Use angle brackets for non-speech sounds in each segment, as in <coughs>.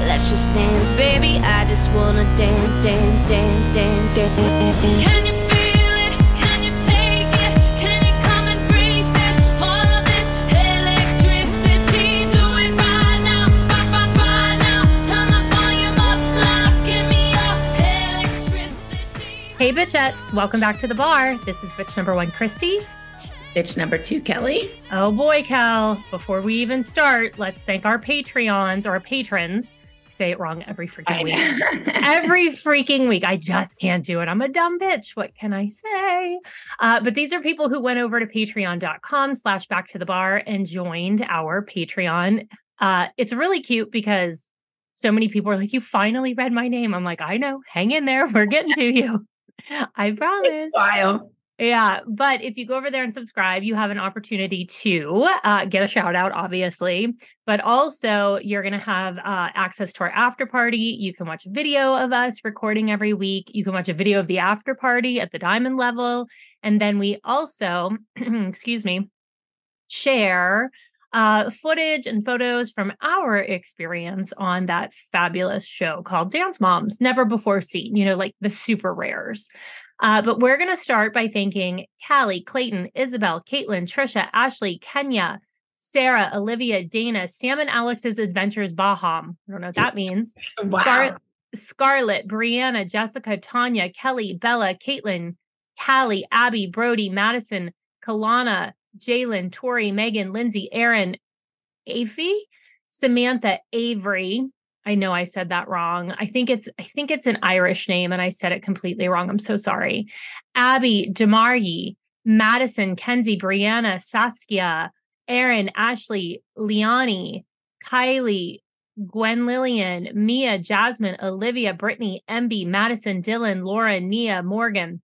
Let's just dance, baby. I just wanna dance, dance, dance, dance, dance. Can you feel it? Can you take it? Can you come and breathe it? All of this electricity, do it right now, right, right, right now. Turn the volume up, loud, give me your electricity. Hey bitchettes, welcome back to the Barre. This is bitch number one, Christi. Bitch number two, Kelly. Oh boy, Kel. Before we even start, let's thank our Patreons or our patrons. Say it wrong every freaking week. <laughs> every freaking week. I just can't do it. I'm a dumb bitch. What can I say? Uh, but these are people who went over to patreon.com slash back to the barre and joined our Patreon. Uh, it's really cute because so many people are like, you finally read my name. I'm like, I know. Hang in there. We're getting to you. <laughs> I promise. Wow. Yeah, but if you go over there and subscribe, you have an opportunity to uh, get a shout out, obviously. But also, you're going to have uh, access to our after party. You can watch a video of us recording every week. You can watch a video of the after party at the diamond level. And then we also, <clears throat> excuse me, share uh, footage and photos from our experience on that fabulous show called Dance Moms, never before seen, you know, like the super rares. Uh, but we're going to start by thanking Callie, Clayton, Isabel, Caitlin, Trisha, Ashley, Kenya, Sarah, Olivia, Dana, Sam and Alex's Adventures Baham. I don't know what that means. <laughs> Wow. Scar- Scarlett, Brianna, Jessica, Tanya, Kelly, Bella, Caitlin, Callie, Abby, Brody, Madison, Kalana, Jalen, Tori, Megan, Lindsay, Aaron, Afy, Samantha, Avery. I know I said that wrong. I think it's I think it's an Irish name and I said it completely wrong. I'm so sorry. Abby, Demaryi, Madison, Kenzie, Brianna, Saskia, Aaron, Ashley, Liani, Kylie, Gwen Lillian, Mia, Jasmine, Olivia, Brittany, MB, Madison, Dylan, Laura, Nia, Morgan,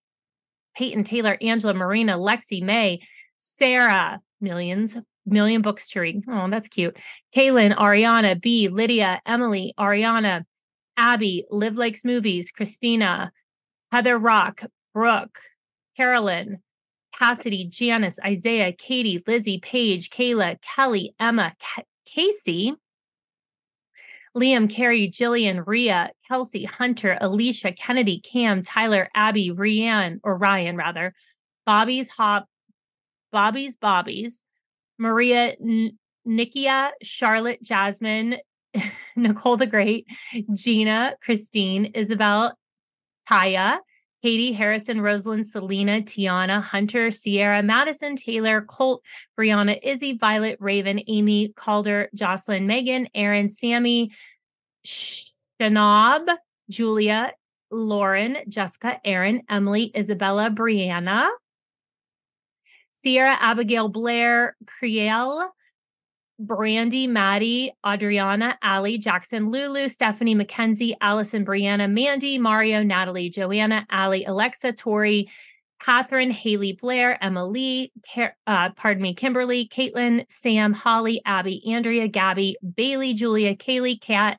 Peyton, Taylor, Angela, Marina, Lexi, May, Sarah, millions, million books to read. Oh, that's cute. Kaylin, Ariana, B, Lydia, Emily, Ariana, Abby, Live Lakes Movies, Christina, Heather Rock, Brooke, Carolyn, Cassidy, Janice, Isaiah, Katie, Lizzie, Paige, Kayla, Kelly, Emma, Ca- Casey, Liam, Carrie, Jillian, Ria, Kelsey, Hunter, Alicia, Kennedy, Cam, Tyler, Abby, Rianne, or Ryan rather, Bobby's Hop, Bobby's Bobby's, Maria, N- Nikia, Charlotte, Jasmine, <laughs> Nicole the Great, Gina, Christine, Isabel, Taya, Katie, Harrison, Rosalind, Selena, Tiana, Hunter, Sierra, Madison, Taylor, Colt, Brianna, Izzy, Violet, Raven, Amy, Calder, Jocelyn, Megan, Aaron, Sammy, Shanab, Julia, Lauren, Jessica, Aaron, Emily, Isabella, Brianna, Sierra, Abigail, Blair, Crielle, Brandy, Maddie, Adriana, Allie, Jackson, Lulu, Stephanie, Mackenzie, Allison, Brianna, Mandy, Mario, Natalie, Joanna, Allie, Alexa, Tori, Catherine, Haley, Blair, Emily, Car- uh, pardon me, Kimberly, Caitlin, Sam, Holly, Abby, Andrea, Gabby, Bailey, Julia, Kaylee, Kat,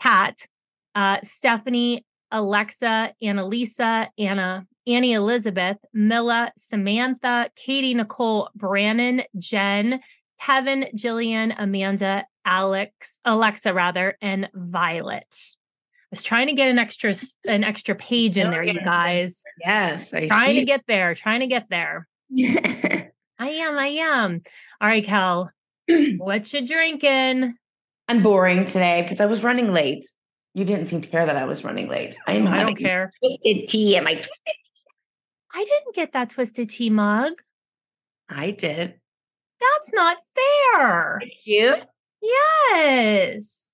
Kat, uh, Stephanie, Alexa, Annalisa, Anna, Annie Elizabeth, Milla, Samantha, Katie, Nicole, Brannon, Jen, Kevin, Jillian, Amanda, Alex, Alexa rather, and Violet. I was trying to get an extra an extra page in there, you guys. Yes. I Trying to get there, trying to get there. <laughs> I am, I am. All right, Kel. <clears throat> what you drinking? I'm boring today because I was running late. You didn't seem to care that I was running late. I'm I don't care. twisted tea. Am I twisted? I didn't get that twisted tea mug. I did. That's not fair. Thank you. Yes.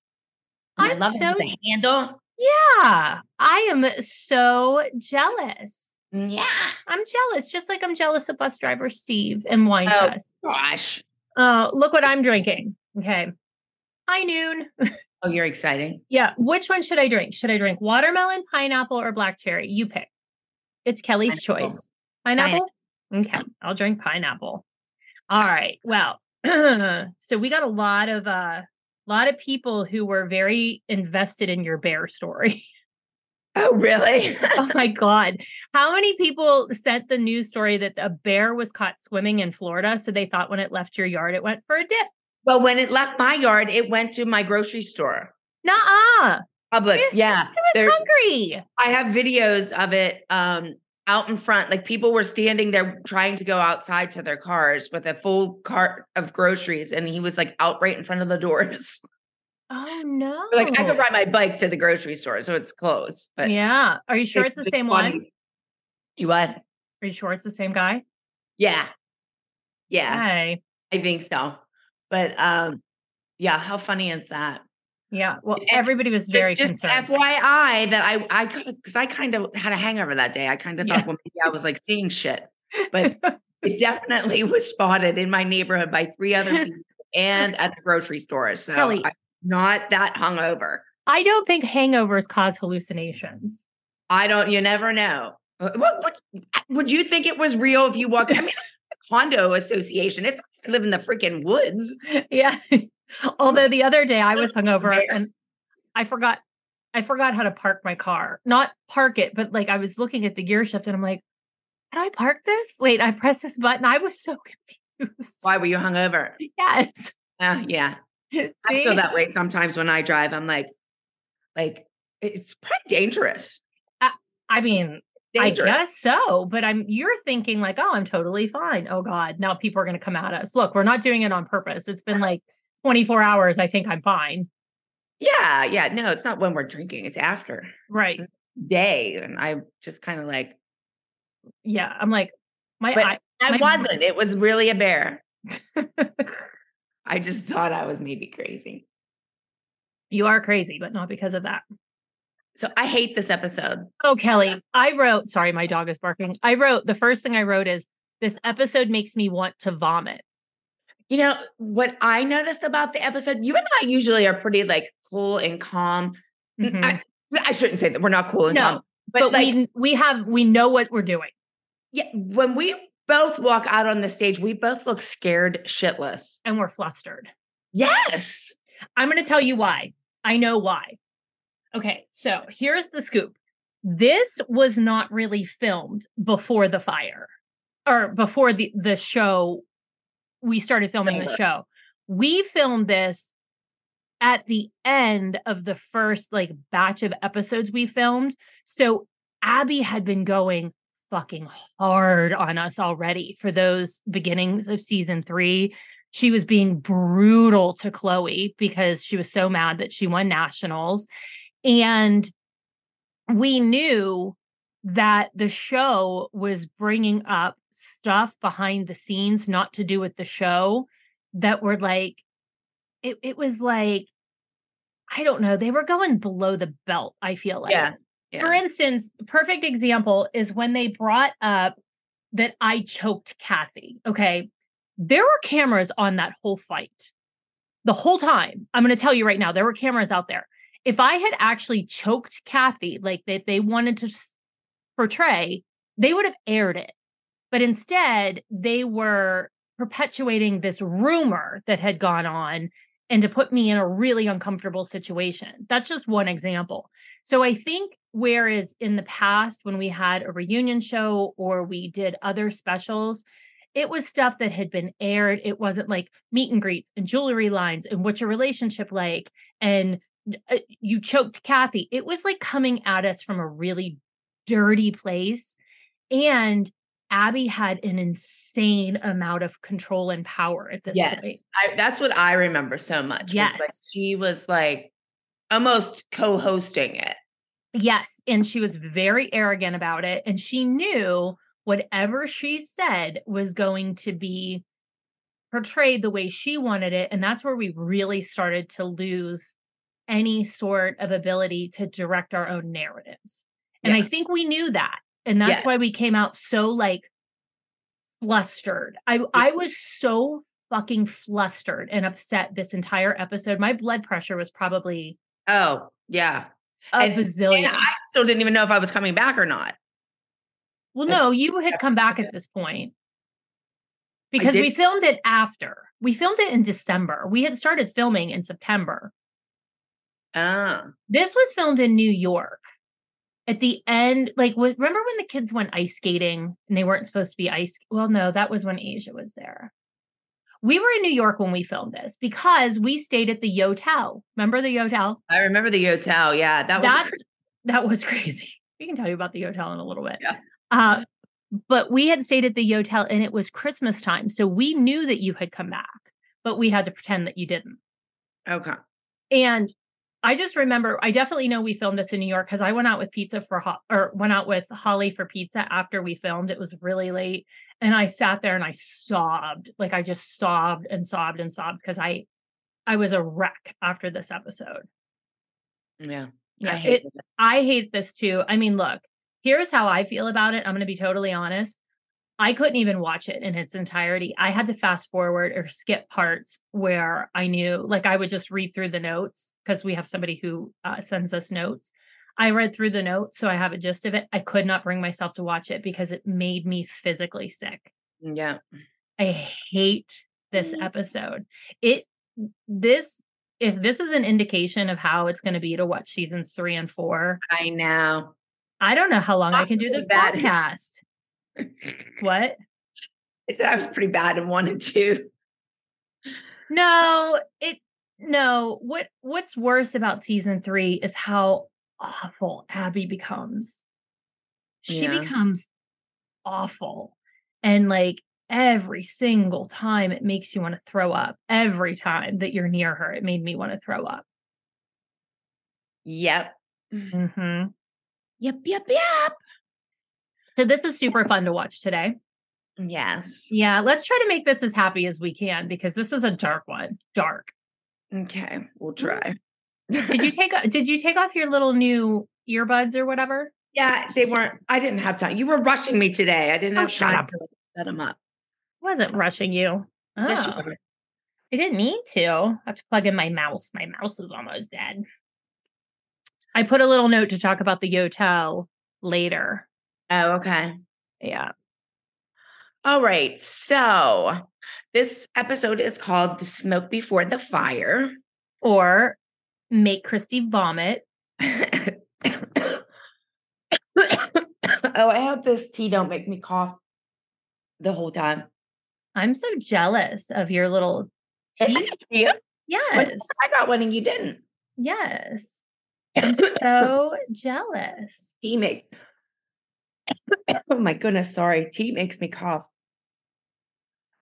And I love so the handle. yeah. I am so jealous. Yeah. I'm jealous, just like I'm jealous of bus driver Steve and Wine Oh. Gosh. Uh, look what I'm drinking. Okay. High noon. Oh, you're exciting. Yeah. Which one should I drink? Should I drink watermelon, pineapple, or black cherry? You pick. It's Kelly's Pineapple. choice. Pineapple? Okay. I'll drink pineapple. All right. Well, <clears throat> so we got a lot of uh lot of people who were very invested in your bear story. <laughs> Oh, really? <laughs> oh my god. How many people sent the news story that a bear was caught swimming in Florida so they thought when it left your yard it went for a dip? well, when it left my yard, it went to my grocery store. Nuh-uh. Publix. Yeah. It was hungry. I have videos of it um out in front. Like people were standing there trying to go outside to their cars with a full cart of groceries, and he was like out right in front of the doors. <laughs> Oh no. like I could ride my bike to the grocery store, so it's close. But Yeah. Are you sure it's the same funny. one? You what? Are you sure it's the same guy? Yeah. Yeah, Hey. I think so. But um, yeah, how funny is that? Yeah. Well, everybody was very just, just concerned. FYI that I I because I kind of had a hangover that day. I kind of thought, Yeah. well, maybe I was like seeing shit, but <laughs> it definitely was spotted in my neighborhood by three other <laughs> people and at the grocery store. So Kelly. I'm not that hungover. I don't think hangovers cause hallucinations. I don't. You never know. Uh, What, what would you think it was real if you walked? I mean, <laughs> condo association. It's I live in the freaking woods. yeah. Although the other day I was hungover and I forgot I forgot how to park my car. Not park it, but like I was looking at the gear shift and I'm like, how do I park this? Wait, I press this button. I was so <laughs> confused. Why were you hungover? Yes. Uh, yeah, <laughs> I feel that way sometimes when I drive. I'm like, like it's pretty dangerous. I mean, Dangerous. I guess so, but I'm you're thinking like, oh, I'm totally fine. Oh God, now people are gonna come at us. Look, we're not doing it on purpose. It's been like 24 hours. I think I'm fine. Yeah, yeah. No, it's not when we're drinking. It's after Right. day, and I'm just kind of like. Yeah. I'm like, my But I My- wasn't. It was really a bear. <laughs> I just thought I was maybe crazy. you are crazy, but not because of that. So I hate this episode. Oh, Kelly, I wrote, sorry, my dog is barking. I wrote, the first thing I wrote is, this episode makes me want to vomit. You know what I noticed about the episode? You and I usually are pretty like cool and calm. Mhm. I, I shouldn't say that we're not cool and No, calm, but, but like we we have we know what we're doing. yeah, when we both walk out on the stage, we both look scared shitless. and we're flustered. Yes. I'm going to tell you why. I know why. Okay, so here's the scoop. This was not really filmed before the fire or before the the show we started filming the show. We filmed this at the end of the first like batch of episodes we filmed. So Abby had been going fucking hard on us already for those beginnings of season 3 she was being brutal to Chloe because she was so mad that she won nationals. And we knew that the show was bringing up stuff behind the scenes, not to do with the show, that were like, it, it was like, I don't know, they were going below the belt, I feel like. Yeah. Yeah. For instance, perfect example is when they brought up that I choked Cathy. Okay. There were cameras on that whole fight the whole time. I'm going to tell you right now, there were cameras out there. If I had actually choked Cathy like that they wanted to portray, they would have aired it. But instead, they were perpetuating this rumor that had gone on and to put me in a really uncomfortable situation. That's just one example. So I think whereas in the past when we had a reunion show or we did other specials, it was stuff that had been aired. It wasn't like meet and greets and jewelry lines and what's your relationship like and uh, you choked Cathy. It was like coming at us from a really dirty place and Abby had an insane amount of control and power at this Yes. point. I, that's what I remember so much. was, like, Yes. she was like almost co-hosting it. Yes. And she was very arrogant about it. And she knew whatever she said was going to be portrayed the way she wanted it. And that's where we really started to lose any sort of ability to direct our own narratives. And I think we knew that. And that's Yeah. why we came out so like flustered. I I was so fucking flustered and upset this entire episode. My blood pressure was probably Oh, yeah. a And- bazillion. And I still didn't even know if I was coming back or not. Well, no, you had come back at this point because we filmed it after. We filmed it in December. We had started filming in September. Oh, This was filmed in New York. At the end, like, remember when the kids went ice skating and they weren't supposed to be ice? Well, no, that was when Asia was there. We were in New York when we filmed this because we stayed at the Yotel. Remember the Yotel? I remember the hotel. Yeah, that was That's that was <laughs> crazy. We can tell you about the hotel in a little bit. Yeah. Uh, but we had stayed at the hotel and it was Christmas time, so we knew that you had come back, but we had to pretend that you didn't. okay. And I just remember, I definitely know we filmed this in New York because I went out with pizza for, Ho- or went out with Holly for pizza after we filmed. It was really late. And I sat there and I sobbed. Like I just sobbed and sobbed and sobbed because I, I was a wreck after this episode. Yeah. Yeah. I hate it, I hate this too. I mean, look, here's how I feel about it. I'm going to be totally honest. I couldn't even watch it in its entirety. I had to fast forward or skip parts where I knew, like, I would just read through the notes because we have somebody who uh, sends us notes. I read through the notes, so I have a gist of it. I could not bring myself to watch it because it made me physically sick. Yeah. I hate this Mm. episode. It, this, if this is an indication of how it's going to be to watch seasons three and four, I know. I don't know how long I can do this bad. podcast. What? I said I was pretty bad in one and two. No, it no. What what's worse about season 3 is how awful Abby becomes. She Yeah. becomes awful. And like every single time it makes you want to throw up. Every time that you're near her, it made me want to throw up. Yep. Mhm. Yep. Yep. Yep. So this is super fun to watch today. Yes. Yeah, let's try to make this as happy as we can because this is a dark one. Dark. Okay. We'll mm. try. Did you <laughs> take did you take off your little new earbuds or whatever? Yeah, they weren't. I didn't have time. You were rushing me today. I didn't Oh, have time up. to set them up. I wasn't rushing you. Yes, you Oh, were. I didn't need to. I have to plug in my mouse. My mouse is almost dead. I put a little note to talk about the Yotel later. Oh, okay. Yeah. All right. So this episode is called The Smoke Before the Fire. Or make Christi vomit. oh, I hope this tea don't make me cough the whole time. I'm so jealous of your little tea. <laughs> Yes. I got one and you didn't. Yes. I'm <laughs> so jealous. tea make <laughs> oh my goodness sorry tea makes me cough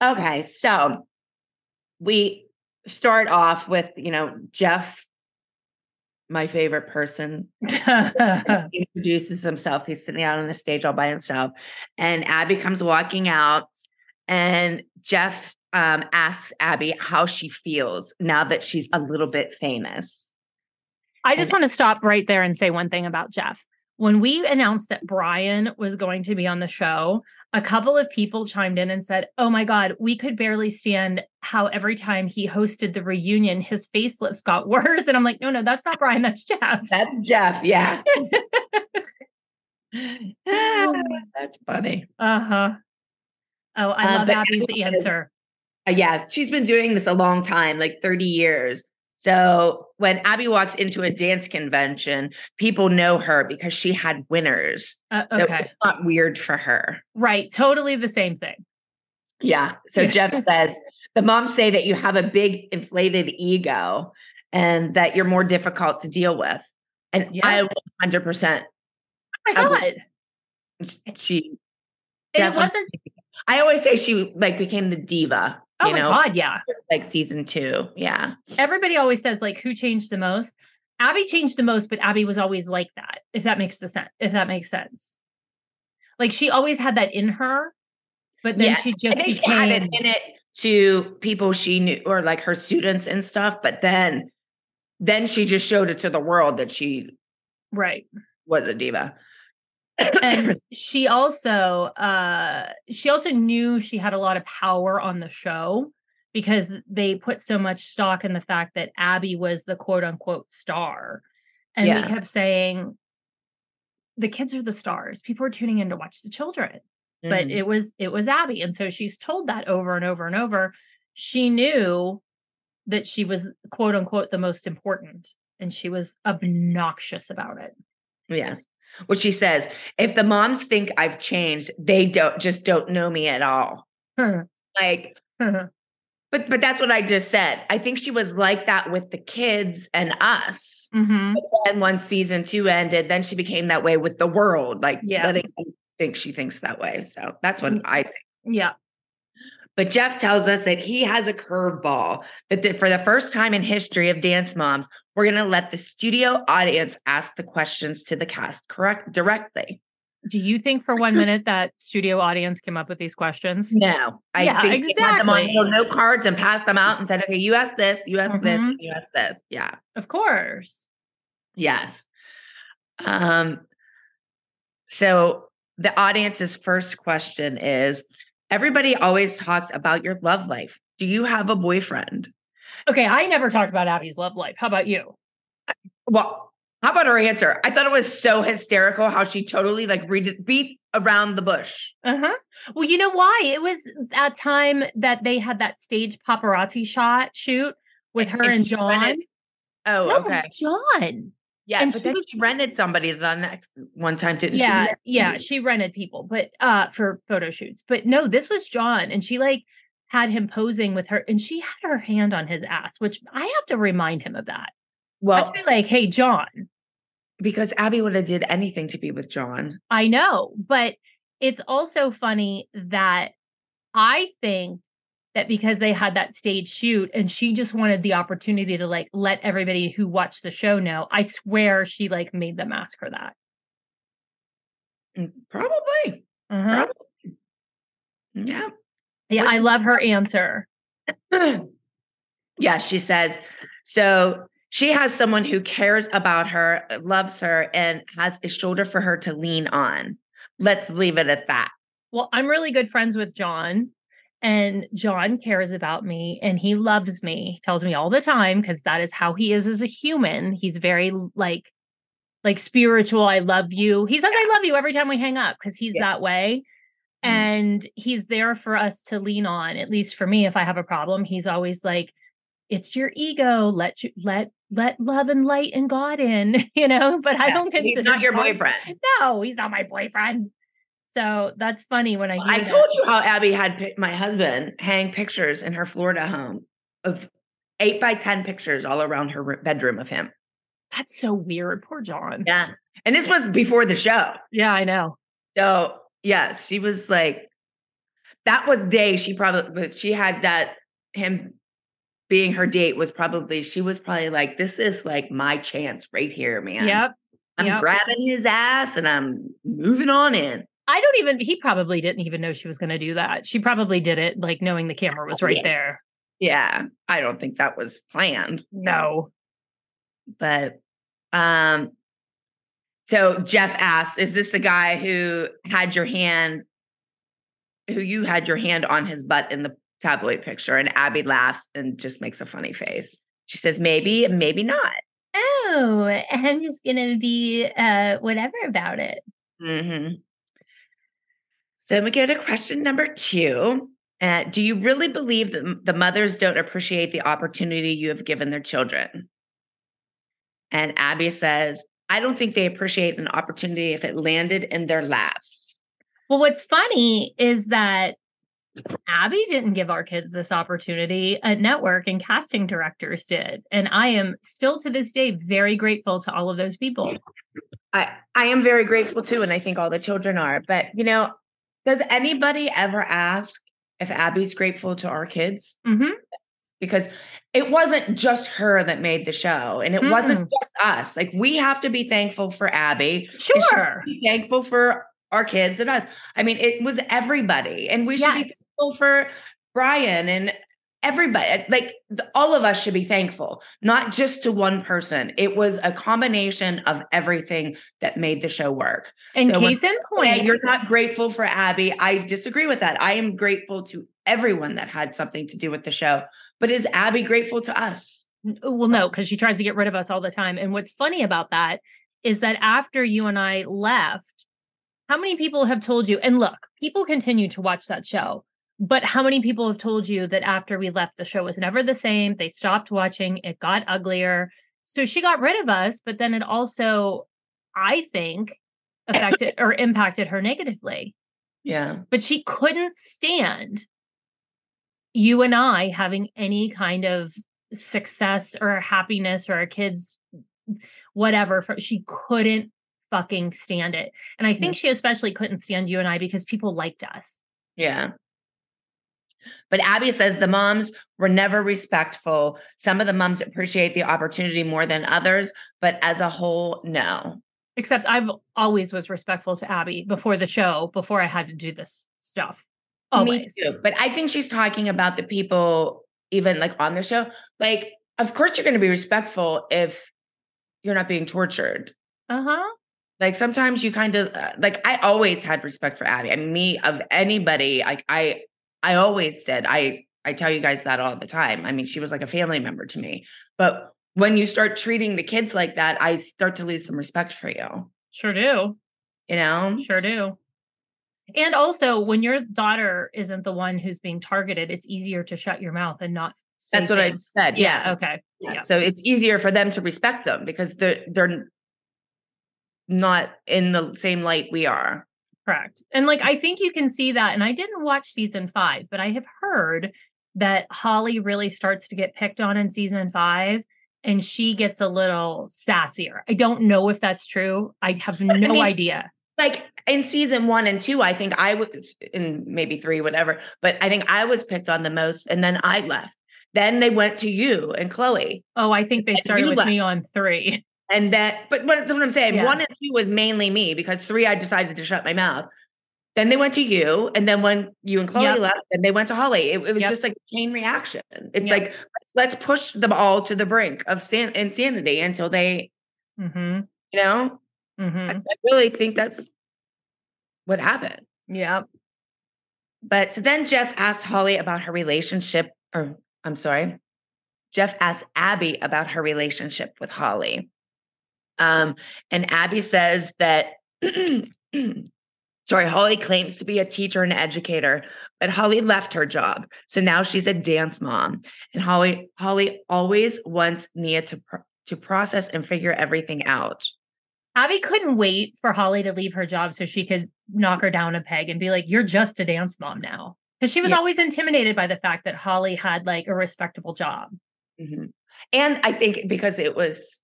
okay so we start off with you know jeff my favorite person <laughs> he introduces himself he's sitting out on the stage all by himself and abby comes walking out and jeff um, asks abby how she feels now that she's a little bit famous I just want to stop right there and say one thing about Jeff. When we announced that Brian was going to be on the show, a couple of people chimed in and said, Oh my God, we could barely stand how every time he hosted the reunion, his facelifts got <laughs> worse. And I'm like, No, no, that's not Brian, that's Jeff. that's jeff yeah <laughs> <laughs> that's funny uh huh. Oh, I Uh, love Abby's answer. Uh, yeah, she's been doing this a long time, like 30 years. So when Abby walks into a dance convention, people know her because she had winners. Uh, So okay. it's not weird for her. Right. Totally the same thing. Yeah. So Jeff <laughs> says the moms say that you have a big inflated ego and that you're more difficult to deal with. And Yeah. I 100% Oh my God. she It wasn't. I always say she like became the diva, Oh you my God. Yeah. like season 2. Yeah. everybody always says like who changed the most abby changed the most but abby was always like that if that makes the sense if that makes sense like she always had that in her but then Yeah, she just think she had it became in it to people she knew or like her students and stuff, but then then she just showed it to the world that she right was a diva. And <coughs> she also uh she also knew she had a lot of power on the show because they put so much stock in the fact that abby was the quote unquote star and Yeah. we kept saying the kids are the stars people are tuning in to watch the children but Mhm. it was it was abby and so she's told that over and over and over she knew that she was quote unquote the most important and she was obnoxious about it yes. What she says, if the moms think I've changed, they don't just don't know me at all. Like, but but that's what I just said. I think she was like that with the kids and us. hmm And once season two ended, then she became that way with the world, like Yeah. letting think she thinks that way. So that's what. I think. yeah But Jeff tells us that he has a curveball that the, for the first time in history of Dance Moms, we're going to let the studio audience ask the questions to the cast correct directly. Do you think for one <laughs> minute that studio audience came up with these questions? No, I Yeah, think they had them on little note cards and passed them out and said, "Okay, you ask this, you ask this, Mhm. you ask this." Yeah. Of course. Yes. Um, so the audience's first question is everybody always talks about your love life. Do you have a boyfriend? Okay, I never talked about Abby's love life. How about you? Well, how about her answer? I thought it was so hysterical how she totally like read beat around the bush. Uh-huh. Well, you know why? It was that time that they had that stage paparazzi shot shoot with her and she John. Oh, No, it okay. was John. Yeah, and but she then was- she rented somebody the next one time, didn't yeah, she? yeah, she rented people, but uh for photo shoots. But no, this was John and she like had him posing with her and she had her hand on his ass, which I have to remind him of that. I have Well, to be like, "Hey, John, because Abby would have did anything to be with John. I know, but it's also funny that I think that because they had that stage shoot and she just wanted the opportunity to like let everybody who watched the show know. I swear she like made them ask her that. Mm, Probably. Uh-huh. Probably. Yeah. Yeah, I love her answer. <clears throat> yeah, she says, so she has someone who cares about her, uh, loves her, and has a shoulder for her to lean on. Let's leave it at that. Well, I'm really good friends with John, and John cares about me and he loves me. He tells me all the time because that is how he is as a human. He's very like like spiritual. I love you. He says I love you every time we hang up because he's Yeah. that way. Mhm. And he's there for us to lean on. At least for me, if I have a problem, he's always like, "It's your ego. Let you let let love and light and God in." <laughs> You know. But I don't consider He's not your boyfriend. No, he's not my boyfriend. So that's funny when I hear I that. told you how Abby had my husband hang pictures in her Florida home of eight by 10 pictures all around her bedroom of him. That's so weird. Poor John. Yeah. And this was before the show. Yeah, I know. So, yes, she was like, that was day she probably, but she had that, him being her date was probably, she was probably like, this is like my chance right here, man. Yep. I'm yep. grabbing his ass and I'm moving on in. I don't even, he probably didn't even know she was going to do that. She probably did it like knowing the camera was right yeah. there. Yeah. I don't think that was planned. No. but um so jeff asks is this the guy who had your hand who you had your hand on his butt in the tabloid picture and abby laughs and just makes a funny face she says maybe maybe not Oh, I'm just going to be uh whatever about it. hmm so then we go to question number two uh, do you really believe that the mothers don't appreciate the opportunity you have given their children and abby says i don't think they appreciate an opportunity if it landed in their laps Well, what's funny is that Abby didn't give our kids this opportunity. A network and casting directors did. And I am still to this day very grateful to all of those people. I, I am very grateful too, and I think all the children are. But you know, does anybody ever ask if Abby's grateful to our kids? hmm Because it wasn't just her that made the show, and it wasn't just us. Like we have to be thankful for Abby. Sure. should be thankful for our kids and us. I mean, it was everybody, and we should be thankful for Brian and everybody. Like all of us should be thankful, not just to one person. It was a combination of everything that made the show work. And So when case in Yeah, point, you're not grateful for Abby. I disagree with that. I am grateful to everyone that had something to do with the show. But is Abby grateful to us? Uh, well, no, because she tries to get rid of us all the time. And what's funny about that is that after you and I left, how many people have told you? And look, people continue to watch that show, but how many people have told you that after we left, the show was never the same? They stopped watching, it got uglier. So she got rid of us, but then it also, I think, affected <laughs> or impacted her negatively. Yeah. But she couldn't stand you and I having any kind of success or happiness or our kids whatever she couldn't fucking stand it and i think she especially couldn't stand you and i because people liked us Yeah. But Abby says the moms were never respectful. Some of the moms appreciate the opportunity more than others, but as a whole, no. Except I've always was respectful to Abby before the show, before I had to do this stuff. Always. Me too. But I think she's talking about the people, even like on the show. Like, of course, you're going to be respectful if you're not being tortured. Uh huh. Like sometimes you kind of uh, like I always had respect for Abby. I mean, me of anybody, like I I always did. I I tell you guys that all the time. I mean, she was like a family member to me. But when you start treating the kids like that, I start to lose some respect for you. Sure do. You know? Sure do. And also, when your daughter isn't the one who's being targeted, it's easier to shut your mouth and not. That's what I said. Yeah. Yeah. Okay. Yeah. Yeah. So it's easier for them to respect them because they're they're not in the same light we are. Correct. And like, I think you can see that. And I didn't watch season five, but I have heard that Holly really starts to get picked on in season five and she gets a little sassier. I don't know if that's true. I have <laughs> no mean, idea. Like in season one and two, I think I was in maybe three, whatever, but I think I was picked on the most and then I left. Then they went to you and Chloe. Oh, I think they started with left. me on three. And that, but what, what I'm saying. Yeah. One and two was mainly me because three, I decided to shut my mouth. Then they went to you. And then when you and Chloe Yep. left, then they went to Holly. It, it was Yep. just like a chain reaction. It's Yep. like, let's, push them all to the brink of san- insanity until they, Mm-hmm. you know, I, Mm-hmm. I really think that's what happened. Yeah. But so then Jeff asked Holly about her relationship, or I'm sorry, Jeff asked Abby about her relationship with Holly. Um, and Abby says that, <clears throat> sorry, Holly claims to be a teacher and educator, but Holly left her job. So now she's a dance mom. And Holly, Holly always wants Nia to, pro- to process and figure everything out. Abby couldn't wait for Holly to leave her job so she could knock her down a peg and be like, You're just a dance mom now. Because she was Yeah. always intimidated by the fact that Holly had like a respectable job. Mhm. And I think because it was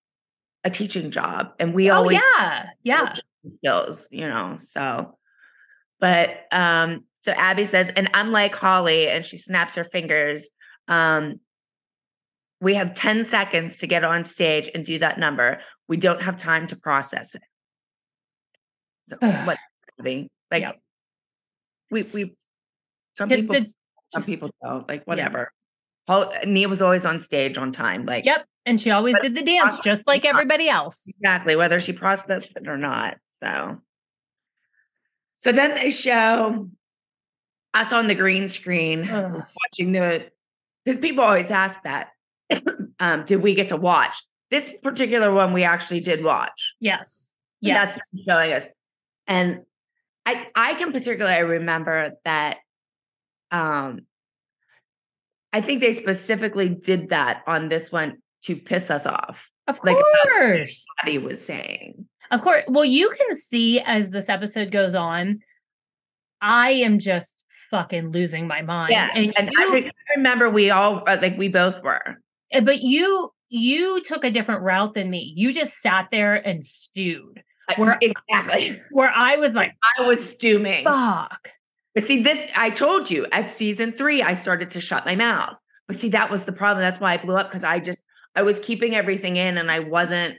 a teaching job and we Oh, always yeah. Yeah. skills, you know. So, but um, so Abby says, and unlike Holly, and she snaps her fingers. Um, we have 10 seconds to get on stage and do that number. We don't have time to process it. So what? <sighs> Like we we some people some people don't like whatever. Hol- Nia was always on stage on time. Like Yep. And she always But did the dance just like everybody else. exactly whether she processed it or not so so then they show us on the green screen Ugh. watching the because people always ask that um did we get to watch this particular one we actually did watch Yes. Yes. that's showing us and i i can particularly remember that um i think they specifically did that on this one to piss us off of like, course. Abby was saying Of course. Well, you can see as this episode goes on, I am just fucking losing my mind. Yeah, And, and you, I, remember we all uh, like we both were. Uh, but you you took a different route than me. You just sat there and stewed. Where- <laughs> exactly. <laughs> Where I was like, I was stewing. fuck. But see, this I told you at season three, I started to shut my mouth. But see, that was the problem. That's why I blew up because I just I was keeping everything in and I wasn't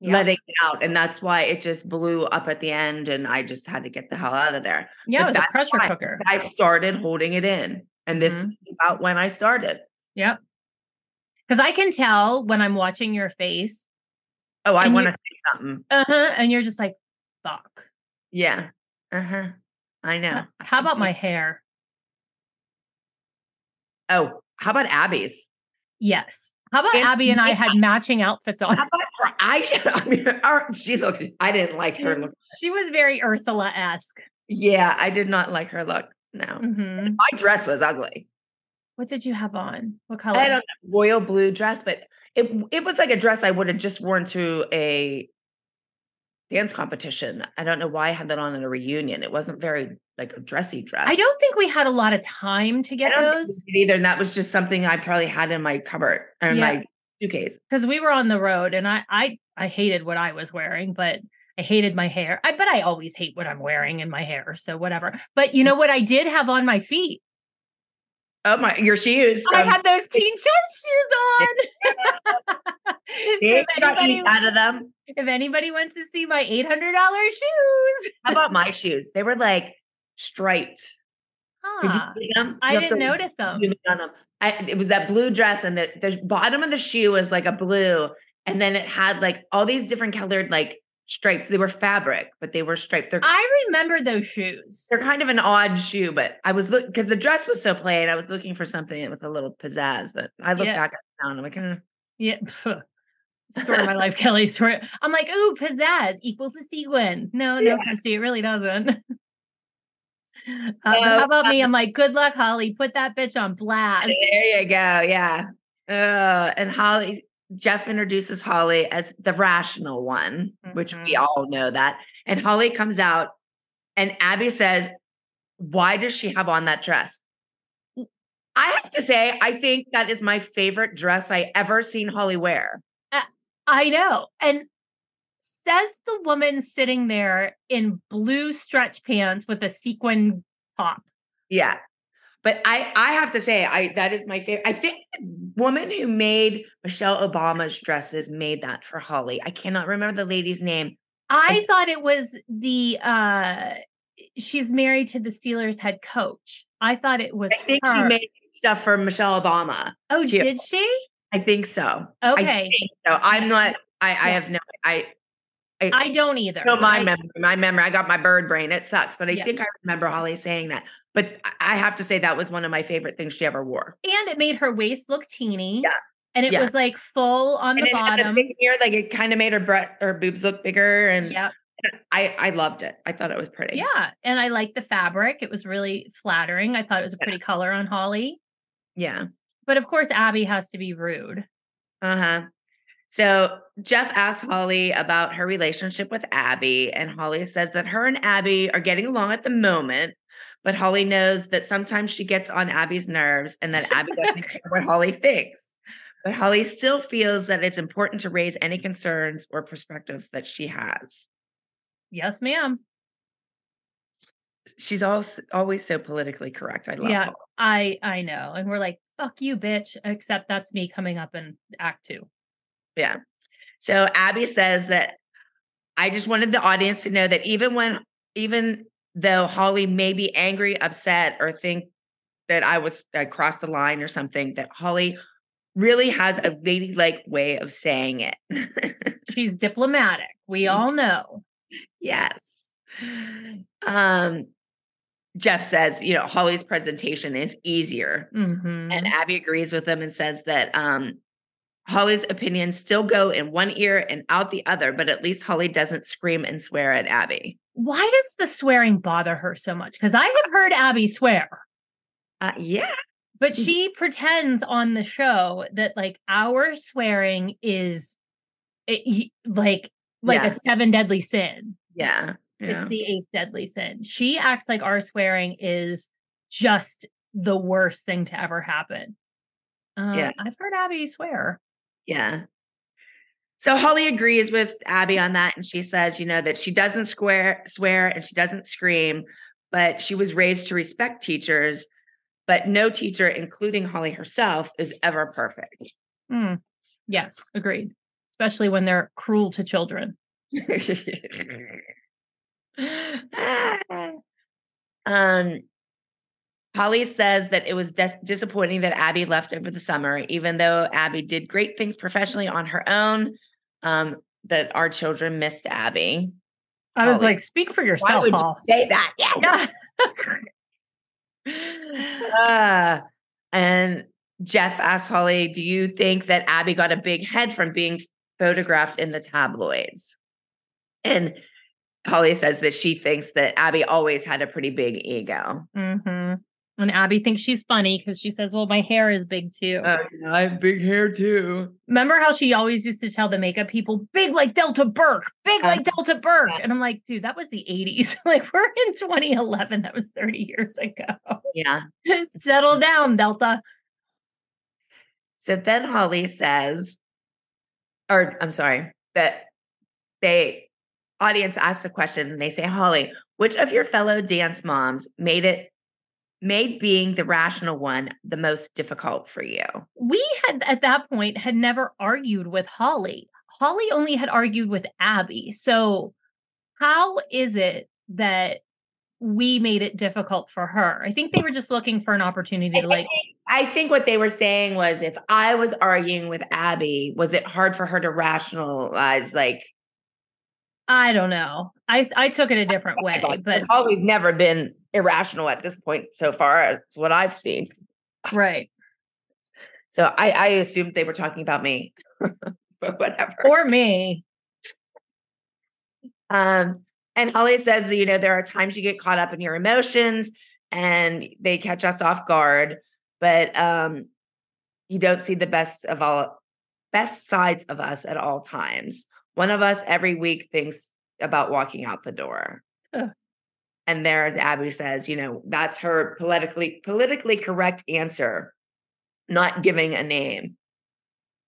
Yeah. letting it out. And that's why it just blew up at the end and I just had to get the hell out of there. Yeah, But it was a pressure why, cooker. I started holding it in. And this Mhm. is about when I started. Yep. Because I can tell when I'm watching your face, Oh, I want to say something. uh-huh, and you're just like, fuck. Yeah. Uh-huh. I know. How about my hair? Oh, how about Abby's? Yes. How about And Abby and I had matching outfits on? How about her eyeshadow? I mean, our, she looked. I didn't like her look. She was very Ursula esque. Yeah, I did not like her look. No, hmm my dress was ugly. What did you have on? What color? I had a royal blue dress, but it it was like a dress I would have just worn to a dance competition. I don't know why I had that on at a reunion. It wasn't very like a dressy dress. I don't think we had a lot of time to get those either, and that was just something I probably had in my cupboard or in Yeah. my suitcase. because we were on the road and I, I I hated what I was wearing, but I hated my hair. I but I always hate what I'm wearing in my hair, so whatever. But you know <laughs> what I did have on my feet? Oh my, your shoes. I um, had those teen short shoes on. So <laughs> <laughs> if, you got anybody, out of them. if anybody wants to see my $800 shoes, How about my shoes? They were like striped. Did you see them? I You have didn't notice them. them. I, it was that blue dress, and the, the bottom of the shoe was like a blue, and then it had like all these different colored like stripes. They were fabric, but they were striped. They're I remember those shoes. they're kind of an odd shoe, but I was looking because the dress was so plain. I was looking for something with a little pizzazz, but I look Yeah. back at it and I'm like, eh. Yeah. Story of my life, <laughs> Kelly. Story. I'm like, ooh, pizzazz equals a sequin. No, no, Christi, it really doesn't. <laughs> Uh, but how about me? I'm like, good luck, Holly. Put that bitch on blast. There you go. Yeah. Uh, and Holly, Jeff introduces Holly as the rational one, which we Mhm. all know that. And Holly comes out, and Abby says, Why does she have on that dress? I have to say, I think that is my favorite dress I ever seen Holly wear. I know. And says the woman sitting there in blue stretch pants with a sequin top. Yeah. But I I have to say, I that is my favorite. I think the woman who made Michelle Obama's dresses made that for Holly. I cannot remember the lady's name. I thought it was the uh she's married to the Steelers head coach. I thought it was I think her. she made stuff for Michelle Obama. oh, did she? I think so. I Okay. think so. I'm not. I, I have no. I. I, I don't either. know my I- memory. My memory. I got my bird brain. It sucks, but I Yeah. think I remember Holly saying that. But I- have to say that was one of my favorite things she ever wore. and it made her waist look teeny. Yeah. And it Yeah. was like full on And the the bottom. big ear, like it kind of made her breast her boobs look bigger, and Yeah. I I loved it. I thought it was pretty. Yeah. And I liked the fabric. It was really flattering. I thought it was a pretty color on Holly. Yeah. But of course, Abby has to be rude. Uh huh. So Jeff asks Holly about her relationship with Abby, and Holly says that her and Abby are getting along at the moment, but Holly knows that sometimes she gets on Abby's nerves and that Abby <laughs> doesn't care what Holly thinks. But Holly still feels that it's important to raise any concerns or perspectives that she has. Yes, ma'am. She's also always so politically correct. I love Yeah. Holly. I I know. And we're like, fuck you, bitch. Except that's me coming up in act two. Yeah. So Abby says that I just wanted the audience to know that even when, even though Holly may be angry, upset, or think that I was, I crossed the line or something, that Holly really has a ladylike way of saying it. <laughs> She's diplomatic. We all know. yes. Um, Jeff says, you know, Holly's presentation is easier. Mhm. And Abby agrees with him and says that um, Holly's opinions still go in one ear and out the other, but at least Holly doesn't scream and swear at Abby. Why does the swearing bother her so much? Because I have heard Abby swear, Uh, yeah. but Mm. she pretends on the show that like our swearing is it, like like Yeah. a seven deadly sin. Yeah. Yeah. It's the eighth deadly sin. She acts like our swearing is just the worst thing to ever happen. Uh, Yeah. I've heard Abby swear. Yeah. So Holly agrees with Abby on that. And she says, you know, that she doesn't swear, swear and she doesn't scream, but she was raised to respect teachers. But no teacher, including Holly herself, is ever perfect. Hmm. Yes, agreed. Especially when they're cruel to children. <laughs> <laughs> um, Holly says that it was dis- disappointing that Abby left over the summer, even though Abby did great things professionally on her own. Um, that our children missed Abby. I was Holly, like, speak for Why yourself, would you say that? Yes. <laughs> Uh, and Jeff asked Holly, "Do you think that Abby got a big head from being photographed in the tabloids?" And Holly says that she thinks that Abby always had a pretty big ego. hmm And Abby thinks she's funny because she says, Well, my hair is big too. I have big hair too. Remember how she always used to tell the makeup people, big like Delta Burke, big Uh, like Delta Burke. And I'm like, dude, that was the 80s. <laughs> like, we're in 2011. That was 30 years ago. Yeah. <laughs> Settle down, Delta. So then Holly says, or I'm sorry, that they audience asks a question and they say, Holly, which of your fellow dance moms made it made being the rational one the most difficult for you? We had at that point had never argued with Holly. Holly only had argued with Abby. So how is it that we made it difficult for her? I think they were just looking for an opportunity to like I think what they were saying was if I was arguing with Abby, was it hard for her to rationalize like I don't know. I I took it a different way, but it's always never been irrational at this point so far as what I've seen. right. So I, I assumed they were talking about me. <laughs> but whatever. Or me. Um, and Holly says that, you know, there are times you get caught up in your emotions and they catch us off guard, but um, you don't see the best of all best sides of us at all times. One of us every week thinks about walking out the door. Ugh. And there, as Abby says, you know, that's her politically politically correct answer, not giving a name.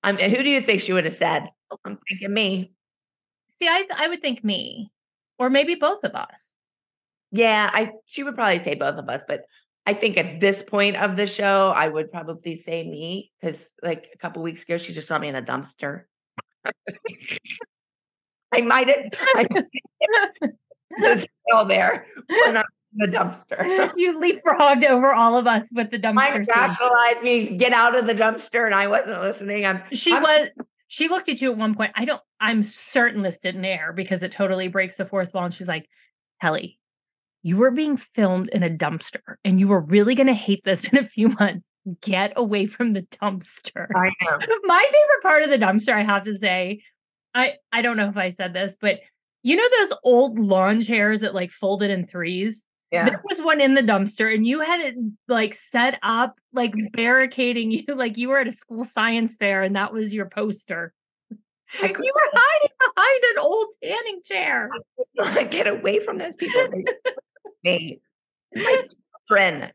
Um, who do you think she would have said? I'm thinking me. See, I I would think me. Or maybe both of us. Yeah, I she would probably say both of us, but I think at this point of the show, I would probably say me because like a couple weeks ago, she just saw me in a dumpster. <laughs> I might have <laughs> Still <laughs> there in the dumpster. <laughs> you leapfrogged over all of us with the dumpster. Mike rationalized me, get out of the dumpster, and I wasn't listening. I'm She I'm- was she looked at you at one point. I don't I'm certain this didn't air because it totally breaks the fourth wall. And she's like, Kelly, you were being filmed in a dumpster and you were really gonna hate this in a few months. Get away from the dumpster. I know. <laughs> My favorite part of the dumpster, I have to say, I I don't know if I said this, but you know those old lawn chairs that like folded in threes? Yeah. There was one in the dumpster, and you had it like set up, like barricading <laughs> you, like you were at a school science fair, and that was your poster. You were <laughs> hiding behind an old tanning chair. get away from those people. Me, <laughs> my friend.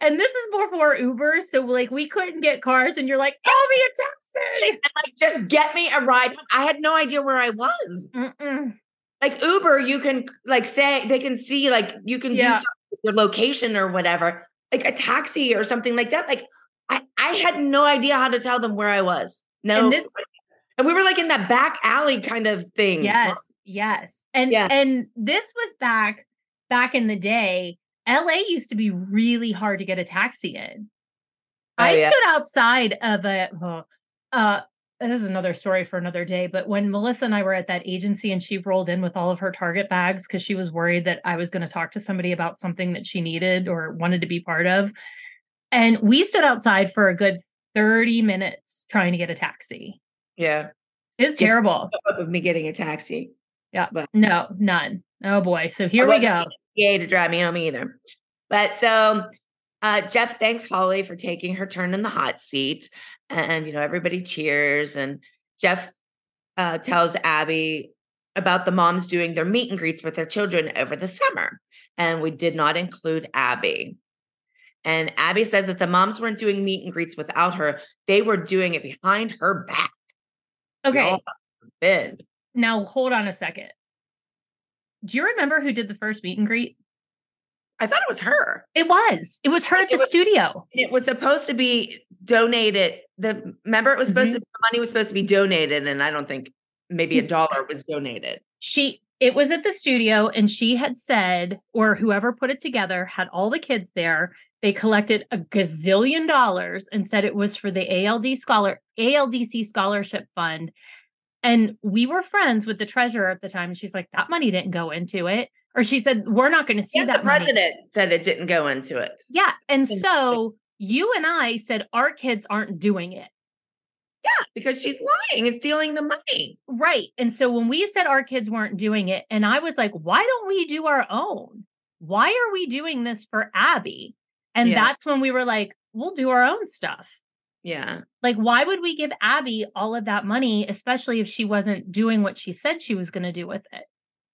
And this is before Uber, so like we couldn't get cars, and you're like, "Call me a <laughs> taxi." And like, just get me a ride. I had no idea where I was. Mm-mm. Like Uber, you can like say they can see like you can do Yeah. with your location or whatever. Like a taxi or something like that. Like I, I had no idea how to tell them where I was. No, And this- and we were like in that back alley kind of thing. Yes, yes. And Yeah. and this was back back in the day. LA used to be really hard to get a taxi in. Oh, I yeah. stood outside of a oh, uh this is another story for another day, but when Melissa and I were at that agency and she rolled in with all of her Target bags because she was worried that I was going to talk to somebody about something that she needed or wanted to be part of. And we stood outside for a good 30 minutes trying to get a taxi. Yeah. It's terrible. Of me getting a taxi. Yeah. But- No, none. Oh boy. So here we go. To drive me home either. But so uh Jeff thanks Holly for taking her turn in the hot seat. And you know, everybody cheers. And Jeff uh tells Abby about the moms doing their meet and greets with their children over the summer. And we did not include Abby. And Abby says that the moms weren't doing meet and greets without her. They were doing it behind her back. Okay. Now hold on a second. Do you remember who did the first meet and greet? I thought it was her. It was. It was her at the was- studio. it was supposed to be donated. The remember it was supposed mm-hmm. to the money was supposed to be donated, and I don't think maybe a mm-hmm. dollar was donated. She it was at the studio and she had said, or whoever put it together had all the kids there. They collected a gazillion dollars and said it was for the ALD scholar ALDC scholarship fund. And we were friends with the treasurer at the time. And she's like, that money didn't go into it. Or she said, we're not going to see Yeah, that the money. president said it didn't go into it. Yeah. And And- so you and I said our kids aren't doing it. Yeah, because she's lying and stealing the money. Right. And so when we said our kids weren't doing it, and I was like, why don't we do our own? Why are we doing this for Abby? And Yeah. that's when we were like, we'll do our own stuff. Yeah, Like, why would we give Abby all of that money, especially if she wasn't doing what she said she was going to do with it?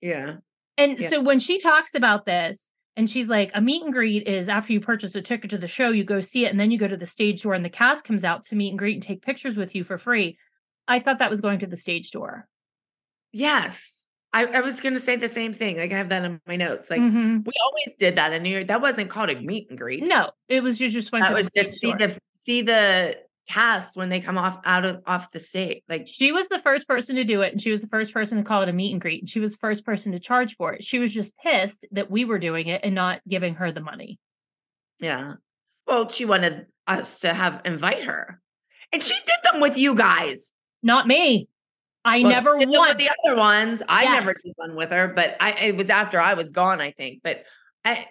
yeah, And Yeah. so when she talks about this, and she's like, a meet and greet is after you purchase a ticket to the show, you go see it, and then you go to the stage door, and the cast comes out to meet and greet and take pictures with you for free. I thought that was going to the stage door. yes. I, I was gonna say the same thing. Like I have that in my notes. Like Mhm. we always did that in New York. That wasn't called a meet and greet. No, it was you just went that to was the just same see the see the cast when they come off out of off the stage. Like She was the first person to do it, and she was the first person to call it a meet and greet. And she was the first person to charge for it. She was just pissed that we were doing it and not giving her the money. yeah. Well, she wanted us to have invite her, and she did them with you guys. Not me. I Well, never did once. the other ones. I never did one with her, but I it was after I was gone, I think. But I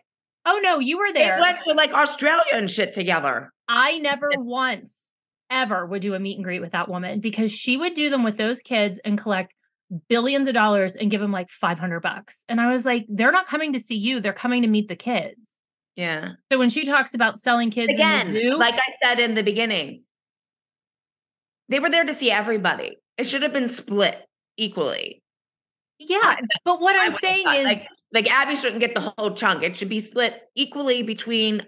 Oh no, you were they there. went to like Australia and shit together. I never once ever would do a meet and greet with that woman because she would do them with those kids and collect billions of dollars and give them like 500 bucks. And I was like, they're not coming to see you, they're coming to meet the kids. Yeah. So when she talks about selling kids Again, zoo, like I said in the beginning, they were there to see everybody. It should have been split equally. yeah. But what I I'm saying thought, is like, like Abby shouldn't get the whole chunk. It should be split equally between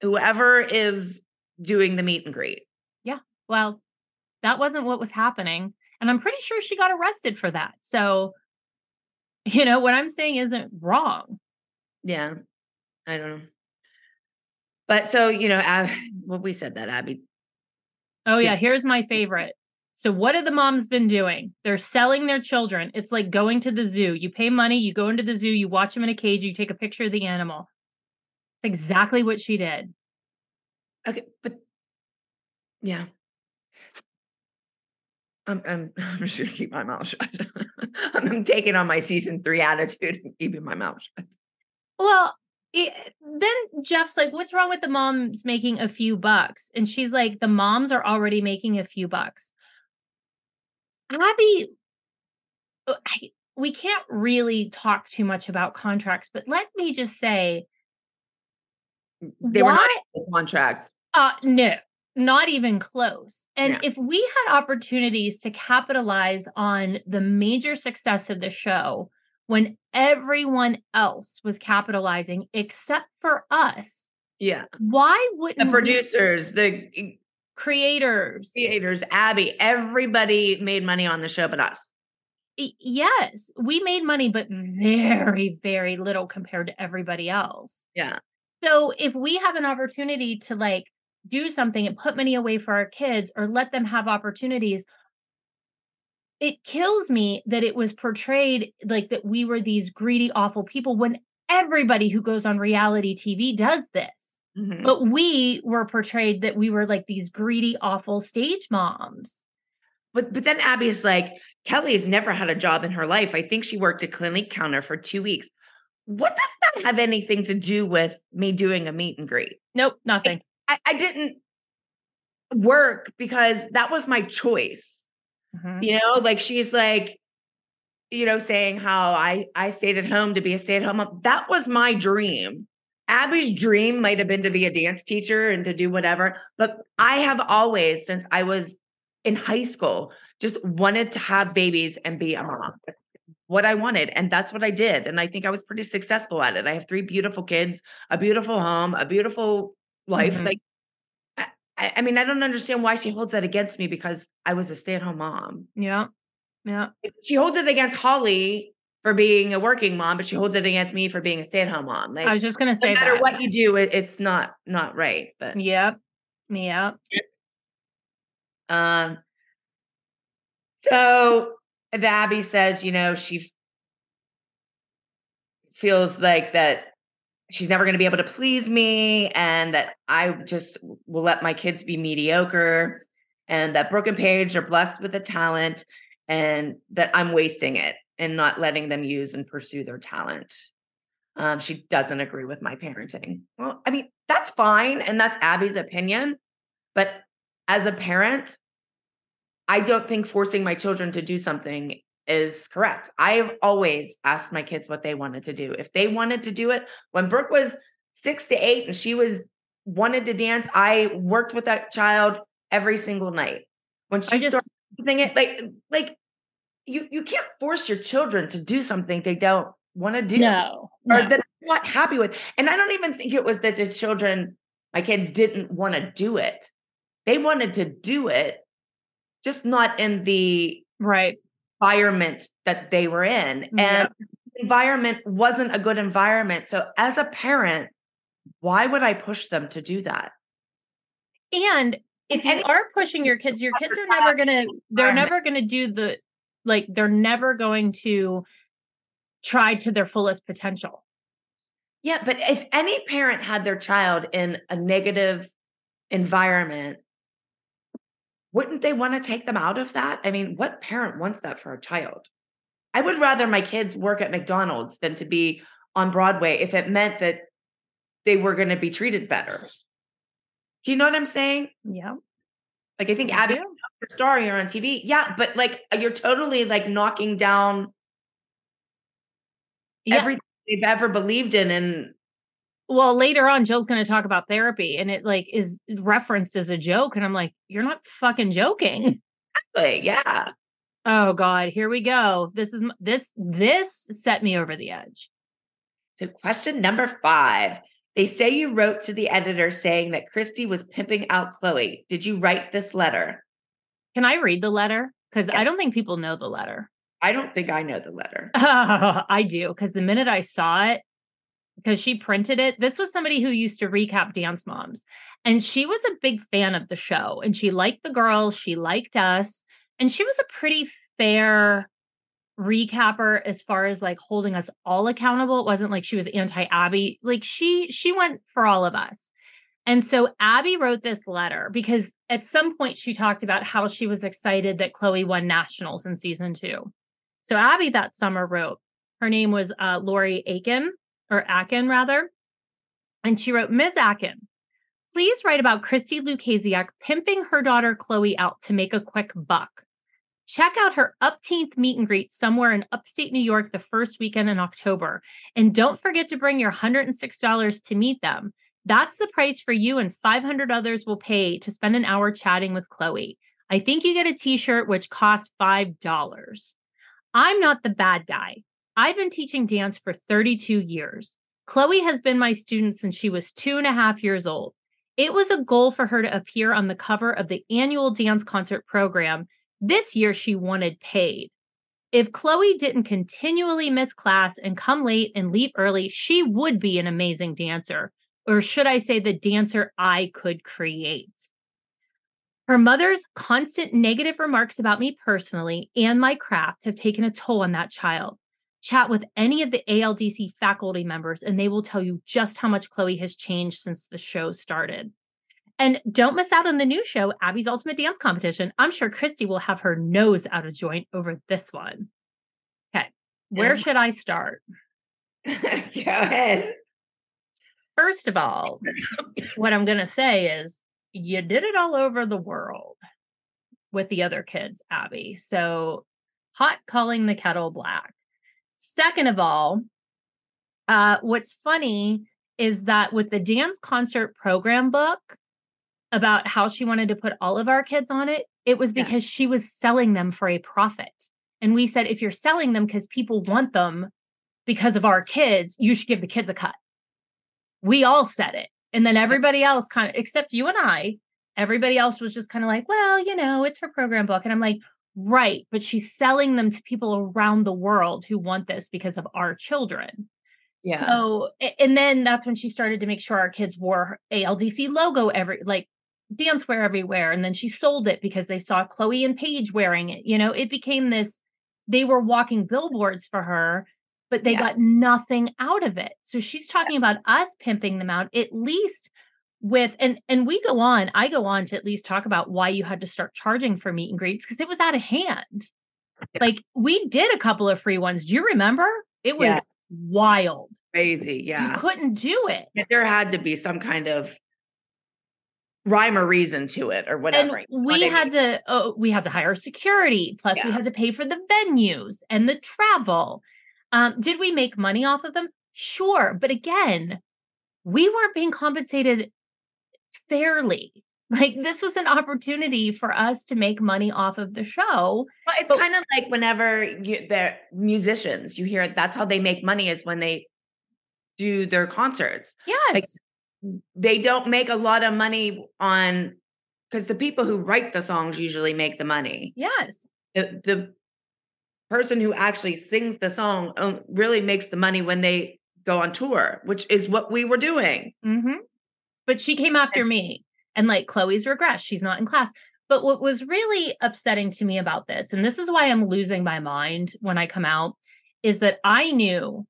whoever is doing the meet and greet. Well, that wasn't what was happening. And I'm pretty sure she got arrested for that. So, <laughs> you know, what I'm saying isn't wrong. Yeah. I don't know. But so, you know, Ab- <sighs> well, we said that, Abby. Oh, yeah. Here's my mm. favorite. So, what have the moms been doing? They're selling their children. It's like going to the zoo. You pay money, you go into the zoo, you watch them in a cage, you take a picture of the animal. It's exactly what she did. Okay, but yeah. I'm I'm <laughs> I'm just gonna keep my mouth shut. <laughs> I'm taking on my season three attitude and keeping my mouth shut. Well, it, then Jeff's like, What's wrong with the moms making a few bucks? And she's like, The moms are already making a few bucks. Abby, uh, I, we can't really talk too much about contracts, but let me just say, They were not Why- in the contracts. Uh no, not even close. And Yeah. if we had opportunities to capitalize on the major success of the show when everyone else was capitalizing except for us, Yeah. why wouldn't The we- producers, the creators? creators, Abby, everybody made money on the show but us. Yes, we made money, but mm-hmm. very, very little compared to everybody else. Yeah. So if we have an opportunity to like do something and put money away for our kids or let them have opportunities, it kills me that it was portrayed like that we were these greedy, awful people when everybody who goes on reality TV does this. Mhm. But we were portrayed that we were like these greedy, awful stage moms. But but then Abby's like, kelly has never had a job in her life. I think she worked a Clinique counter for two weeks. What does that have anything to do with me doing a meet and greet? Nope, nothing. I, I didn't work because that was my choice. Mhm. You know, like she's like, you know, saying how I I stayed at home to be a stay-at-home mom. That was my dream. Abby's dream might have been to be a dance teacher and to do whatever, but I have always, since I was in high school, just wanted to have babies and be a mom. What I wanted, and that's what I did. And I think I was pretty successful at it. I have three beautiful kids, a beautiful home, a beautiful life. Mhm. Like, I, I mean, I don't understand why she holds that against me because I was a stay-at-home mom. Yeah. Yeah. She holds it against Holly for being a working mom, but she holds it against me for being a stay-at-home mom. Like, I was just gonna say, no matter that. what you do, it, it's not not right. But Yep. Yep. um, so the Abby says, you know, she feels like that she's never going to be able to please me, and that I just will let my kids be mediocre, and that Brooke and Paige are blessed with a talent, and that I'm wasting it and not letting them use and pursue their talent. Um, she doesn't agree with my parenting. Well, I mean, that's fine, and that's Abby's opinion. But as a parent, I don't think forcing my children to do something is correct. I've always asked my kids what they wanted to do. If they wanted to do it, when Brooke was six to eight and she was wanted to dance, I worked with that child every single night. When she I just- started doing it, like like you you can't force your children to do something they don't want to do No. or no. that they're not happy with. And I don't even think it was that the children, my kids didn't want to do it. They wanted to do it, just not in the Right. Environment that they were in. And Yeah. environment wasn't a good environment. So as a parent, why would I push them to do that? And if you are pushing your kids, your kids are <laughs> never gonna they're never gonna do the like they're never going to try to their fullest potential. Yeah, but if any parent had their child in a negative environment, wouldn't they want to take them out of that? I mean, what parent wants that for a child? I would rather my kids work at McDonald's than to be on Broadway if it meant that they were going to be treated better. Do you know what I'm saying? Yeah. Like I think Abby, do. you're star, you're on TV. Yeah, but like you're totally like knocking down Yeah. everything they've ever believed in and well, later on, Jill's going to talk about therapy, and it like is referenced as a joke, and I'm like, you're not fucking joking. <laughs> like, yeah. Oh God, here we go. This is this this set me over the edge. So, question number five. They say you wrote to the editor saying that Christi was pimping out Chloe. Did you write this letter? Can I read the letter? Because I don't think people know the letter. I don't think I know the letter. <laughs> I do because the minute I saw it, because she printed it, this was somebody who used to recap Dance Moms, and she was a big fan of the show, and she liked the girls, she liked us, and she was a pretty fair recapper as far as like holding us all accountable. It wasn't like she was anti Abby, like she she went for all of us. And so Abby wrote this letter because at some point she talked about how she was excited that Chloe won nationals in season two. So Abby that summer wrote, her name was uh, Lori Aiken or Akin rather. And she wrote, Ms. Akin, please write about Christi Lukasiak pimping her daughter Chloe out to make a quick buck. Check out her upteenth meet and greet somewhere in upstate New York the first weekend in October. And don't forget to bring your $106 to meet them. That's the price for you and 500 others will pay to spend an hour chatting with Chloe. I think you get a t shirt, which costs $5. I'm not the bad guy. I've been teaching dance for 32 years. Chloe has been my student since she was two and a half years old. It was a goal for her to appear on the cover of the annual dance concert program. This year, she wanted paid. If Chloe didn't continually miss class and come late and leave early, she would be an amazing dancer. Or should I say, the dancer I could create? Her mother's constant negative remarks about me personally and my craft have taken a toll on that child. Chat with any of the ALDC faculty members, and they will tell you just how much Chloe has changed since the show started. And don't miss out on the new show, Abby's Ultimate Dance Competition. I'm sure Christi will have her nose out of joint over this one. Okay, where Yeah. should I start? <laughs> Go ahead. First of all, what I'm going to say is you did it all over the world with the other kids, Abby. So hot calling the kettle black. Second of all, uh, what's funny is that with the dance concert program book about how she wanted to put all of our kids on it, it was Yeah. because she was selling them for a profit. And we said, if you're selling them because people want them because of our kids, you should give the kids a cut. We all said it. And then everybody else kind of, except you and I, everybody else was just kind of like, well, you know, it's her program book. And I'm like, right. But she's selling them to people around the world who want this because of our children. Yeah. So, and then that's when she started to make sure our kids wore ALDC logo every, like dancewear everywhere. And then she sold it because they saw Chloe and Paige wearing it. You know, it became this, they were walking billboards for her, but they Yeah. got nothing out of it. So she's talking about us pimping them out, at least with and and we go on i go on to at least talk about why you had to start charging for meet and greets because it was out of hand like we did a couple of free ones do you remember it was Yeah. wild Crazy. you Yeah. couldn't do it Yeah, There had to be some kind of rhyme or reason to it or whatever. and we what had to oh, we had to hire security plus we had to pay for the venues and the travel um did we make money off of them sure but again we weren't being compensated fairly like this was an opportunity for us to make money off of the show Well, it's kind of like whenever you, they're musicians, you hear that's how they make money is when they do their concerts. yes They don't make a lot of money on because the people who write the songs usually make the money. yes The, the person who actually sings the song um, really makes the money when they go on tour, which is what we were doing. Mm-hmm. But she came after me and like Chloe's regress. She's not in class. But what was really upsetting to me about this, and this is why I'm losing my mind when I come out, is that I knew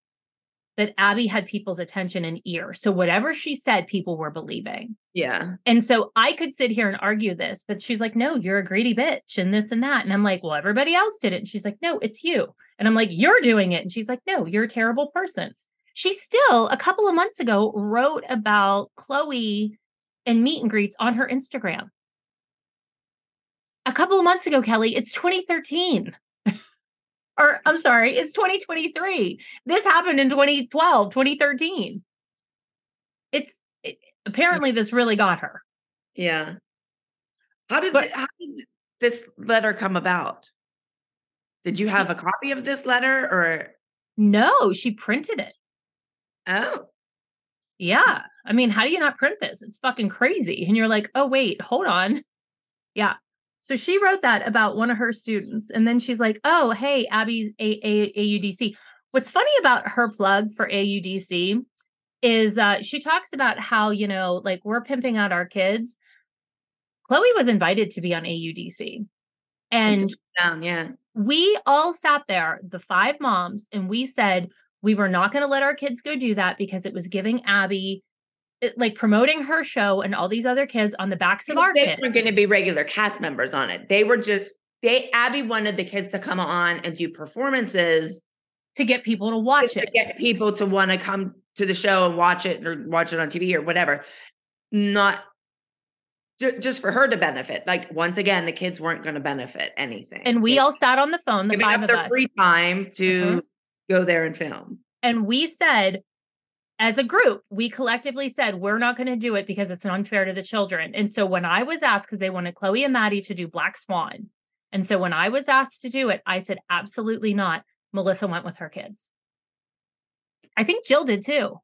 that Abby had people's attention and ear. So whatever she said, people were believing. Yeah. And so I could sit here and argue this, but she's like, no, you're a greedy bitch and this and that. And I'm like, well, everybody else did it. And she's like, no, it's you. And I'm like, you're doing it. And she's like, no, you're a terrible person. She still, a couple of months ago, wrote about Chloe and meet and greets on her Instagram. A couple of months ago, Kelly, it's 2013. or I'm sorry, it's 2023. This happened in 2012, 2013. It's it, apparently this really got her. Yeah. How did, But- th- how did this letter come about? Did you have a copy of this letter or? No, she printed it. Oh, Yeah. I mean, how do you not print this? It's fucking crazy. And you're like, oh, wait, hold on. Yeah. So she wrote that about one of her students. And then she's like, oh, hey, Abby's A- A- AUDC. What's funny about her plug for AUDC is uh, she talks about how, you know, like we're pimping out our kids. Chloe was invited to be on AUDC. And down. Yeah. we all sat there, the five moms, and we said we were not going to let our kids go do that because it was giving Abby, it, like promoting her show and all these other kids on the backs of our they kids. weren't going to be regular cast members on it. They were just, they, Abby wanted the kids to come on and do performances to get people to watch to it. get people to want to come to the show and watch it or watch it on TV or whatever. Not ju- just for her to benefit. Like once again, the kids weren't going to benefit anything. And we They- all sat on the phone, the giving five up of their us, free time to Mhm. Go there and film. and we said, as a group, we collectively said we're not going to do it because it's unfair to the children. And so when I was asked, because they wanted Chloe and Maddie to do Black Swan, and so when I was asked to do it, I said absolutely not. Melissa went with her kids. I think Jill did too.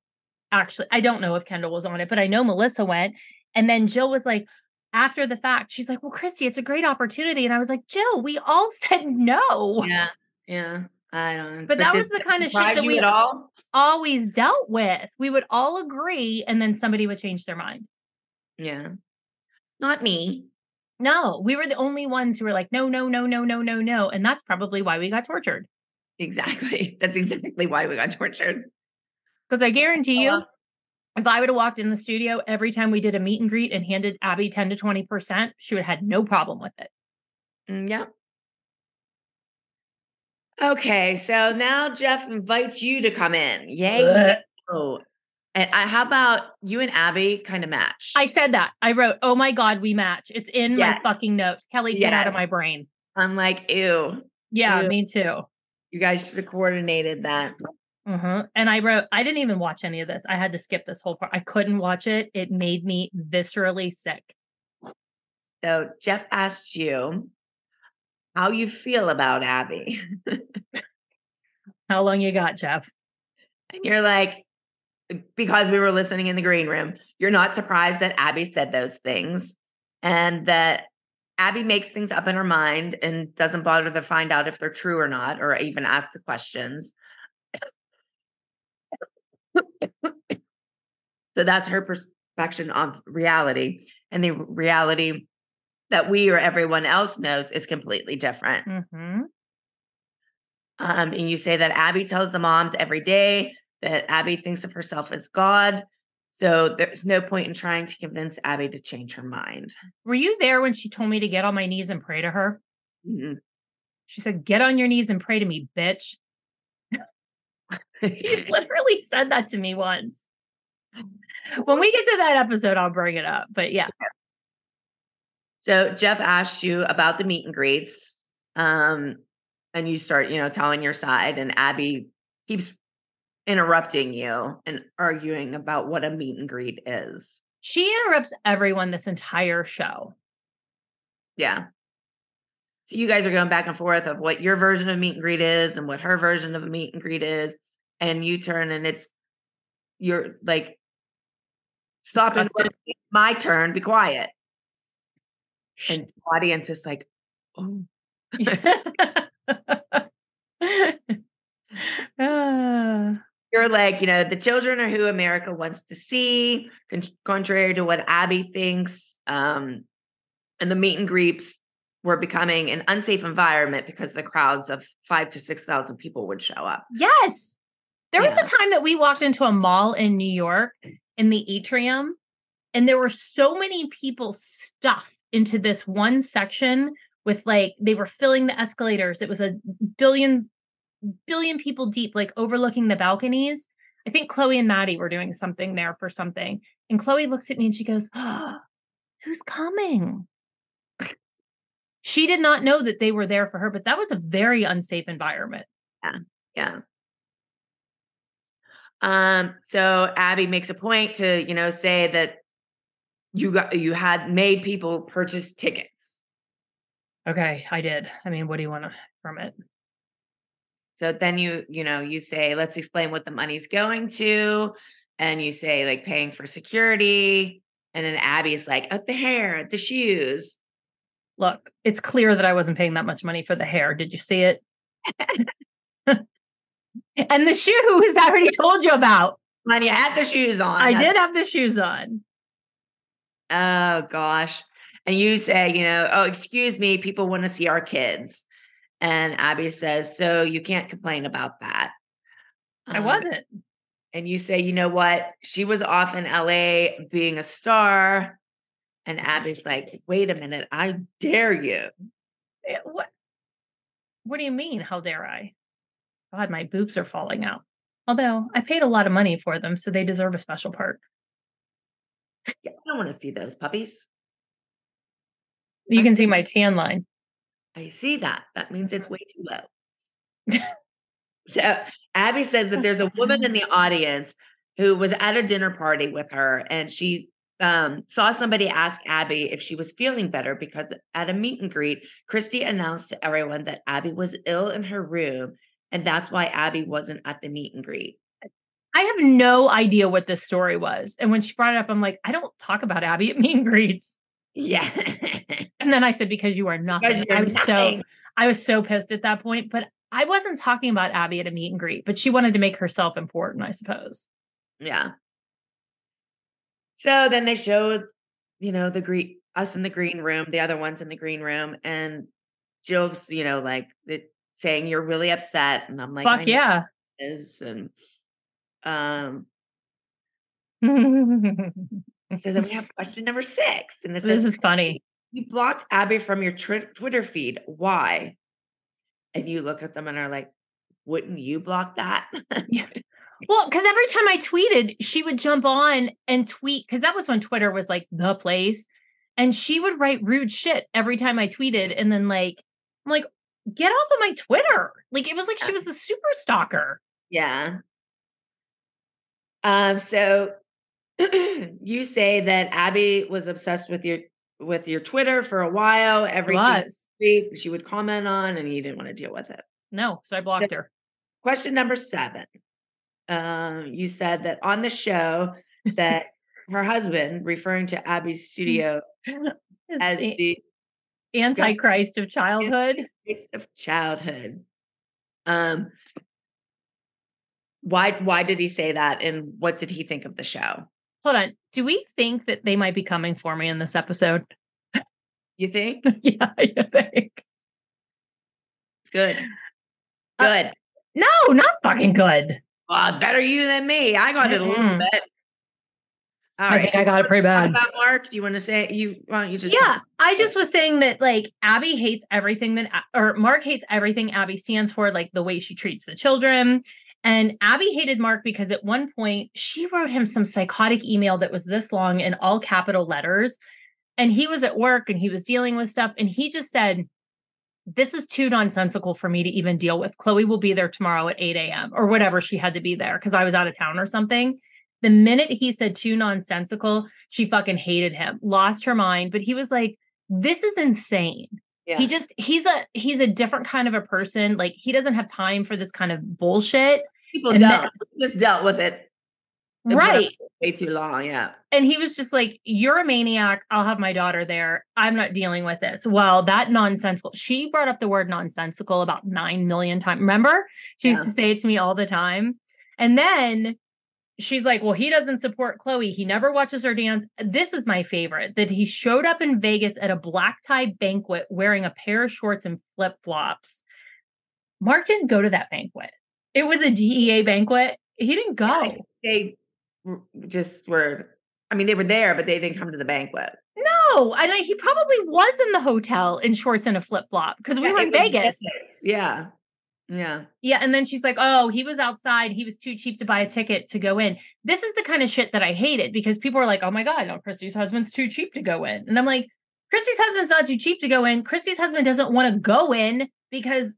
Actually, I don't know if Kendall was on it, but I know Melissa went. And then Jill was like, after the fact, she's like, Well, Christi, it's a great opportunity. And I was like, Jill, we all <laughs> said no. Yeah. Yeah. I don't know. But that was the kind of shit that we all. always dealt with. We would all agree, and then somebody would change their mind. Yeah. Not me. No, we were the only ones who were like, no, no, no, no, no, no, no. And that's probably why we got tortured. Exactly. <laughs> That's exactly why we got tortured. Because I guarantee you, Uh-huh. if I would have walked in the studio every time we did a meet and greet and handed Abby 10 to 20%, she would have had no problem with it. Mm, Yep. Okay, so now Jeff invites you to come in. Yay. Oh. And I, how about you and Abby kind of match? I said that. I wrote, oh my God, we match. It's in Yes. my fucking notes. Kelly, get out of my brain. I'm like, ew, Yeah, Ew. me too. you guys should have coordinated that. hmm And I wrote, I didn't even watch any of this. I had to skip this whole part. I couldn't watch it. It made me viscerally sick. So Jeff asked you how you feel about Abby. How long you got, Jeff? And you're like, because we were listening in the green room, you're not surprised that Abby said those things and that Abby makes things up in her mind and doesn't bother to find out if they're true or not, or even ask the questions. so that's her perspective of reality. And the reality that we or everyone else knows is completely different. Mm-hmm. Um, and you say that Abby tells the moms every day that Abby thinks of herself as God. So there's no point in trying to convince Abby to change her mind. Were you there when she told me to get on my knees and pray to her? Mhm. She said, Get on your knees and pray to me, bitch. <laughs> She <laughs> literally said that to me once. When we get to that episode, I'll bring it up. But yeah, so Jeff asked you about the meet and greets. Um, and you start, you know, telling your side, and Abby keeps interrupting you and arguing about what a meet and greet is. she interrupts everyone this entire show. Yeah. So you guys are going back and forth of what your version of meet and greet is and what her version of a meet and greet is. And you turn and it's you're like stop and Disgusted. it's my turn, be quiet. And the audience is like, oh <laughs> Ah. You're like, you know, the children are who America wants to see, con- contrary to what Abby thinks. Um, and the meet and greets were becoming an unsafe environment because the crowds of five to 6,000 people would show up. yes. There was a time that we walked into a mall in New York in the atrium, and there were so many people stuffed into this one section with like they were filling the escalators. It was a billion billion people deep, like overlooking the balconies. I think Chloe and Maddie were doing something there for something. And Chloe looks at me and she goes, oh, <gasps> Who's coming? She did not know that they were there for her, but that was a very unsafe environment. Yeah. Yeah. Um, so Abby makes a point to, you know, say that you got you had made people purchase tickets. Okay, I did. I mean, what do you want from it? So then you, you know, you say, let's explain what the money's going to. And you say, like, paying for security. And then Abby's like, at the hair, the shoes. Look, it's clear that I wasn't paying that much money for the hair. Did you see it? <laughs> and the shoes I already told you about. And you had the shoes on. I did have the shoes on. Oh gosh. And you say, you know, oh, excuse me, people want to see our kids. And Abby says, so you can't complain about that. I Um, wasn't. And you say, you know what? She was off in LA being a star. And Abby's like, wait a minute, I dare you. Eh, What? What do you mean? How dare I? God, my boobs are falling out. Although I paid a lot of money for them, so they deserve a special part. Yeah, I don't want to see those puppies. You can see my tan line. I see that. That means it's <laughs> way too low. so Abby says that there's a woman in the audience who was at a dinner party with her and she um, saw somebody ask Abby if she was feeling better because at a meet and greet, Christi announced to everyone that Abby was ill in her room. And that's why Abby wasn't at the meet and greet. I have no idea what this story was. And when she brought it up, I'm like, I don't talk about Abby at meet and greets. Yeah. And then I said, because you are nothing. You're I was so. I was so pissed at that point. But I wasn't talking about Abby at a meet and greet, but she wanted to make herself important, I suppose. Yeah. So then they showed, you know, the green us in the green room, the other ones in the green room, and Jill's, you know, like the, saying you're really upset, and I'm like, Fuck yeah. is, and um, <laughs> so then we have question number six, and it this says is funny. you blocked Abby from your twi- Twitter feed. Why? And you look at them and are like, wouldn't you block that? <laughs> Well, because every time I tweeted, she would jump on and tweet because that was when Twitter was like the place. And she would write rude shit every time I tweeted. And then like, I'm like, get off of my Twitter. Like it was like she was a super stalker. Yeah. Um, so <clears throat> you say that Abby was obsessed with your with your Twitter for a while. Every tweet she would comment on, and you didn't want to deal with it. No. So I blocked her. Question number seven. Um, you said that on the show that <laughs> her husband, referring to Abby's studio <laughs> as the the Antichrist of childhood. waste of childhood. Um, why why did he say that, and what did he think of the show? Hold on. Do we think that they might be coming for me in this episode? You think? <laughs> yeah, <laughs> I think. Good. Uh, Good. No, not fucking good. Well, better you than me. I got it a little bit. All I right. think I got it pretty bad. about Mark? Do you want to say you? Why don't you just? Yeah, I just was saying that like Abby hates everything that or Mark hates everything Abby stands for, like the way she treats the children. And Abby hated Mark because at one point she wrote him some psychotic email that was this long in all capital letters. And he was at work and he was dealing with stuff. And he just said, This is too nonsensical for me to even deal with. Chloe will be there tomorrow at 8 a.m. or whatever she had to be there because I was out of town or something. The minute he said too nonsensical, she fucking hated him, lost her mind. But he was like, this is insane. Yeah. He just he's a he's a different kind of a person. Like he doesn't have time for this kind of bullshit. People dealt just dealt with it. They put up Right. Way too long. Yeah. And he was just like, You're a maniac. I'll have my daughter there. I'm not dealing with this. Well, that nonsensical. She brought up the word nonsensical about nine million times. Remember? She used Yeah. to say it to me all the time. And then she's like, Well, he doesn't support Chloe. He never watches her dance. This is my favorite that he showed up in Vegas at a black tie banquet wearing a pair of shorts and flip flops. Mark didn't go to that banquet. It was a DEA banquet. He didn't go. Yeah, They just were. I mean, they were there, but they didn't come to the banquet. No, and I, he probably was in the hotel in shorts and a flip flop because we Yeah, were in was Vegas. Yeah. Yeah. Yeah, and then she's like, "Oh, he was outside. He was too cheap to buy a ticket to go in." This is the kind of shit that I hated because people are like, "Oh my god, no, Christi's husband's too cheap to go in," and I'm like, "Christi's husband's not too cheap to go in. Christi's husband doesn't want to go in because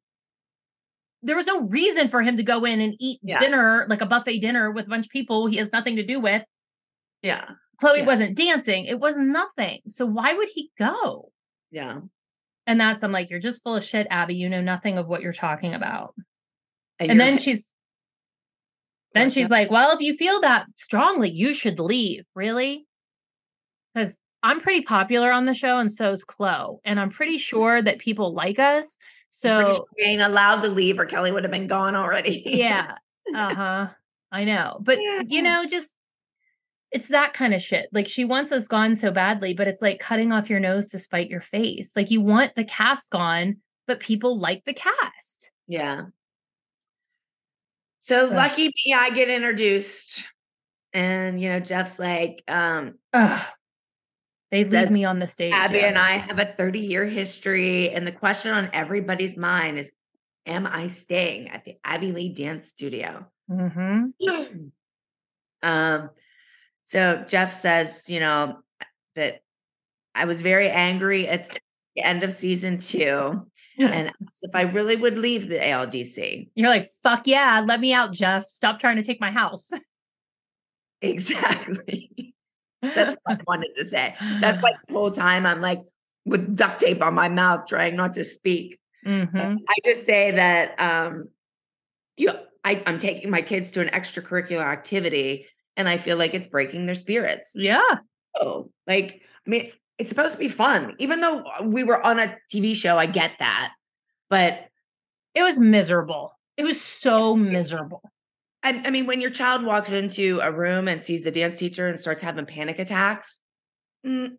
there was no reason for him to go in and eat Yeah. dinner like a buffet dinner with a bunch of people he has nothing to do with. Yeah. Chloe Yeah. wasn't dancing. It was nothing. So why would he go?" Yeah. And that's I'm like, you're just full of shit, Abby. You know nothing of what you're talking about. And, you're- then she's then What's she's like, Well, if you feel that strongly, you should leave. Really? Because I'm pretty popular on the show, and so is Chloe. And I'm pretty mm-hmm. sure that people like us. So ain't allowed to leave, or Kelly would have been gone already. yeah. <laughs> Uh-huh. I know. But Yeah. you know, just it's that kind of shit. Like she wants us gone so badly, but it's like cutting off your nose to spite your face. Like you want the cast gone, but people like the cast. Yeah. So lucky me, I get introduced. And you know, Jeff's like, um, Ugh. They leave Says me on the stage. Abby yeah. and I have a 30-year history. And the question on everybody's mind is, am I staying at the Abby Lee Dance Studio? Mhm. <clears throat> um, so Jeff says, you know, that I was very angry at the end of season two <laughs> and if I really would leave the ALDC. You're like, fuck yeah, let me out, Jeff. Stop trying to take my house. Exactly. That's what I <laughs> wanted to say. That's like this whole time I'm like with duct tape on my mouth, trying not to speak. Mhm. I just say that um, you know, I, I'm taking my kids to an extracurricular activity and I feel like it's breaking their spirits. Yeah. Oh, like, I mean, it's supposed to be fun. Even though we were on a TV show, I get that. But It was miserable. It was so miserable. I, I mean, when your child walks into a room and sees the dance teacher and starts having panic attacks, mm,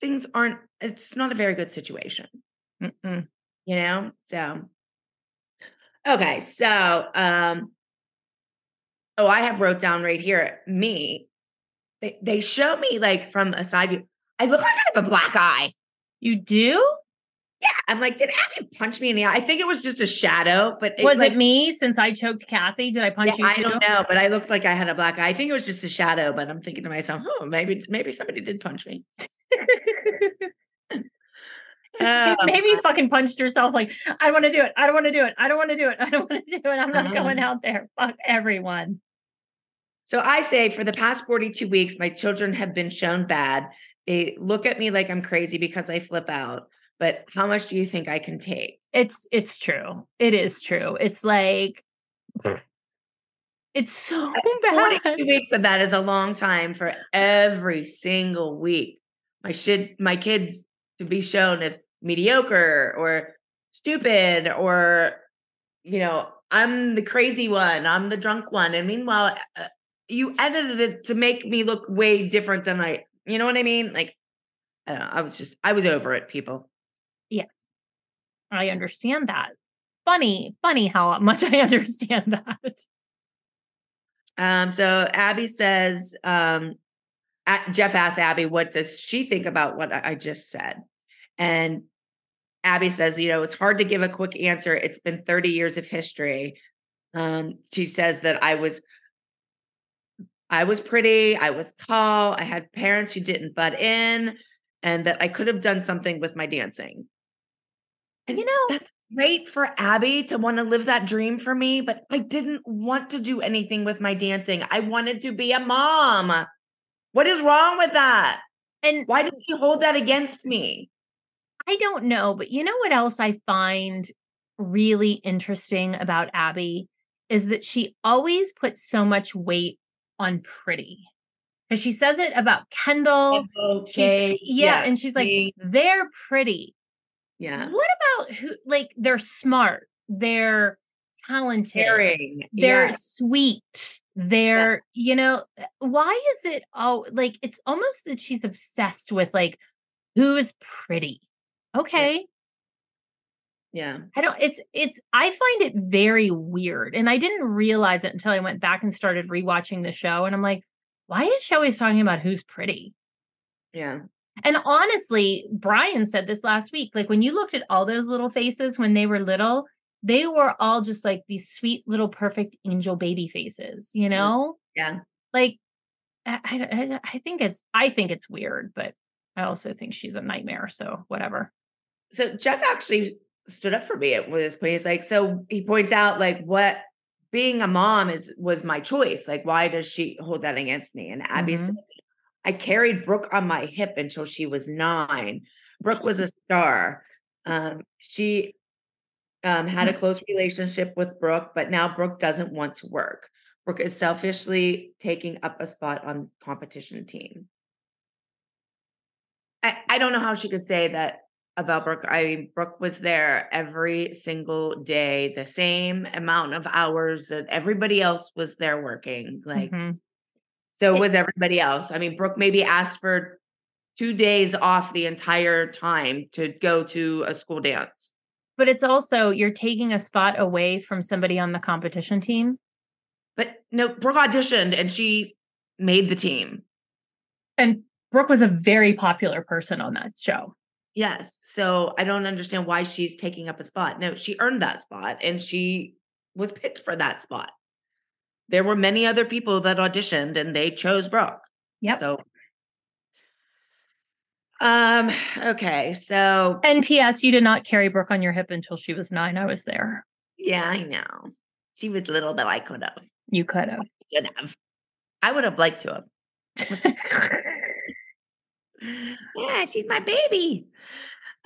things aren't, it's not a very good situation, Mm-mm. you know? So, okay. So, um, oh, I have wrote down right here, me, they, they show me like from a side view, I look like I have a black eye. You do? Yeah. I'm like, did Abby punch me in the eye? I think it was just a shadow, but it, was like, it me since I choked Cathy? Did I punch Yeah, you I too? don't know, but I looked like I had a black eye. I think it was just a shadow, but I'm thinking to myself, oh, maybe maybe somebody did punch me. <laughs> Oh, Maybe you fucking punched yourself like, I don't want to do it. I don't want to do it. I don't want to do it. <laughs> I don't want to do it. I'm not going Uh-huh. out there. Fuck everyone. So I say for the past 42 weeks, my children have been shown bad. They look at me like I'm crazy because I flip out. But how much do you think I can take? It's it's true. It is true. It's like it's so <laughs> bad. 42 weeks of that is a long time for every single week. My shit, my kids to be shown as mediocre or stupid or you know i'm the crazy one i'm the drunk one and meanwhile uh, you edited it to make me look way different than i you know what i mean like i don't know i was just i was over it people I understand that. Funny, funny how much <laughs> I understand that. um so abby says um jeff asked abby what does she think about what i I just said and abby says you know it's hard to give a quick answer it's been 30 years of history um she says that i was I was pretty, I was tall, I had parents who didn't butt in, and that I could have done something with my dancing. And You know- that's great for Abby to want to live that dream for me, but I didn't want to do anything with my dancing. I wanted to be a mom. What is wrong with that? And Why did she hold that against me? I don't know, but you know what else I find really interesting about Abby is that she always puts so much weight on pretty. Because she says it about Kendall. She's, Okay. yeah, and she's like, they're pretty. Yeah. What about who like they're smart, they're talented, Caring. they're yeah. sweet, they're, you know, uh, why is it oh like it's almost that she's obsessed with like who is pretty. Okay. Yeah. I don't it's it's I find it very weird. And I didn't realize it until I went back and started rewatching the show. And I'm like, why is she always talking about who's pretty? Yeah. And honestly, Brian said this last week. Like when you looked at all those little faces when they were little, they were all just like these sweet little perfect angel baby faces, you know? Yeah. Like I, I, I- think it's I think it's weird, but I also think she's a nightmare. So whatever. So Jeff actually stood up for me at this point. He's like, so he points out like what being a mom is was my choice. Like, why does she hold that against me? And Abby Mhm. says, I carried Brooke on my hip until she was nine. Brooke was a star. Um, she um, had a close relationship with Brooke, but now Brooke doesn't want to work. Brooke is selfishly taking up a spot on competition team. I, I don't know how she could say that about Brooke. I mean, Brooke was there every single day, the same amount of hours that everybody else was there working. Like, Mhm. So was everybody else. I mean, Brooke maybe asked for two days off the entire time to go to a school dance. But it's also you're taking a spot away from somebody on the competition team. But no, Brooke auditioned and she made the team. And Brooke was a very popular person on that show. Yes. So I don't understand why she's taking up a spot. No, she earned that spot and she was picked for that spot. There were many other people that auditioned and they chose Brooke. Yep. So um okay, so And P.S. You did not carry Brooke on your hip until she was nine. I was there. yeah, I know. She was little though I could have. You could have. Should have. I would have liked to have. <laughs> yeah, she's my baby.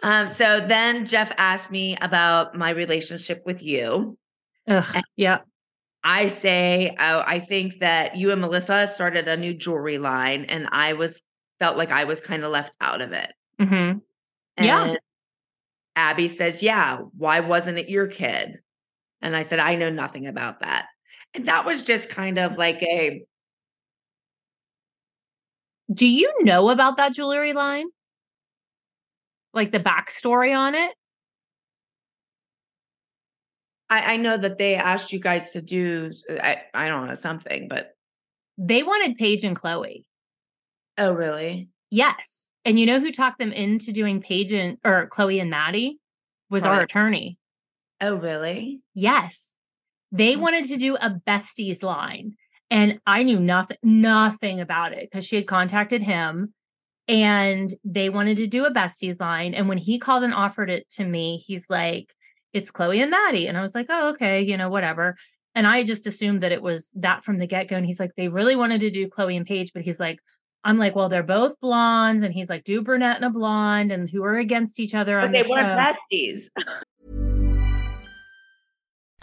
Um, so then Jeff asked me about my relationship with you. Ugh. Yeah. I say, oh, I think that you and Melissa started a new jewelry line, and I was felt like I was kind of left out of it. hmm Yeah. Abby says, Yeah, why wasn't it your kid? And I said, I know nothing about that. And that was just kind of like a Do you know about that jewelry line? Like the backstory on it? I, I know that they asked you guys to do I, I don't know something, but They wanted Paige and Chloe. oh really? Yes. And you know who talked them into doing Paige and or Chloe and Maddie? Was our attorney. Oh really? Yes. They Hmm. wanted to do a besties line. And I knew nothing nothing about it because she had contacted him and they wanted to do a besties line. And when he called and offered it to me, he's like, it's Chloe and Maddie. And I was like, oh, okay, you know, whatever. And I just assumed that it was that from the get-go. And he's like, they really wanted to do Chloe and Paige, but he's like, I'm like, well, they're both blondes. And he's like, do brunette and a blonde, and who are against each other on But they the weren't show. besties. <laughs>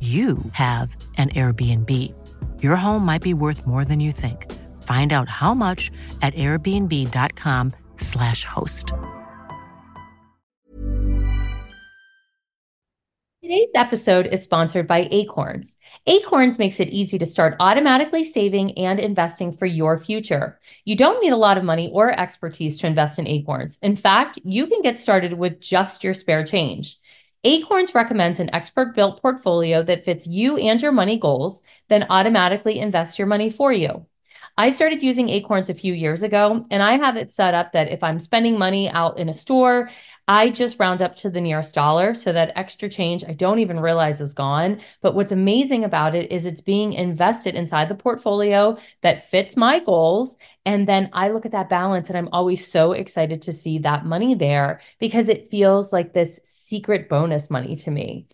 you have an Airbnb. Your home might be worth more than you think. Find out how much at airbnb.com/slash host. Today's episode is sponsored by Acorns. Acorns makes it easy to start automatically saving and investing for your future. You don't need a lot of money or expertise to invest in Acorns. In fact, you can get started with just your spare change. Acorns recommends an expert built portfolio that fits you and your money goals, then automatically invests your money for you. I started using Acorns a few years ago, and I have it set up that if I'm spending money out in a store, I just round up to the nearest dollar so that extra change I don't even realize is gone. But what's amazing about it is it's being invested inside the portfolio that fits my goals. And then I look at that balance and I'm always so excited to see that money there because it feels like this secret bonus money to me.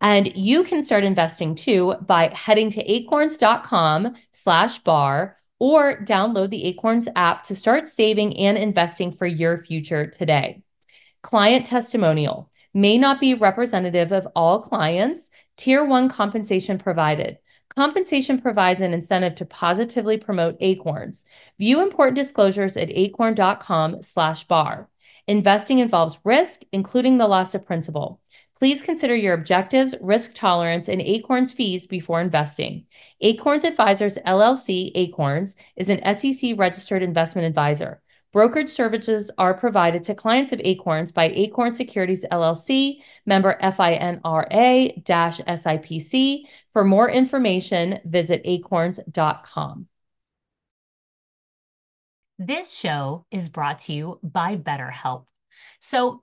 And you can start investing too by heading to acorns.com slash barre or download the Acorns app to start saving and investing for your future today. Client testimonial may not be representative of all clients. Tier one compensation provided. Compensation provides an incentive to positively promote Acorns. View important disclosures at acorn.com slash barre. Investing involves risk, including the loss of principal. Please consider your objectives, risk tolerance, and Acorns fees before investing. Acorns Advisors LLC Acorns is an SEC registered investment advisor. Brokerage services are provided to clients of Acorns by Acorn Securities LLC, member FINRA SIPC. For more information, visit acorns.com. This show is brought to you by BetterHelp. So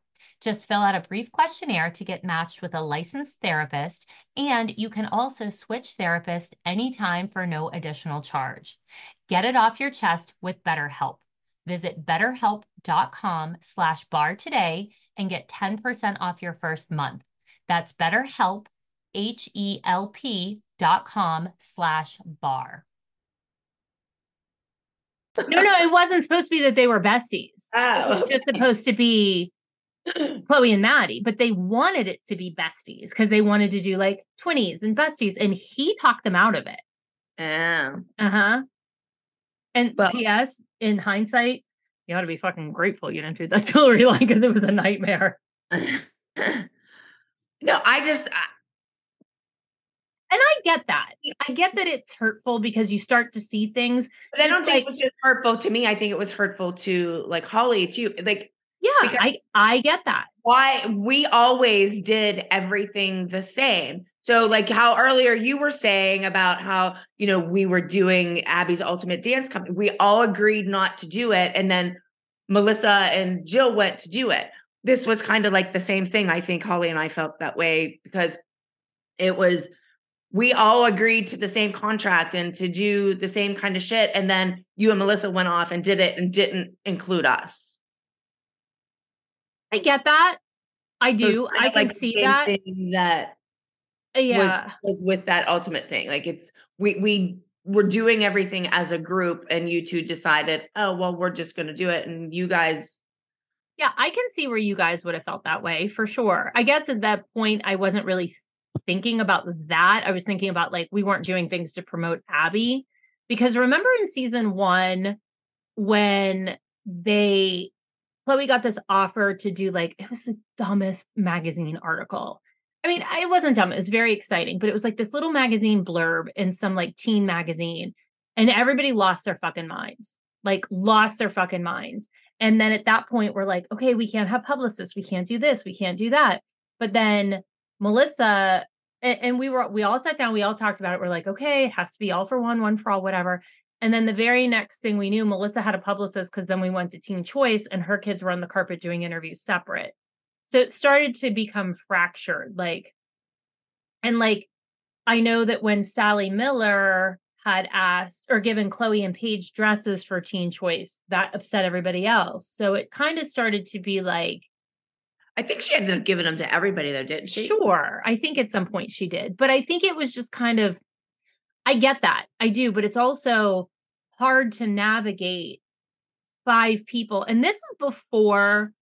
Just fill out a brief questionnaire to get matched with a licensed therapist, and you can also switch therapists anytime for no additional charge. Get it off your chest with BetterHelp. Visit betterhelp.com slash barre today and get 10% off your first month. That's betterhelp, H-E-L-P dot com slash barre. No, no, it wasn't supposed to be that they were besties. Oh. It was just supposed to be <clears throat> Chloe and Maddie, but they wanted it to be besties because they wanted to do like 20s and besties, and he talked them out of it. Yeah. Uh huh. And Well- P.S. In hindsight, you ought to be fucking grateful you didn't do that jewelry line because it was a nightmare. <laughs> no, I just I, And I get that. I get that it's hurtful because you start to see things. but I don't think like- it was just hurtful to me. I think it was hurtful to like Holly too. Like Yeah, Because- I I get that. why we always did everything the same. So like how earlier you were saying about how, you know, we were doing Abby's ultimate dance company. We all agreed not to do it and then Melissa and Jill went to do it. This was kind of like the same thing. I think Holly and I felt that way because it was we all agreed to the same contract and to do the same kind of shit and then you and Melissa went off and did it and didn't include us. I get that. I do. kind I can like see that. that Yeah. was, was with that ultimate thing. Like it's we we were doing everything as a group, and you two decided, oh well, we're just going to do it, and you guys Yeah, I can see where you guys would have felt that way for sure. I guess at that point, I wasn't really thinking about that. I was thinking about like we weren't doing things to promote Abby. Because remember in season one, when they, Chloe got this offer to do like, it was the dumbest magazine article. I mean, it wasn't dumb. It was very exciting, but it was like this little magazine blurb in some like teen magazine. And everybody lost their fucking minds, like lost their fucking minds. And then at that point, we're like, okay, we can't have publicists. We can't do this. We can't do that. But then Melissa, and, and we were, we all sat down, we all talked about it. We're like, okay, it has to be all for one, one for all, whatever. And then the very next thing we knew, Melissa had a publicist because then we went to Teen Choice and her kids were on the carpet doing interviews separate. So it started to become fractured. Like, and like, I know that when Sally Miller had asked or given Chloe and Paige dresses for Teen Choice, that upset everybody else. So it kind of started to be like, I think she ended up giving them to everybody though, didn't she? Sure. I think at some point she did. But I think it was just kind of I get that. I do, but it's also hard to navigate five people. And this is before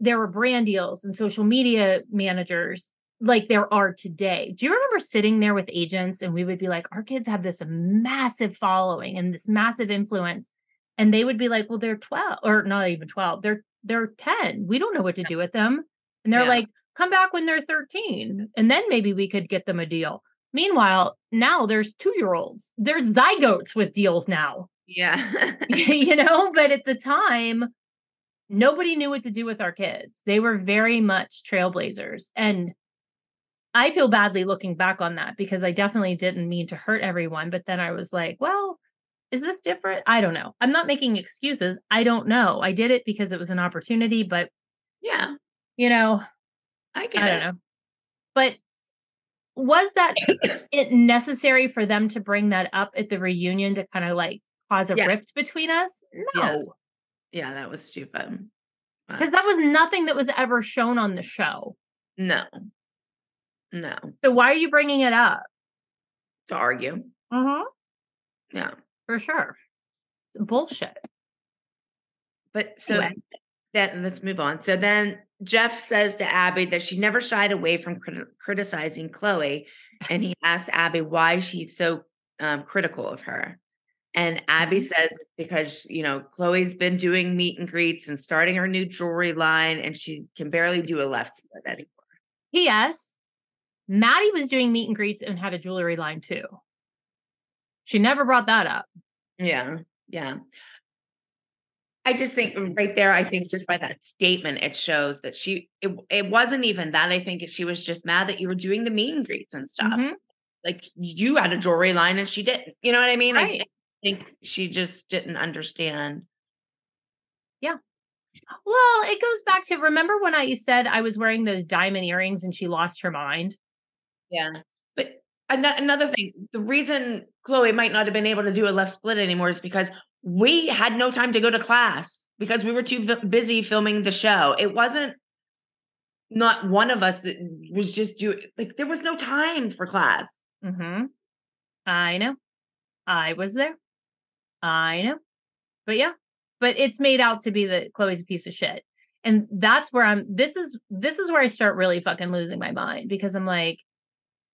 there were brand deals and social media managers like there are today. Do you remember sitting there with agents and we would be like, our kids have this massive following and this massive influence. And they would be like, well, they're 12 or not even 12. They're they're 10. We don't know what to do with them. And they're yeah. like, come back when they're 13. And then maybe we could get them a deal. Meanwhile, now there's two year olds, there's zygotes with deals now. Yeah. <laughs> you know, but at the time, nobody knew what to do with our kids. They were very much trailblazers. And I feel badly looking back on that because I definitely didn't mean to hurt everyone. But then I was like, well, is this different? I don't know. I'm not making excuses. I don't know. I did it because it was an opportunity, but yeah, you know, I I don't know. But was that <coughs> it necessary for them to bring that up at the reunion to kind of like cause a yeah. rift between us? No. Yeah, yeah that was stupid. Because that was nothing that was ever shown on the show. No. No. So why are you bringing it up? To argue. Mm-hmm. Yeah. For sure. It's bullshit. But so anyway. then let's move on. So then Jeff says to Abby that she never shied away from crit- criticizing Chloe. And he asks Abby why she's so um, critical of her. And Abby mm-hmm. says because, you know, Chloe's been doing meet and greets and starting her new jewelry line, and she can barely do a left split anymore. P.S. Maddie was doing meet and greets and had a jewelry line too. She never brought that up. Yeah. Yeah. I just think right there, I think just by that statement, it shows that she, it, it wasn't even that. I think she was just mad that you were doing the meet and greets and stuff. Mm-hmm. Like you had a jewelry line and she didn't. You know what I mean? Right. I think she just didn't understand. Yeah. Well, it goes back to remember when I said I was wearing those diamond earrings and she lost her mind? Yeah. But another thing, the reason Chloe might not have been able to do a left split anymore is because we had no time to go to class because we were too busy filming the show. It wasn't not one of us that was just doing like there was no time for class. Mm-hmm. I know. I was there. I know. But yeah, but it's made out to be that Chloe's a piece of shit. And that's where I'm this is this is where I start really fucking losing my mind because I'm like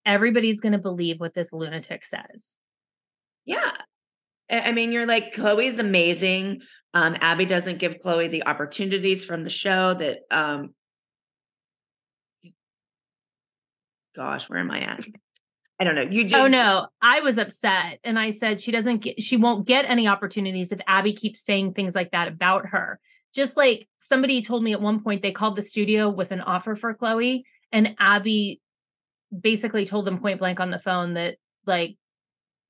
everybody's going to believe what this lunatic says. Yeah. I mean, you're like, Chloe's amazing. Um, Abby doesn't give Chloe the opportunities from the show that, um, gosh, where am I at? I don't know. You just, oh no, I was upset, and I said she doesn't get, she won't get any opportunities if Abby keeps saying things like that about her. Just like somebody told me at one point, they called the studio with an offer for Chloe, and Abby basically told them point blank on the phone that like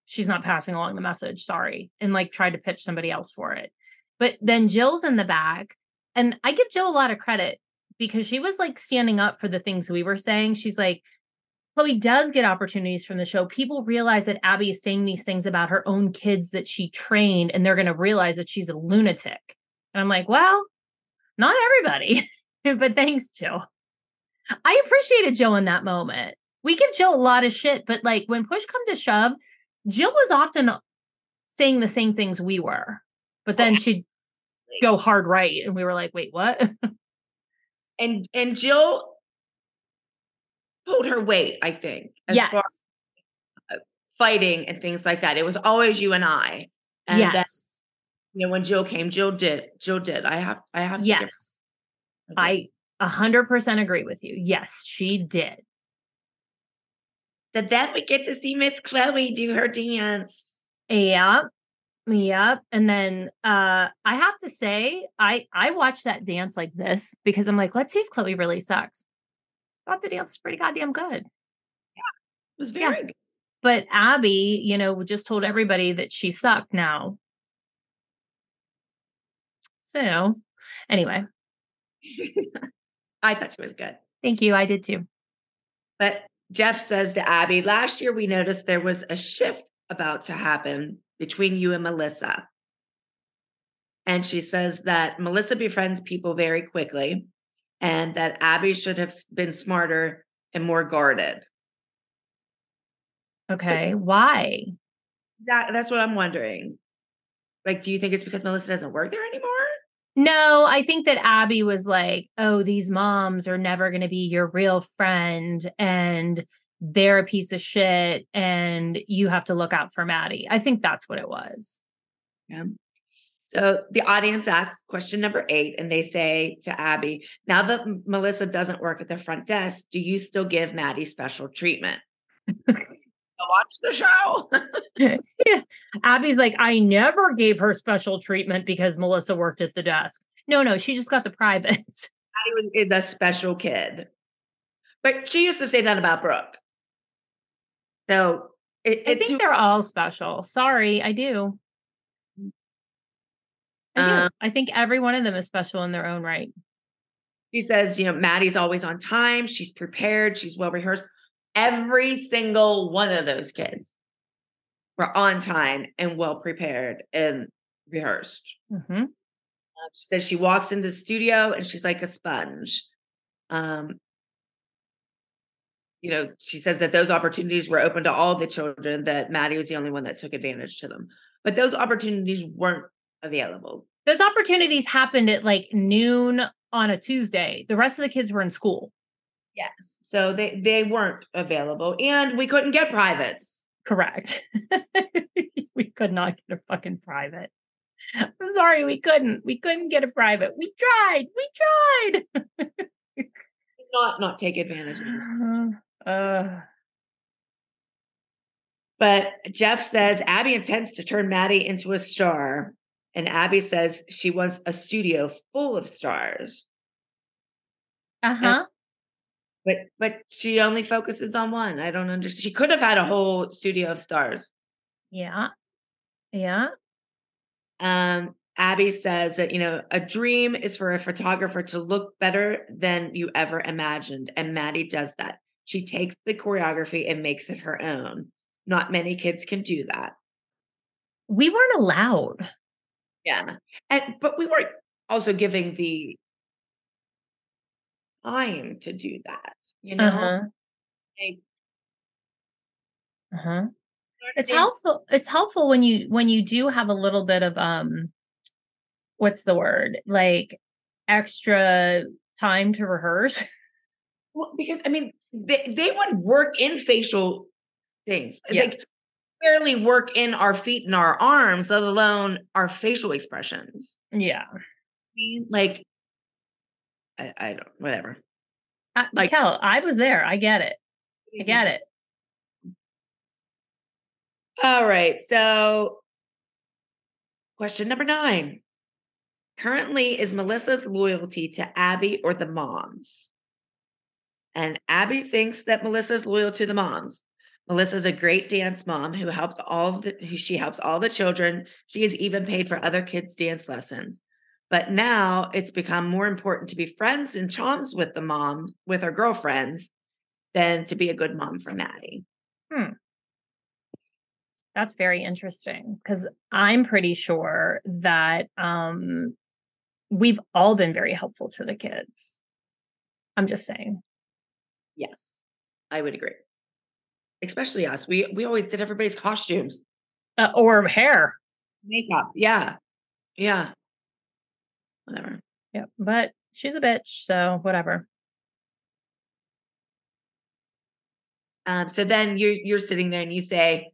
she's not passing along the message, sorry, and like tried to pitch somebody else for it. But then Jill's in the back, and I give Jill a lot of credit because she was like standing up for the things we were saying. She's like, Chloe does get opportunities from the show. People realize that Abby is saying these things about her own kids that she trained, and they're going to realize that she's a lunatic. And I'm like, well, not everybody, <laughs> but thanks, Jill. I appreciated Jill in that moment. We give Jill a lot of shit, but like when push come to shove, Jill was often saying the same things we were, but then oh, she'd go hard right. And we were like, wait, what? <laughs> And and Jill pulled her weight, I think. as yes. far as uh, fighting and things like that. It was always you and I. And then, yes. you know, when Jill came, Jill did. Jill did. I have I have to give her- Yes. I a hundred percent agree with you. Yes, she did. So then we get to see Miss Chloe do her dance. Yep. Yep. And then uh I have to say, I I watched that dance like this because I'm like, let's see if Chloe really sucks. Thought the dance was pretty goddamn good. Yeah. It was Yeah. very good. But Abby, you know, just told everybody that she sucked now. So anyway, <laughs> I thought she was good. thank you. I did too. But Jeff says to Abby, last year we noticed there was a shift about to happen between you and Melissa. And she says that Melissa befriends people very quickly and that Abby should have been smarter and more guarded. Okay. Why? That, that's what I'm wondering. Like, do you think it's because Melissa doesn't work there anymore? No, I think that Abby was like, oh, these moms are never going to be your real friend and they're a piece of shit and you have to look out for Maddie. I think that's what it was. Yeah. So the audience asks question number eight, and they say to Abby, now that Melissa doesn't work at the front desk, do you still give Maddie special treatment? <laughs> Watch the show. <laughs> <laughs> Yeah. Abby's like, I never gave her special treatment because Melissa worked at the desk. No, no, she just got the privates. <laughs> Maddie is a special kid. But she used to say that about Brooke. So it, I think they're all special. Sorry, I do. I do. Um, I think every one of them is special in their own right. she says, you know, Maddie's always on time. She's prepared. She's well rehearsed. Every single one of those kids were on time and well prepared and rehearsed. Mhm. Uh, she says she walks into the studio and she's like a sponge. Um, you know, she says that those opportunities were open to all the children, that Maddie was the only one that took advantage to them. But those opportunities weren't available. Those opportunities happened at like noon on a Tuesday. The rest of the kids were in school. Yes. So they they weren't available. And we couldn't get privates. Correct. <laughs> we could not get a fucking private. I'm sorry, we couldn't. We couldn't get a private. We tried. We tried. Not not take advantage of it. <sighs> uh, But Jeff says Abby intends to turn Maddie into a star. And Abby says she wants a studio full of stars. uh-huh. But but she only focuses on one. I don't understand. She could have had a whole studio of stars. Yeah. Yeah. Um, Abby says that you know a dream is for a photographer to look better than you ever imagined, and Maddie does that. She takes the choreography and makes it her own. Not many kids can do that. We weren't allowed. Yeah, and but we weren't also giving the time to do that. You know, Uh-huh. Like, Uh-huh. It's helpful. It's helpful when you when you do have a little bit of um what's the word? Like extra time to rehearse. <laughs> Well, because I mean, they, they would work in facial things. Like Yes. barely work in our feet and our arms, let alone our facial expressions. Yeah. I mean, Like, I, I don't, whatever. I, Like- Kel, I was there. I get it. I mm-hmm. get it. All right. So, question number nine. Currently, is Melissa's loyalty to Abby or the moms? And Abby thinks that Melissa's loyal to the moms. Melissa's a great dance mom who helped all the who she helps all the children. She is even paid for other kids' dance lessons. But now it's become more important to be friends and chums with the mom, with her girlfriends, than to be a good mom for Maddie. That's very interesting because I'm pretty sure that um we've all been very helpful to the kids. I'm just saying. Yes, I would agree. Especially us. We we always did everybody's costumes, Uh, or hair. makeup. Yeah, yeah. Whatever. Yep. But she's a bitch, so whatever. Um, so then you're you're sitting there and you say,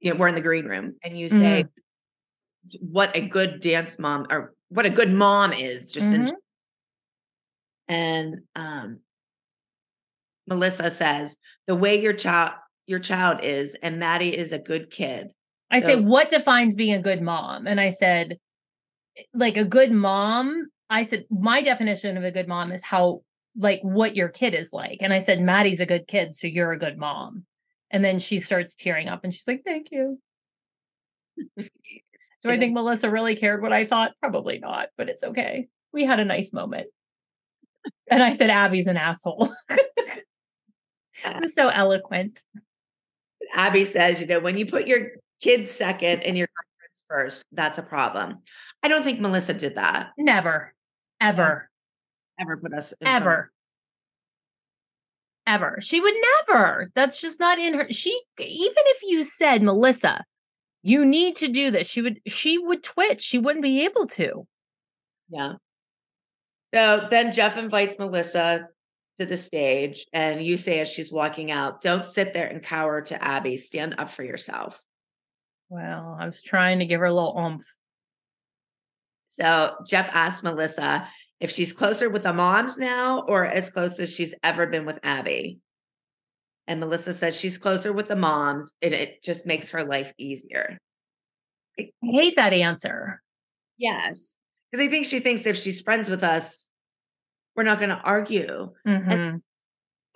you know, we're in the green room, and you say, what a good dance mom or what a good mom is, just in Mhm. and um Melissa says, the way your child your child is, and Maddie is a good kid. I say, what defines being a good mom? And I said, like a good mom. I said, my definition of a good mom is how, like, what your kid is like. And I said, Maddie's a good kid, so you're a good mom. And then she starts tearing up and she's like, thank you. <laughs> Do I think Melissa really cared what I thought? Probably not, but it's okay. We had a nice moment. And I said, Abby's an asshole. <laughs> Ah. it was so eloquent. Abby says, you know, when you put your kids second and your first, that's a problem. I don't think Melissa did that. Never, ever. Ever put us ever ever she would never that's just not in her she even if you said melissa you need to do this she would she would twitch she wouldn't be able to Yeah. So then Jeff invites Melissa to the stage, and you say as she's walking out, don't sit there and cower to Abby. Stand up for yourself. Well i was trying to give her a little oomph So Jeff asked Melissa if she's closer with the moms now or as close as she's ever been with Abby. And Melissa says she's closer with the moms, and it just makes her life easier. i hate that answer Yes. Because I think she thinks if she's friends with us, we're not going to argue. Mhm,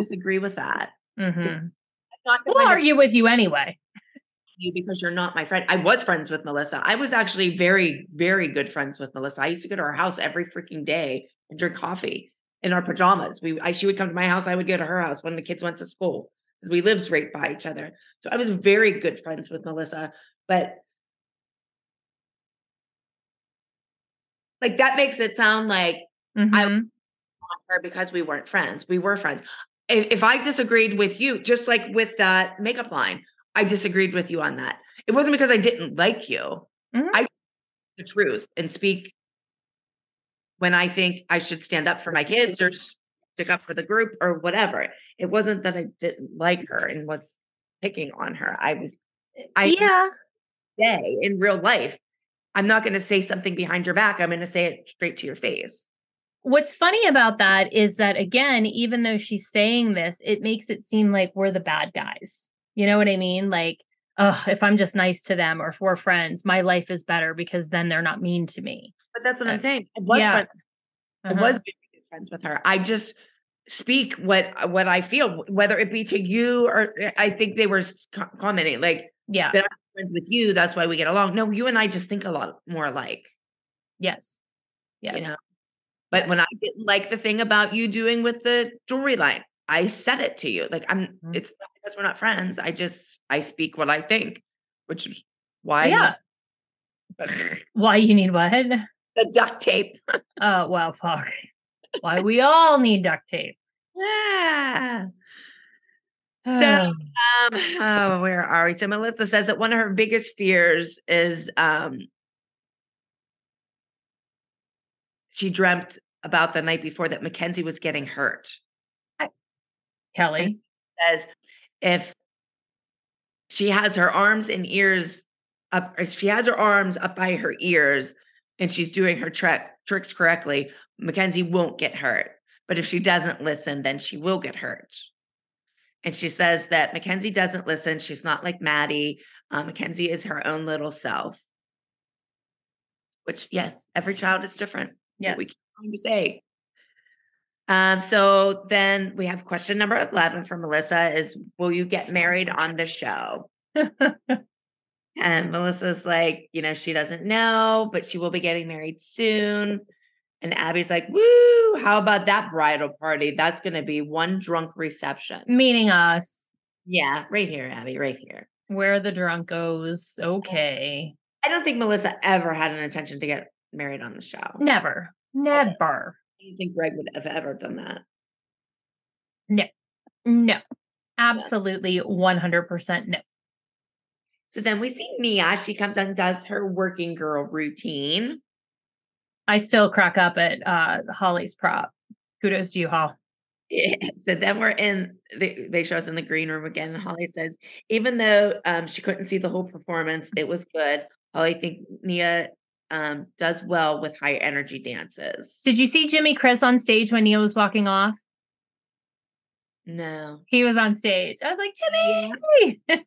Disagree with that. mhm. Not we'll argue with you anyway you because you're not my friend. I was friends with Melissa. I was actually very, very good friends with Melissa. I used to go to her house every freaking day and drink coffee in our pajamas. We, I, she would come to my house. I would go to her house when the kids went to school because we lived right by each other. So I was very good friends with Melissa. But like that makes it sound like Mhm. I want her because we weren't friends. We were friends. If, if I disagreed with you, just like with that makeup line, I disagreed with you on that. It wasn't because I didn't like you. Mhm. I the truth and speak when I think I should stand up for my kids or stick up for the group or whatever. It wasn't that I didn't like her and was picking on her. I was I yeah say in real life, I'm not going to say something behind your back. I'm going to say it straight to your face. what's funny about that is that again even though she's saying this it makes it seem like we're the bad guys you know what i mean like oh if i'm just nice to them or if we're friends my life is better because then they're not mean to me But that's what I'm Uh, saying. I was yeah. friends I Uh-huh. was very good friends with her. I just speak what what I feel, whether it be to you or eh, I think they were commenting like yeah that I'm friends with you. That's why we get along. No, you and I just think a lot more alike. yes yes You know. But when I didn't like the thing about you doing with the jewelry line, I said it to you. Like I'm. Mhm. It's not because we're not friends. I just I speak what I think, which is why. yeah <laughs> why you need what the duct tape. <laughs> oh well fuck why we all need duct tape Yeah. so <sighs> Um, oh, where are we? So Melissa says that one of her biggest fears is um she dreamt about the night before that Mackenzie was getting hurt. Kelly Says if she has her arms and ears up, she has her arms up by her ears and she's doing her trick tricks correctly, Mackenzie won't get hurt. But if she doesn't listen, then she will get hurt. And she says that Mackenzie doesn't listen. She's not like Maddie. Uh, Mackenzie is her own little self. Which, yes, every child is different. what yes We keep trying to say. Um, so then we have question number 11 for Melissa is Will you get married on the show? <laughs> And Melissa's like, you know, she doesn't know, but she will be getting married soon. And Abby's like, woo, how about that bridal party? That's going to be one drunk reception. meaning us Yeah, right here, Abby, right here. where the drunk goes okay I don't think Melissa ever had an intention to get married on the show. never never I don't think Greg would have ever done that. no no, absolutely 100% no So then we see Nia. She comes and does her working girl routine. I still crack up at uh Holly's prop. Kudos to you, Hall. Yeah. <laughs> So then we're in. They, they show us in the green room again, and Holly says, even though um, she couldn't see the whole performance, it was good. Holly think Nia um, does well with high energy dances. Did you see Jimmy Chris on stage when Nia was walking off? No. He was on stage. I was like, Jimmy. <laughs>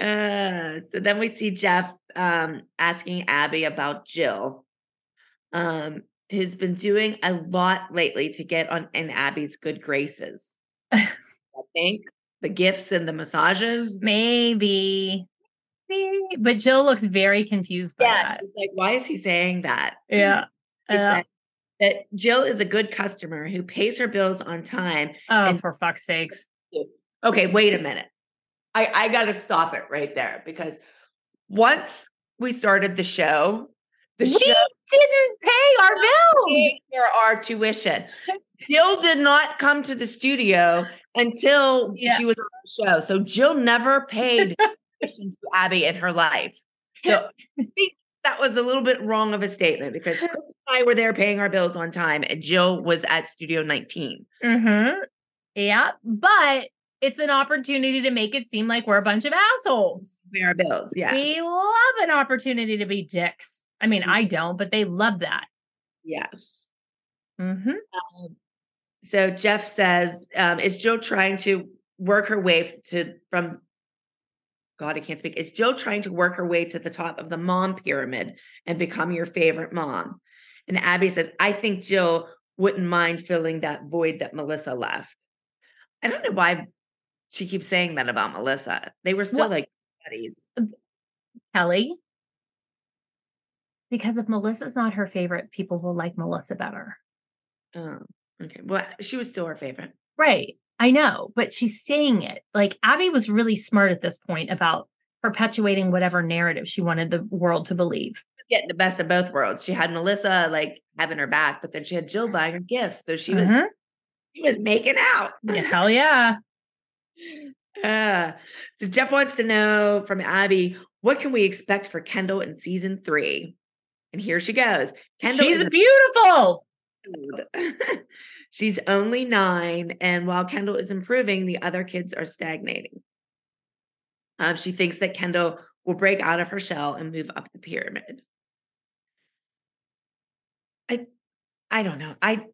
uh, so then we see Jeff um, asking Abby about Jill, um, who's been doing a lot lately to get on in Abby's good graces. <laughs> I think the gifts and the massages. Maybe. Maybe. But Jill looks very confused by Yeah, that. she's like, why is he saying that? <laughs> Yeah. Said that Jill is a good customer who pays her bills on time. Oh, and- for fuck's sakes. Okay, wait a minute. I, I got to stop it right there because once we started the show, the We show didn't pay our bills. for our tuition. <laughs> Jill did not come to the studio until Yeah. she was on the show. So Jill never paid tuition to Abby in her life. So <laughs> I think that was a little bit wrong of a statement because <laughs> Chris and I were there paying our bills on time and Jill was at Studio 19. Mm-hmm. Yeah. But it's an opportunity to make it seem like we're a bunch of assholes. Paying our bills. Yes. We love an opportunity to be dicks. I mean, I don't, but they love that. Yes. Mm-hmm. Um, so Jeff says, um, is Jill trying to work her way to from God, I can't speak. Is Jill trying to work her way to the top of the mom pyramid and become your favorite mom? And Abby says, I think Jill wouldn't mind filling that void that Melissa left. I don't know why she keeps saying that about Melissa. They were still What- like buddies. Kelly. Because if Melissa's not her favorite, people will like Melissa better. Oh, okay. Well, she was still her favorite. Right. I know, but she's saying it. Like Abby was really smart at this point about perpetuating whatever narrative she wanted the world to believe. Getting the best of both worlds. She had Melissa like having her back, but then she had Jill buying her gifts. So she was Mhm. she was making out. Yeah, hell yeah. <laughs> Uh, so Jeff wants to know from Abby, what can we expect for Kendall in season three? And here she goes. Kendall She's beautiful. <laughs> She's only nine, and while Kendall is improving, the other kids are stagnating. Um, she thinks that Kendall will break out of her shell and move up the pyramid. I, I don't know. I,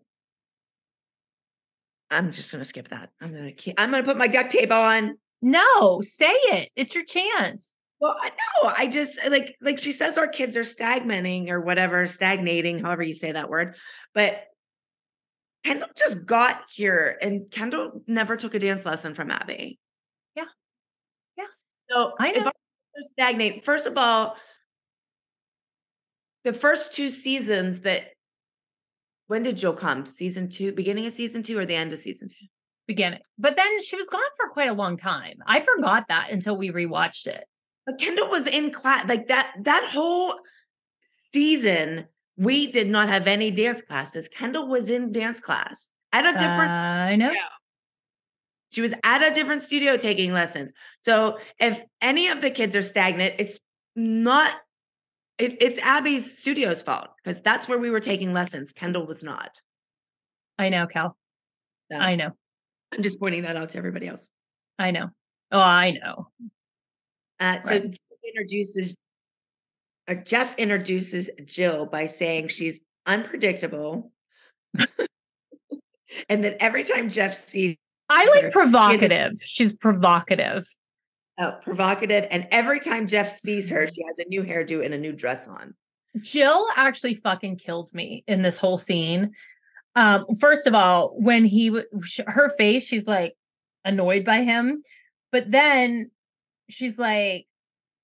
I'm just gonna skip that. I'm gonna keep. I'm gonna put my duct tape on. No, say it. It's your chance. Well, I know. I just like like she says our kids are stagnating or whatever, stagnating, however you say that word. But Kendall just got here and Kendall never took a dance lesson from Abby. Yeah. Yeah. So I if know. kids are stagnate, first of all, the first two seasons that when did Joe come? Season two, beginning of season two or the end of season two? Beginning. But then she was gone for quite a long time. I forgot that until we rewatched it. But Kendall was in class like that. That whole season, we did not have any dance classes. Kendall was in dance class at a different. I know. she was at a different studio taking lessons. So if any of the kids are stagnant, it's not. It, it's Abby's studio's fault because that's where we were taking lessons. Kendall was not. I know, Cal. So I know. I'm just pointing that out to everybody else. I know. Oh, I know. Uh, so Right. Jeff introduces, Jeff introduces Jill by saying she's unpredictable, and that every time Jeff sees I like of- provocative. She's provocative. uh, provocative, and every time Jeff sees her, <laughs> she has a new hairdo and a new dress on. Jill actually fucking kills me in this whole scene. Um, first of all, when he her face, she's like annoyed by him, but then she's like,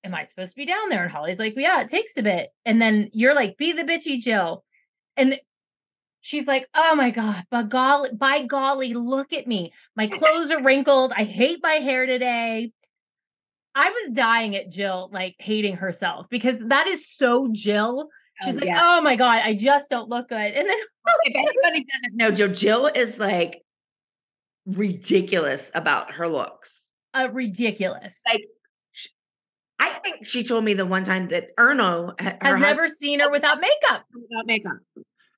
"Am I supposed to be down there?" And Holly's like, "Yeah, it takes a bit." And then you're like, "Be the bitchy Jill," and she's like, "Oh my god, by golly, by golly, look at me! My clothes are wrinkled. I hate my hair today." I was dying at Jill, like hating herself because that is so Jill. She's Oh, like, yeah. oh my God, I just don't look good. And then if anybody doesn't know, Jill, Jill is like ridiculous about her looks. uh, ridiculous. Like, I think she told me the one time that Erno Has never seen her without makeup. without makeup.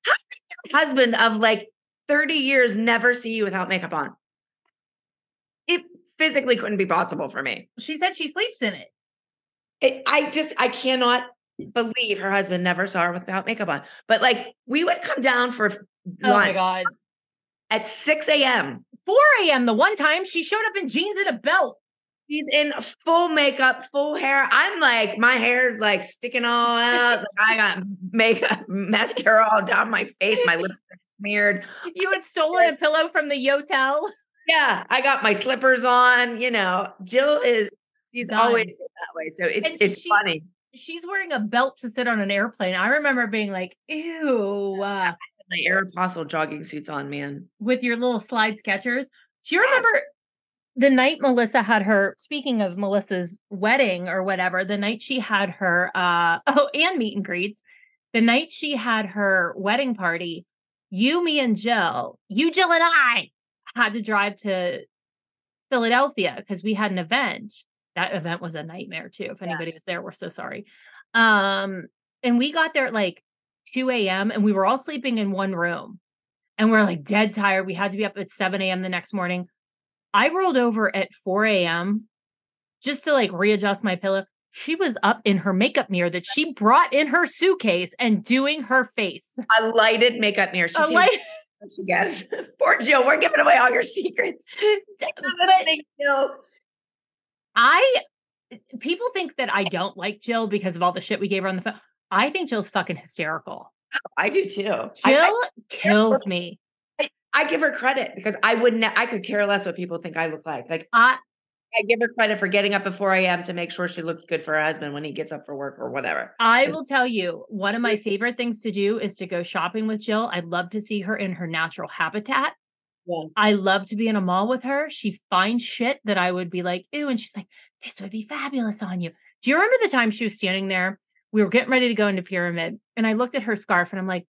How can your husband of like 30 years never see you without makeup on? It physically couldn't be possible for me. She said she sleeps in it. It, I just I cannot believe her husband never saw her without makeup on. But like we would come down for Oh my god. at 6 a.m. 4 a.m. the one time she showed up in jeans and a belt. She's in full makeup, full hair. I'm like, my hair's like sticking all out. I got makeup, mascara all down my face. My lips are smeared. You had <laughs> stolen a pillow from the yotel. Yeah, I got my slippers on. You know, Jill is she's always that way. So it's And it's she- funny. She's wearing a belt to sit on an airplane. I remember being like, ew, <laughs> uh, My Aeropostale jogging suits on, man. with your little slide Skechers. Do you remember the night Melissa had her, speaking of Melissa's wedding or whatever, the night she had her, uh, <laughs> oh, and meet and greets, the night she had her wedding party, you, me, and Jill, you, Jill, and I had to drive to Philadelphia because we had an event. That event was a nightmare too. If Yeah. anybody was there, we're so sorry. Um, and we got there at like 2 a.m. and we were all sleeping in one room and we're like dead tired. We had to be up at 7 a.m. the next morning. I rolled over at 4 a.m. just to like readjust my pillow. She was up in her makeup mirror that she brought in her suitcase and doing her face. A lighted makeup mirror. She A light- she gets. <laughs> Poor Jill, we're giving away all your secrets. <laughs> But Jill. I people think that I don't like Jill because of all the shit we gave her on the phone. I think Jill's fucking hysterical. I do too. I- Jill <laughs> I, kills me. I give her credit because I wouldn't. I could care less what people think I look like. Like I I give her credit for getting up at 4 a.m. to make sure she looks good for her husband when he gets up for work or whatever. I will tell you, one of my mm-hmm. favorite things to do is to go shopping with Jill. I'd love to see her in her natural habitat. Yeah. I love to be in a mall with her. She finds shit that I would be like, ew. And she's like, this would be fabulous on you. Do you remember the time she was standing there? We were getting ready to go into Pyramid. And I looked at her scarf and I'm like,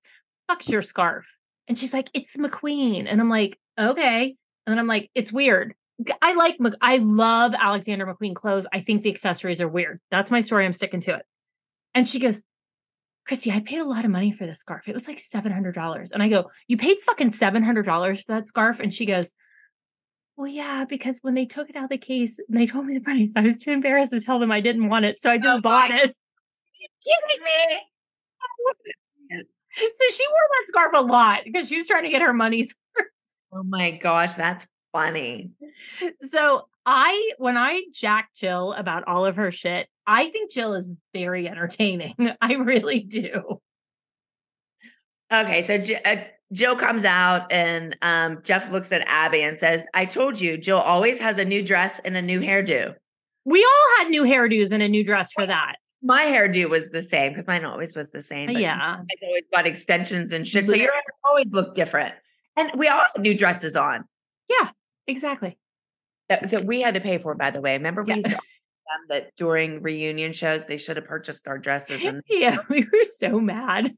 fuck's your scarf? And she's like, it's McQueen. And I'm like, okay. And then I'm like, it's weird. I like, Mc- I love Alexander McQueen clothes. I think the accessories are weird. That's my story. I'm sticking to it. And she goes, Christi, I paid a lot of money for this scarf. It was like $700. And I go, You paid fucking $700 for that scarf? And she goes, Well, yeah, because when they took it out of the case, and they told me the <laughs> price. I was too embarrassed to tell them I didn't want it. So I oh just Oh bought it. Kidding me? <laughs> So she wore that scarf a lot because she was trying to get her money's Oh my gosh, that's funny. So I, when I jack Jill about all of her shit, I think Jill is very entertaining. <laughs> I really do. Okay, so J- uh, Jill comes out and um, Jeff looks at Abby and says, "I told you, Jill always has a new dress and a new hairdo." We all had new hairdos and a new dress for that. My hairdo was the same because mine always was the same. but Yeah. guys always got extensions and shit, so your hair always looked different. And we all had new dresses on Yeah, Exactly. that, that we had to pay for. By the way, remember we Yeah. used to them that during reunion shows they should have purchased our dresses and Yeah, <laughs> we were so mad.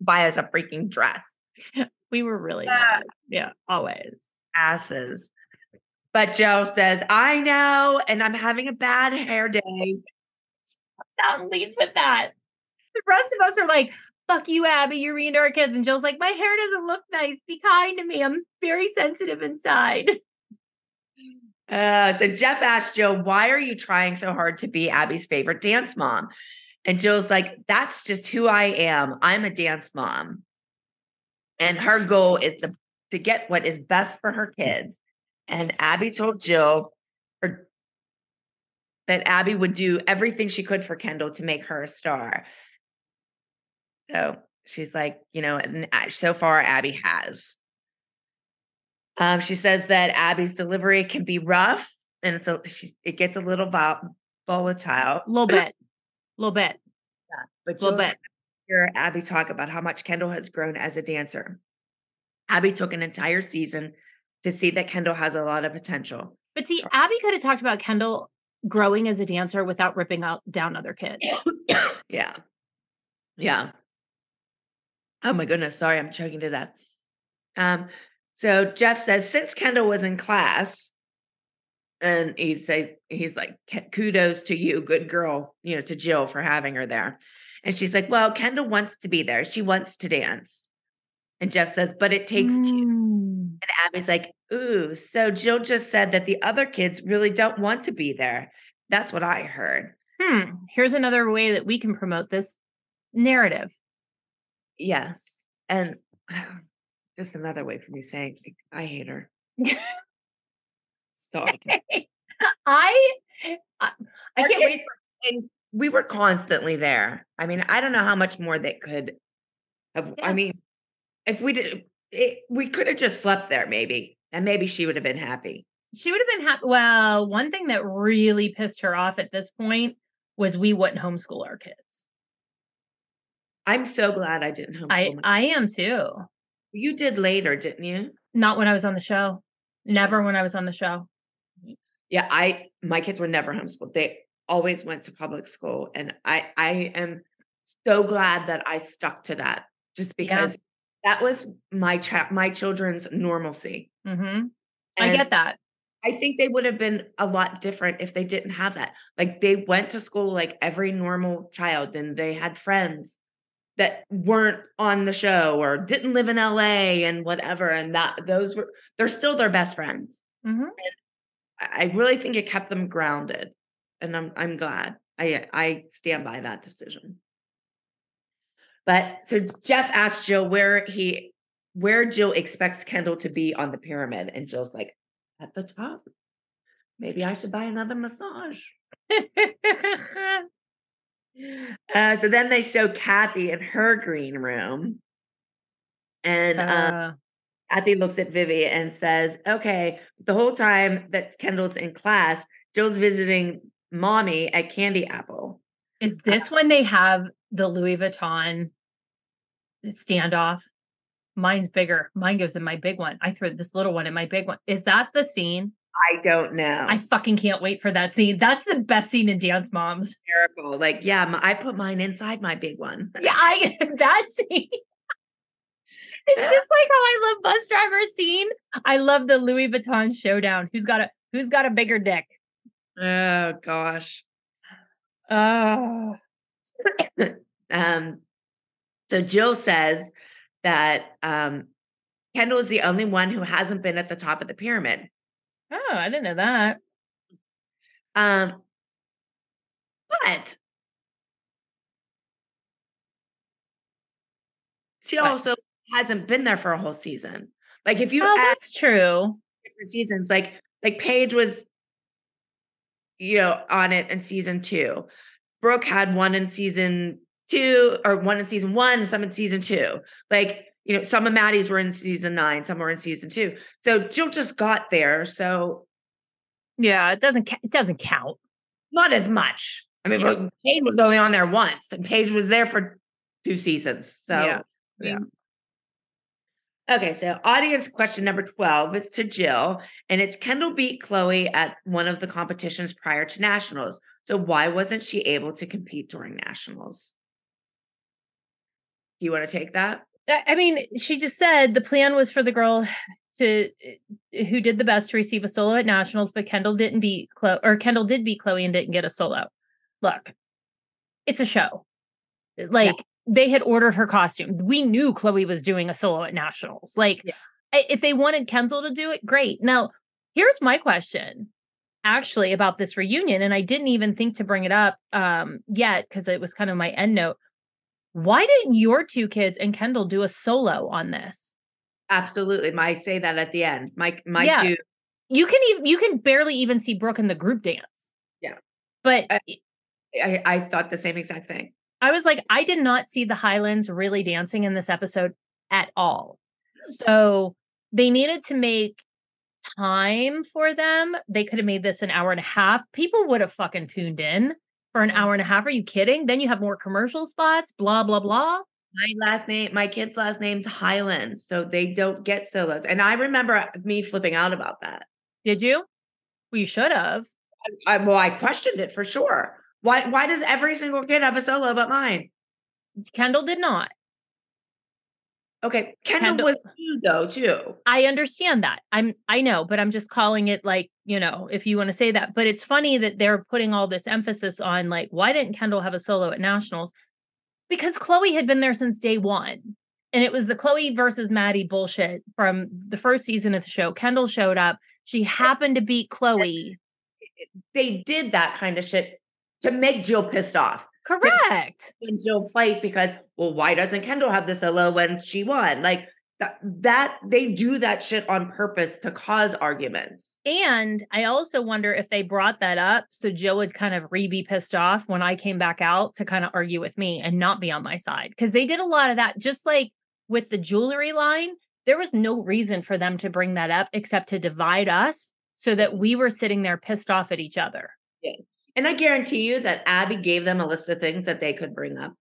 buy us a freaking dress. <laughs> We were really Uh, mad. Yeah, always. asses. But Joe says, I know, and I'm having a bad hair day. Sound leads with that. The rest of us are like, fuck you, Abby, you're mean to our kids. And Jill's like, my hair doesn't look nice. Be kind to me. I'm very sensitive inside. Uh, so Jeff asked Jill, why are you trying so hard to be Abby's favorite dance mom? And Jill's like, that's just who I am. I'm a dance mom. And her goal is to, to get what is best for her kids. And Abby told Jill or, that Abby would do everything she could for Kendall to make her a star. So she's like, you know, and so far Abby has. Um, she says that Abby's delivery can be rough and it's a she, it gets a little vol- volatile. A little bit. A little bit. <clears throat> Yeah, But Little you'll bit. hear Abby talk about how much Kendall has grown as a dancer. Abby took an entire season to see that Kendall has a lot of potential. But see, Abby could have talked about Kendall growing as a dancer without ripping out down other kids. <coughs> yeah. Yeah. Oh my goodness. Sorry, I'm choking to death. Um, so Jeff says, since Kendall was in class, and he say he's like kudos to you good girl you know to jill for having her there and she's like well kendall wants to be there she wants to dance and jeff says but it takes two Mm. and abby's like ooh so jill just said that the other kids really don't want to be there that's what i heard Hmm. Here's another way that we can promote this narrative. yes and <sighs> just another way for me saying i hate her <laughs> so I I I, can't wait. and we were constantly there. I mean, I don't know how much more they could have. I mean, if we did, it, we could have just slept there, maybe, and maybe she would have been happy. She would have been happy. Well, one thing that really pissed her off at this point was we wouldn't homeschool our kids. I'm so glad I didn't homeschool. I I am too. you did later, didn't you? Not when I was on the show. Never when I was on the show. Yeah, I my kids were never homeschooled. They always went to public school, and I I am so glad that I stuck to that, just because that was my child, my children's normalcy. hmm I get that. I think they would have been a lot different if they didn't have that. Like they went to school like every normal child and they had friends that weren't on the show or didn't live in LA and whatever. And that those were they're still their best friends. hmm I I really think it kept them grounded. And I'm I'm glad. I I stand by that decision. But so Jeff asked Jill where he where Jill expects Kendall to be on the pyramid. And Jill's like, at the top. Maybe I should buy another massage. <laughs> Uh, so then they show Cathy in her green room. And uh, Uh, Cathy looks at Vivi and says, Okay, the whole time that Kendall's in class, Jill's visiting mommy at Candy Apple. is this when they have the Louis Vuitton standoff? Mine's bigger. Mine goes in my big one. I throw this little one in my big one. Is that the scene? I don't know. I fucking can't wait for that scene. That's the best scene in Dance Moms. hysterical. Like, yeah, I put mine inside my big one. Yeah, I <laughs> that scene. <laughs> It's just like how I love bus driver scene. I love the Louis Vuitton showdown. Who's got a who's got a bigger dick? Oh gosh. Oh, <laughs> um, so Jill says that um, Kendall is the only one who hasn't been at the top of the pyramid. oh, I didn't know that. Um, but she What? also hasn't been there for a whole season. Like if you Oh, that's true. different seasons, like like Paige was, you know, on it in season two. Brooke had one in season two, or one in season one, and some in season two. Like you know, some of Maddie's were in season nine, some were in season two. So Jill just got there, so Yeah, it doesn't it doesn't count. not as much. I mean, Yeah. Paige was only on there once, and Paige was there for two seasons. So, Yeah. Mean- Okay, so audience question number 12 is to Jill, and it's Kendall beat Chloe at one of the competitions prior to nationals. So, why wasn't she able to compete during nationals? Do you want to take that? I mean, she just said the plan was for the girl to eh, who did the best to receive a solo at nationals, but Kendall didn't beat Chloe, or Kendall did beat Chloe and didn't get a solo. Look, it's a show. Like they had ordered her costume. We knew Chloe was doing a solo at nationals. Like, Yeah. If they wanted Kendall to do it, great. Now, here's my question. Actually, about this reunion, and I didn't even think to bring it up um, yet because it was kind of my end note why didn't your two kids and Kendall do a solo on this? Absolutely. My say that at the end. My my Yeah. two You can even you can barely even see Brooke in the group dance. Yeah. But I- I, I thought the same exact thing. I was like, I did not see the Hylands really dancing in this episode at all. So they needed to make time for them. They could have made this an hour and a half. People would have fucking tuned in for an hour and a half. Are you kidding? Then you have more commercial spots, blah, blah, blah. My last name, my kid's last name's Hyland, so they don't get solos. And I remember me flipping out about that. Did you? Well, you should have. I, well, I questioned it for sure. Why? Why does every single kid have a solo but mine? Kendall did not. Okay, Kendall, Kendall- was too, though, too. I understand that. I'm I know, but I'm just calling it like, you know, if you want to say that. But it's funny that they're putting all this emphasis on like, why didn't Kendall have a solo at nationals? Because Chloe had been there since day one. And it was the Chloe versus Maddie bullshit from the first season of the show. Kendall showed up. She happened to beat Chloe. They did that kind of shit to make Jill pissed off. Correct. When Jill fight because, well, why doesn't Kendall have the solo when she won? Like that, that they do that shit on purpose to cause arguments. And I also wonder if they brought that up so Joe would kind of re be pissed off when I came back out to kind of argue with me and not be on my side. Because they did a lot of that, just like with the jewelry line, there was no reason for them to bring that up except to divide us so that we were sitting there pissed off at each other. And I guarantee you that Abby gave them a list of things that they could bring up.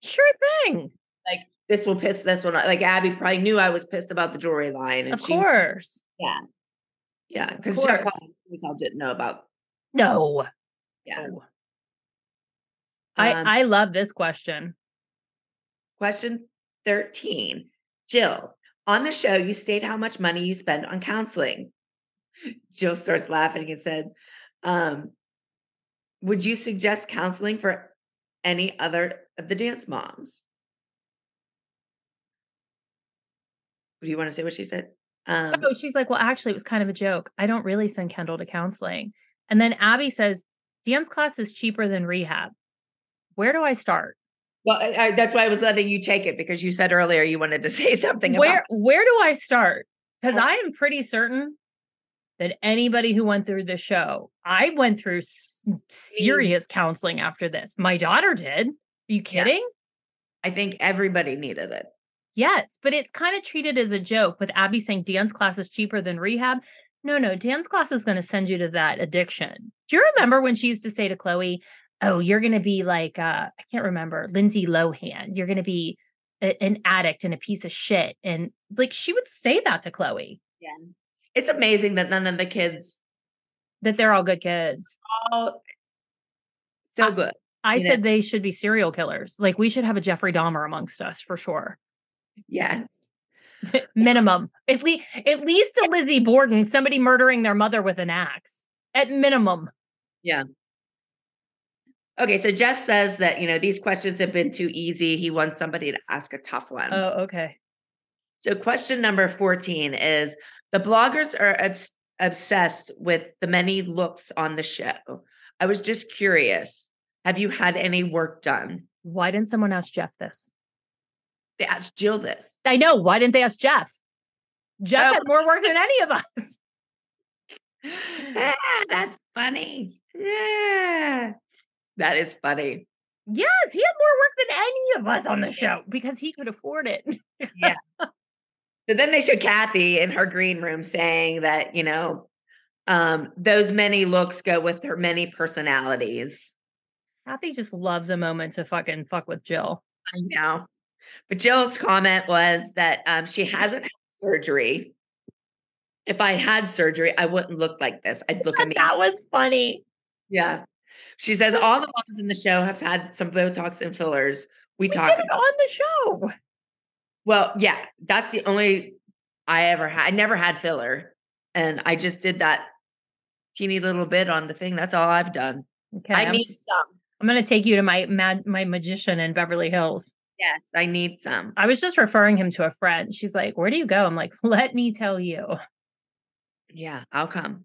Sure thing. Like this will piss this one off. Like Abby probably knew I was pissed about the jewelry line. And Of she, course. Yeah. Yeah. Because. Jeff didn't know about. No. Yeah. No. I, Um, I love this question. Question 13. Jill, on the show, you state how much money you spend on counseling. Jill starts laughing and said, um, Would you suggest counseling for any other of the dance moms? Do you want to say what she said? Um, Oh, she's like, well, actually, it was kind of a joke. I don't really send Kendall to counseling. And then Abby says, dance class is cheaper than rehab. Where do I start? well, I, I- that's why I was letting you take it because you said earlier you wanted to <laughs> say something Where about where where do I start? Because. I am pretty certain that anybody who went through the show, I went through serious counseling after this. My daughter did. Are you Yeah. kidding? I think everybody needed it. Yes, but it's kind of treated as a joke with Abby saying dance class is cheaper than rehab. No, no, dance class is going to send you to that addiction. Do you remember when she used to say to Chloe, "Oh, you're going to be like uh I can't remember, Lindsay Lohan. You're going to be a- an addict and a piece of shit." And like she would say that to Chloe Yeah. It's amazing that none of the kids that they're all good kids. all so good. I know- said they should be serial killers. Like we should have a Jeffrey Dahmer amongst us for sure. Yes. <laughs> minimum. At least at least a Lizzie Borden, somebody murdering their mother with an axe. At minimum. Yeah. Okay, so Jeff says that, you know, these questions have been too easy. He wants somebody to ask a tough one. Oh, okay. So, question number 14 is the bloggers are obs- obsessed with the many looks on the show. I was just curious have you had any work done? Why didn't someone ask Jeff this? They asked Jill this. I know. Why didn't they ask Jeff? Jeff Oh. had more work than any of us. <laughs> <laughs> Ah, that's funny. Yeah. That is funny. Yes, he had more work than any of us on the show because he could afford it. <laughs> So then they show Cathy in her green room saying that, you know, um, those many looks go with her many personalities. Cathy just loves a moment to fucking fuck with Jill. I know. But Jill's comment was that um, she hasn't had surgery. If I had surgery, I wouldn't look like this. I'd look at <laughs> me. That was funny. Yeah. She says all the moms in the show have had some Botox and fillers. We, We talk did it about. on the show. Well, yeah, that's the only I ever had. I never had filler, and I just did that teeny little bit on the thing. That's all I've done. Okay. I I'm, need some. I'm gonna take you to my mad my magician in Beverly Hills. Yes, I need some. I was just referring him to a friend. She's like, Where do you go? I'm like, let me tell you. Yeah, I'll come.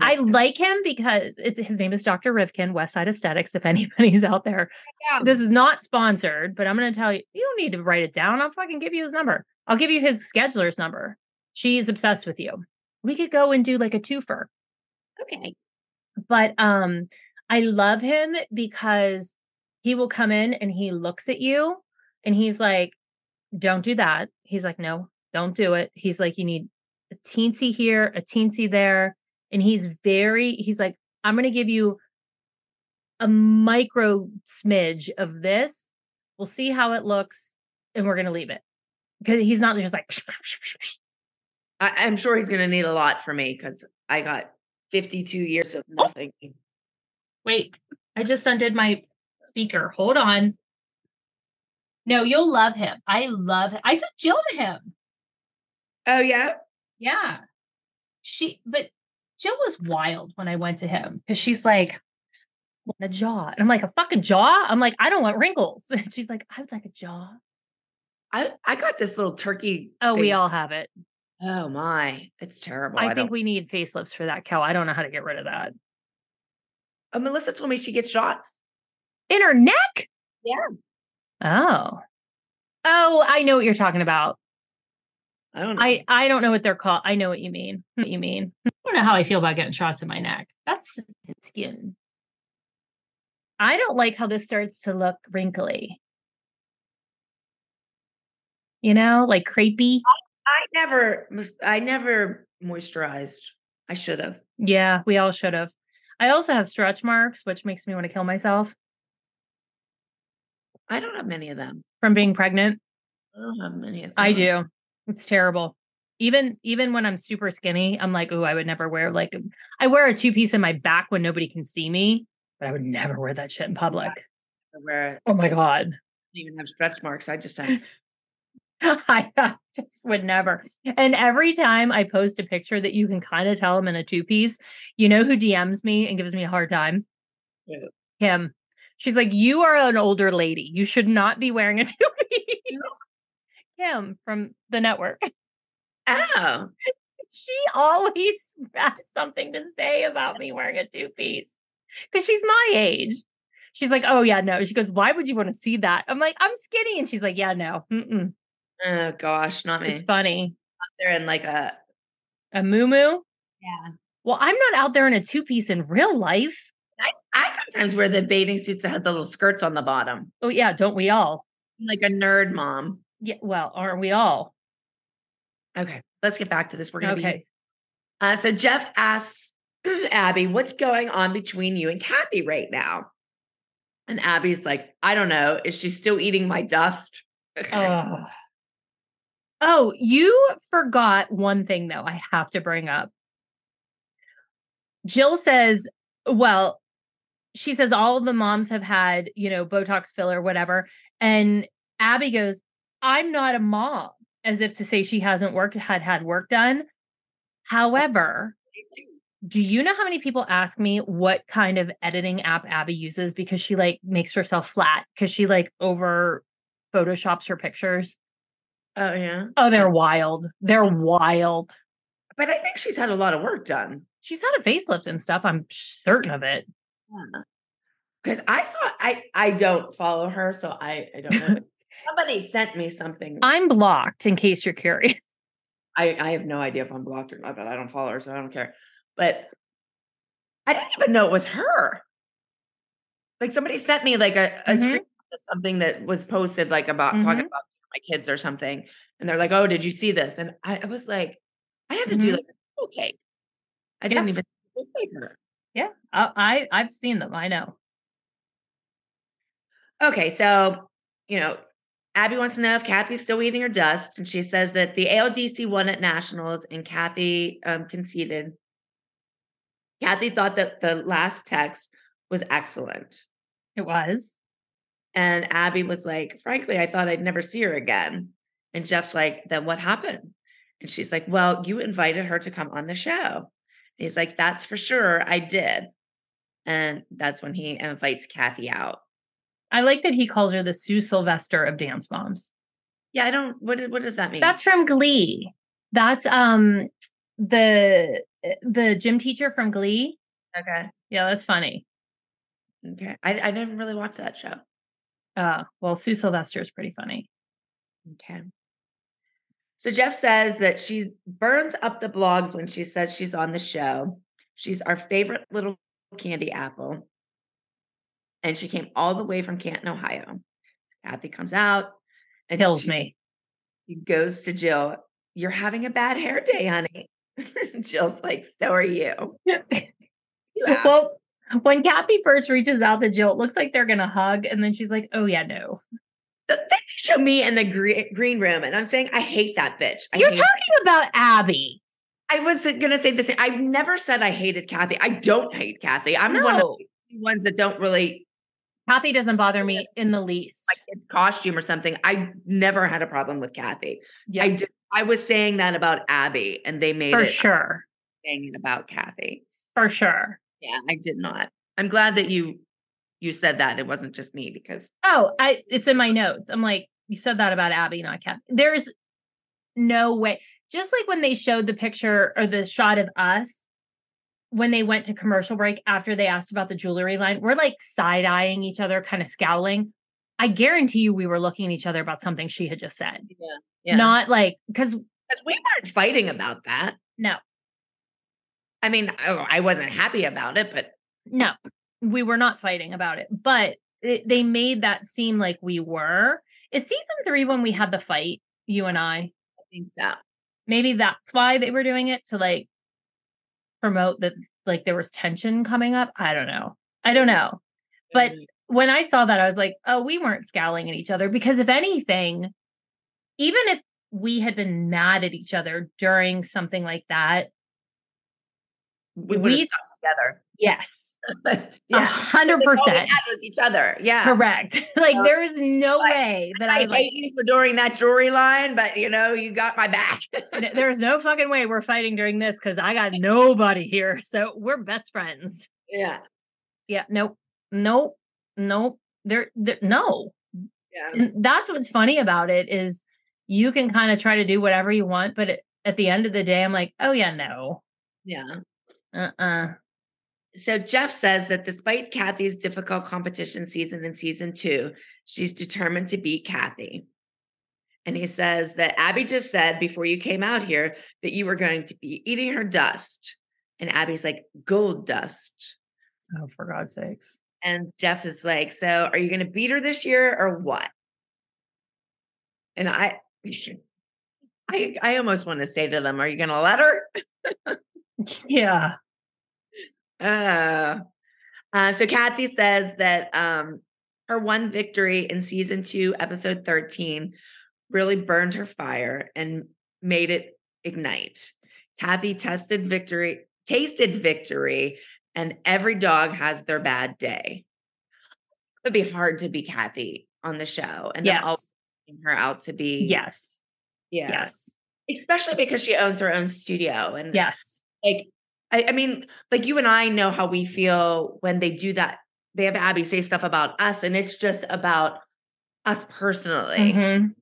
I like him because it's his name is Dr. Rivkin, West Side Aesthetics, if <laughs> anybody's out there. Yeah. This is not sponsored, but I'm gonna tell you, you don't need to write it down. I'll fucking give you his number. I'll give you his scheduler's number. She's obsessed with you. We could go and do like a twofer. okay. but um I love him because he will come in and he looks at you and he's like don't do that. He's like no, don't do it. He's like you need a teensy here, a teensy there and he's very he's like I'm going to give you a micro smidge of this. We'll see how it looks and we're going to leave it. Cuz he's not just like I, I'm sure he's going to need a lot for me because I got 52 years of Oh. nothing. Wait, I just undid my speaker. Hold on. No, you'll love him. I love him. I took Jill to him. Oh yeah. Yeah. She, but Jill was wild when I went to him because she's like, "Want a jaw. And I'm like, a fucking jaw? I'm like, I don't want wrinkles. <laughs> And she's like, I would like a jaw. I I got this little turkey. Oh, we all have it. Oh my, it's terrible. I, I, think don't. we need facelifts for that, Kel. I don't know how to get rid of that. Oh, Melissa told me she gets shots. In her neck? Yeah. Oh. Oh, I know what you're talking about. I don't know. I I don't know what they're called. I know what you mean. What you mean? I don't know how I feel about getting shots in my neck. That's skin. I don't like how this starts to look wrinkly. You know, like crepey. I never. I never moisturized. I should have. Yeah, we all should have. I also have stretch marks, which makes me want to kill myself I don't have many of them. from being pregnant. I don't have many of them. I do. It's terrible. Even even when I'm super skinny, I'm like, oh, I would never wear like I wear a two piece in my back when nobody can see me, but I would never wear that shit in public. Where Oh my god. I don't even have stretch marks. I just have. <laughs> I just would never. And every time I post a picture that you can kind of tell I'm in a two piece, you know who DMs me and gives me a hard time? Who? Kim. She's like, You are an older lady. You should not be wearing a <laughs> two piece. Kim from the network. <laughs> Oh, She always <laughs> has something to say about me wearing a two piece because she's my age. She's like, Oh, yeah, no. She goes, Why would you want to see that? I'm like, I'm skinny. And she's like, Yeah, no. Mm-mm. oh gosh, not me. It's funny. They're in like a. A moo moo. Yeah. Well, I'm not out there in a two piece in real life. I, I sometimes wear the bathing suits that have the little skirts on the bottom, Oh, yeah. Don't we all? like a nerd mom. Yeah. Well, aren't we all? Okay, let's get back to this. We're gonna be Okay. Uh, so Jeff asks <clears throat> Abby, what's going on between you and Cathy right now? And Abby's like, I don't know. Is she still eating my dust? <laughs> Oh, you forgot one thing though. I have to bring up. Jill says, well, she says all the moms have had, you know, Botox filler, whatever. And Abby goes, I'm not a mom, as if to say she hasn't worked, had had work done. However, do you know how many people ask me what kind of editing app Abby uses because she like makes herself flat because she like over photoshops her pictures? oh yeah. Oh, they're wild. They're wild. But I think she's had a lot of work done. She's had a facelift and stuff. I'm certain of it. Because I saw I I don't follow her, so I, I don't know. <laughs> Somebody sent me something. I'm blocked in case you're curious. <laughs> I, I have no idea if I'm blocked or not, but I don't follow her, so I don't care. But I didn't even know it was her. Like somebody sent me like a, a Mhm. screen of something that was posted like about talking Mhm. about my kids or something. And they're like, Oh, did you see this? And I, I was like, I had to do Mhm. like a full take. I didn't even take her. Yeah, I, I I've seen them. I know. Okay, so you know, Abby wants to know if Cathy's still eating her dust, and she says that the ALDC won at nationals, and Cathy um, conceded. Cathy thought that the last text was excellent, It was. and Abby was like, "Frankly, I thought I'd never see her again." And Jeff's like, "Then what happened?" And she's like, "Well, you invited her to come on the show." And he's like, "That's for sure, I did." And that's when he invites Cathy out. I like that he calls her the Sue Sylvester of dance moms. Yeah, I don't. What what does that mean? That's from Glee. That's um the eh, the gym teacher from Glee. okay. Yeah, that's funny. Okay. I, I didn't really watch that show. Uh, well, Sue Sylvester is pretty funny. Okay. So Jeff says that she burns up the blogs when she says she's on the show. She's our favorite little candy apple. And she came all the way from Canton, Ohio. Cathy comes out and Kills she me. He goes to Jill. You're having a bad hair day, honey. <laughs> Jill's like, so are you. <laughs> You well, when Cathy first reaches out to Jill, it looks like they're gonna hug, and then she's like, "Oh yeah, no." Th- They show me in the gre- green room, and I'm saying I hate that bitch. I You're talking about Abby. I was gonna say the same. I've never said I hated Cathy. I don't hate Cathy. I'm one of the ones that don't really Cathy doesn't bother me in the least. my kids costume or something, I never had a problem with Cathy. Yeah, I did. I was saying that about Abby, and they made for sure. saying it about Cathy. For sure. Yeah, I did not. I'm glad that you you said that. It wasn't just me because Oh, I it's in my notes. I'm like, you said that about Abby, not Cathy. There's no way. Just like when they showed the picture or the shot of us when they went to commercial break after they asked about the jewelry line, we're like side eyeing each other, kind of scowling. I guarantee you we were looking at each other about something she had just said. yeah, Not like because we weren't fighting about that. no, I mean, I, oh, I wasn't happy about it, but no, we were not fighting about it, but it, they made that seem like we were. It's season three when we had the fight, you and I. I think so. Maybe that's why they were doing it to like promote that like there was tension coming up. I don't know. I don't know. But Mm, when I saw that, I was like, oh, we weren't scowling at each other because if anything, even if we had been mad at each other during something like that, we would have we together. yes, <laughs> yeah, hundred percent. each other. Yeah, Correct. <laughs> Like Uh, there was no way that I I was like, hate you for doing that jewelry line, but you know, you got my back. <laughs> There's no fucking way we're fighting during this because I got nobody here. So we're best friends. yeah, Yeah. Nope. Nope. Nope. There, there no. yeah. And that's what's funny about it is you can kind of try to do whatever you want, but it, at the end of the day, I'm like, oh yeah, no. Yeah. Uh-uh. So Jeff says that despite Cathy's difficult competition season in season two, she's determined to beat Cathy. And he says that Abby just said before you came out here that you were going to be eating her dust. And Abby's like, gold dust. Oh, for God's sakes. And Jeff is like, So are you going to beat her this year or what? And I, <laughs> I, I almost want to say to them, Are you going to let her? <laughs> Yeah. Uh, uh, so Cathy says that um, her one victory in season two, episode 13, really burned her fire and made it ignite. Cathy tested victory, tasted victory, and every dog has their bad day. It would be hard to be Cathy on the show and Yes. making her out to be Yes. yeah Yes. especially because she owns her own studio and Yes. like I, I mean like you and i know how we feel when they do that they have abby say stuff about us and it's just about us personally Mhm.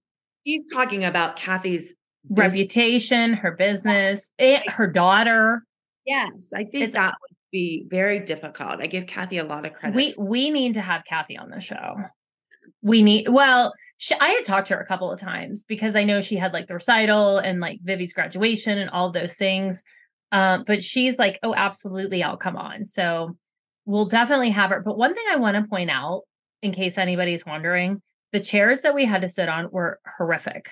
he's talking about cathy's business. Reputation, her business, it, her daughter. yes i think It's- that would be very difficult i give cathy a lot of credit We we need to have Cathy on the show. We need well, she, I had talked to her a couple of times because I know she had like the recital and like Vivi's graduation and all those things. Um, but she's like, oh, absolutely, I'll come on. So we'll definitely have her. But one thing I want to point out, in case anybody's wondering, the chairs that we had to sit on were horrific.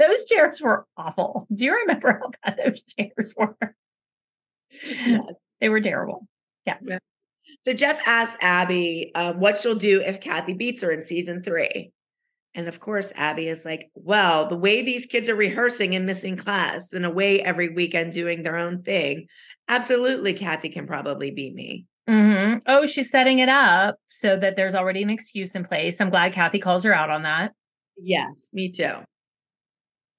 Those chairs were awful. <laughs> Do you remember how bad those <laughs> chairs were? Yes. They were terrible. Yeah. So jeff asked abby um, what she'll do if cathy beats her in season three and of course abby is like well the way these kids are rehearsing and missing class and away every weekend doing their own thing absolutely cathy can probably beat me hmm Oh, she's setting it up so that there's already an excuse in place. I'm glad Cathy calls her out on that. Yes, me too.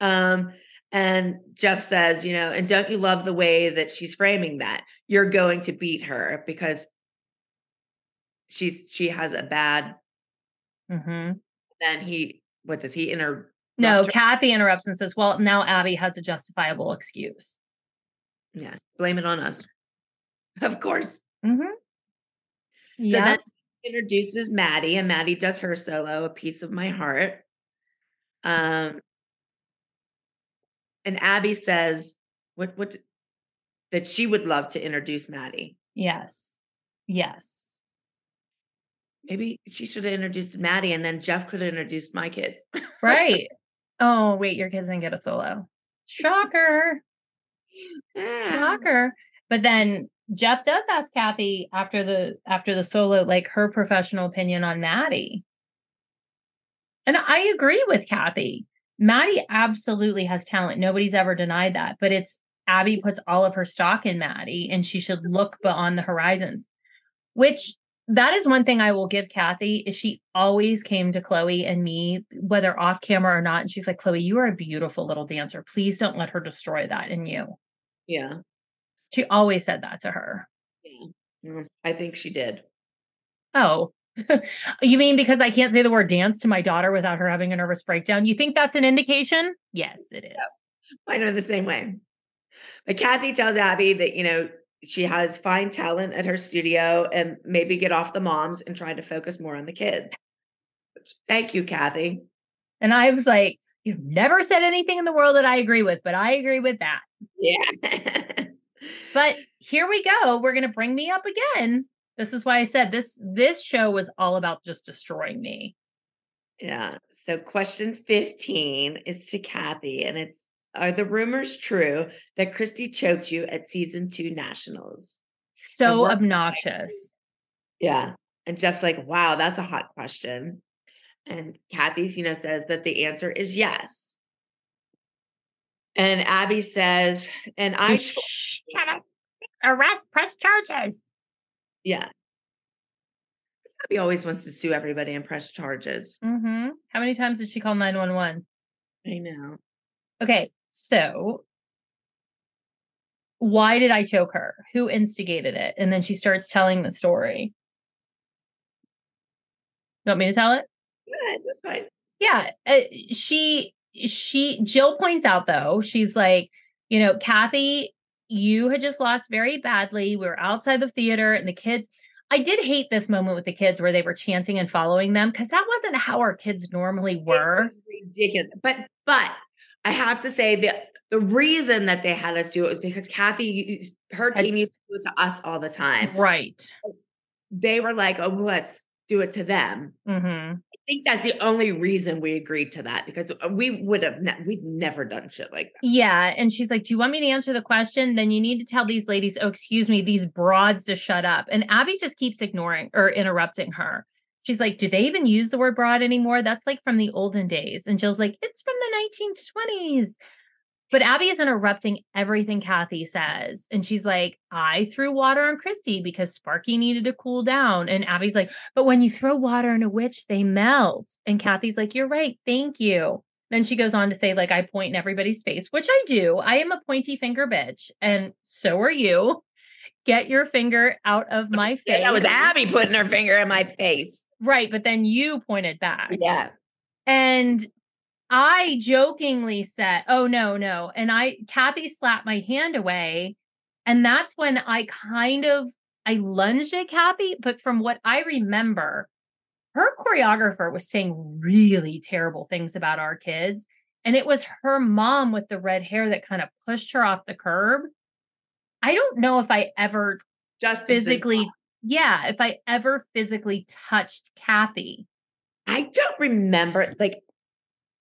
Um, and Jeff says, you know, and don't you love the way that she's framing that? You're going to beat her because she's she has a bad. hmm Then he, what does he inter? No, her? Cathy interrupts and says, "Well, now Abby has a justifiable excuse." Yeah, blame it on us. <laughs> Of course. Mm-hmm. So yeah. then introduces Maddie, and Maddie does her solo, "A Piece of My Heart." Um, and Abby says, "What? What?" That she would love to introduce Maddie. yes. Yes. Maybe she should have introduced Maddie, and then Jeff could have introduced my kids. Right. <laughs> oh, wait, your kids didn't get a solo. Shocker. Ah. Shocker. But then Jeff does ask Cathy after the after the solo, like her professional opinion on Maddie. And I agree with Cathy. Maddie absolutely has talent. Nobody's ever denied that. But it's Abby puts all of her stock in Maddie and she should look beyond the horizons, which that is one thing I will give Cathy is she always came to Chloe and me, whether off camera or not. And she's like, Chloe, you are a beautiful little dancer. Please don't let her destroy that in you. Yeah. She always said that to her. Yeah. Mm, I think she did. Oh, <laughs> you mean because I can't say the word dance to my daughter without her having a nervous breakdown? You think that's an indication? Yes, it is. I know the same way. But Cathy tells Abby that, you know, she has fine talent at her studio and maybe get off the moms and try to focus more on the kids. Thank you, Cathy. And I was like, You've never said anything in the world that I agree with, but I agree with that. Yeah. <laughs> but here we go. We're going to bring me up again. This is why I said this this show was all about just destroying me. Yeah. So question 15 is to Cathy and it's are the rumors true that Christi choked you at season 2 nationals? So obnoxious. <laughs> Yeah. And Jeff's like, "Wow, that's a hot question." And Cathy's, you know, says that the answer is yes. And Abby says, and I arrest, press charges. Yeah. Abby always wants to sue everybody and press charges. Mm-hmm. How many times did she call 911? I know. Okay, so why did I choke her? Who instigated it? And then she starts telling the story. You want me to tell it? Yeah, that's fine. Yeah, uh, she she Jill points out though, she's like, you know, Cathy, you had just lost very badly. We were outside the theater and the kids I did hate this moment with the kids where they were chanting and following them because that wasn't how our kids normally were. ridiculous. But but I have to say that the reason that they had us do it was because Cathy, her team used to do it to us all the time. Right. They were like, oh, let's do it to them. Mm-hmm. I think that's the only reason we agreed to that because uh, we would have ne- we've never done shit like that. Yeah, and she's like, "Do you want me to answer the question? Then you need to tell these ladies, oh, excuse me, these broads to shut up." And Abby just keeps ignoring or interrupting her. She's like, "Do they even use the word broad anymore? That's like from the olden days." And Jill's like, "It's from the 1920s." But Abby is interrupting everything Cathy says. And she's like, I threw water on Christi because Sparky needed to cool down. And Abby's like, but when you throw water on a witch, they melt. And Cathy's like, you're right. Thank you. Then she goes on to say, like, I point in everybody's face, which I do. I am a pointy finger bitch. And so are you. Get your finger out of my face. <laughs> Yeah, that was Abby putting her finger in my face. Right. But then you pointed back. Yeah. And I jokingly said, "Oh no, no." And I Cathy slapped my hand away, and that's when I kind of I lunged at Cathy, but from what I remember, her choreographer was saying really terrible things about our kids, and it was her mom with the red hair that kind of pushed her off the curb. I don't know if I ever just physically yeah, if I ever physically touched Cathy. I don't remember like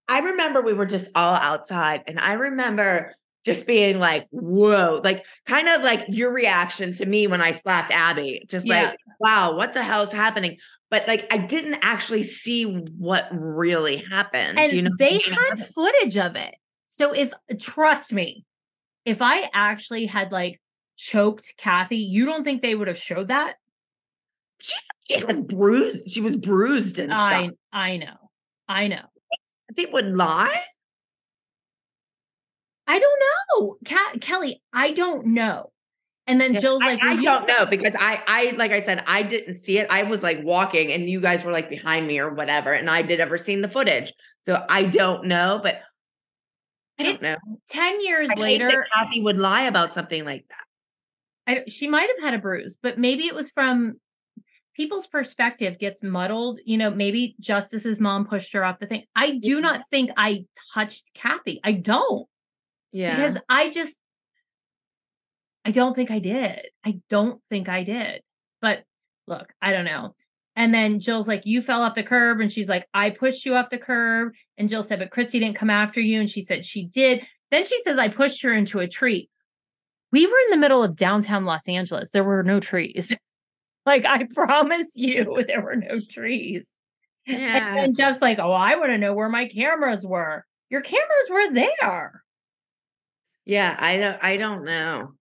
I remember we were just all outside, and I remember just being like, whoa, like kind of like your reaction to me when I slapped Abby, just Yeah. like, wow, what the hell's happening? But like, I didn't actually see what really happened. And you know they had it? footage of it. So if trust me, if I actually had like choked Cathy, you don't think they would have showed that? She, she was bruised. She was bruised and I stuff. I know. I know. They would lie. I don't know. Kat, Kelly, I don't know. And then Yeah, Jill's like, I "Well, you don't know because I, I, like I said, I didn't see it. I was like walking, and you guys were like behind me or whatever, and I did ever seen the footage, so I don't know. But I don't It's know. 10 years I later, Cathy would lie about something like that. I, she might have had a bruise, but maybe it was from people's perspective gets muddled. You know, maybe Justice's mom pushed her off the thing. I do not think I touched Cathy. I don't Yeah, because I just, I don't think I did. I don't think I did. But look, I don't know. And then Jill's like, You fell off the curb. And she's like, I pushed you off the curb. And Jill said, But Christi didn't come after you. And she said, She did. Then she says, I pushed her into a tree. We were in the middle of downtown Los Angeles. There were no trees. <laughs> like, I <laughs> promise you, there were no trees. yeah. And Jeff's like, Oh, I want to know where my cameras were. Your cameras were there. yeah. I don't. I don't know.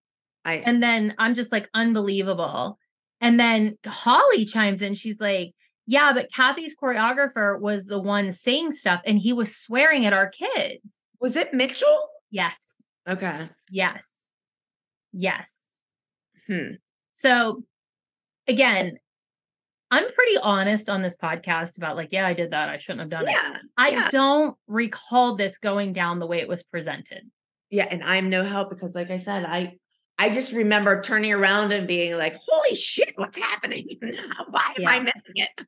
I And then I'm just like, unbelievable. And then Holly chimes in. She's like, Yeah, but Cathy's choreographer was the one saying stuff and he was swearing at our kids. Was it Mitchell? Yes. Okay. Yes. Yes. Hmm. So again, I'm pretty honest on this podcast about like, yeah, I did that. I shouldn't have done it. I yeah. don't recall this going down the way it was presented. Yeah, and I'm no help because, like I said, I I just remember turning around and being like, "Holy shit, what's happening? <laughs> Why am I missing it?"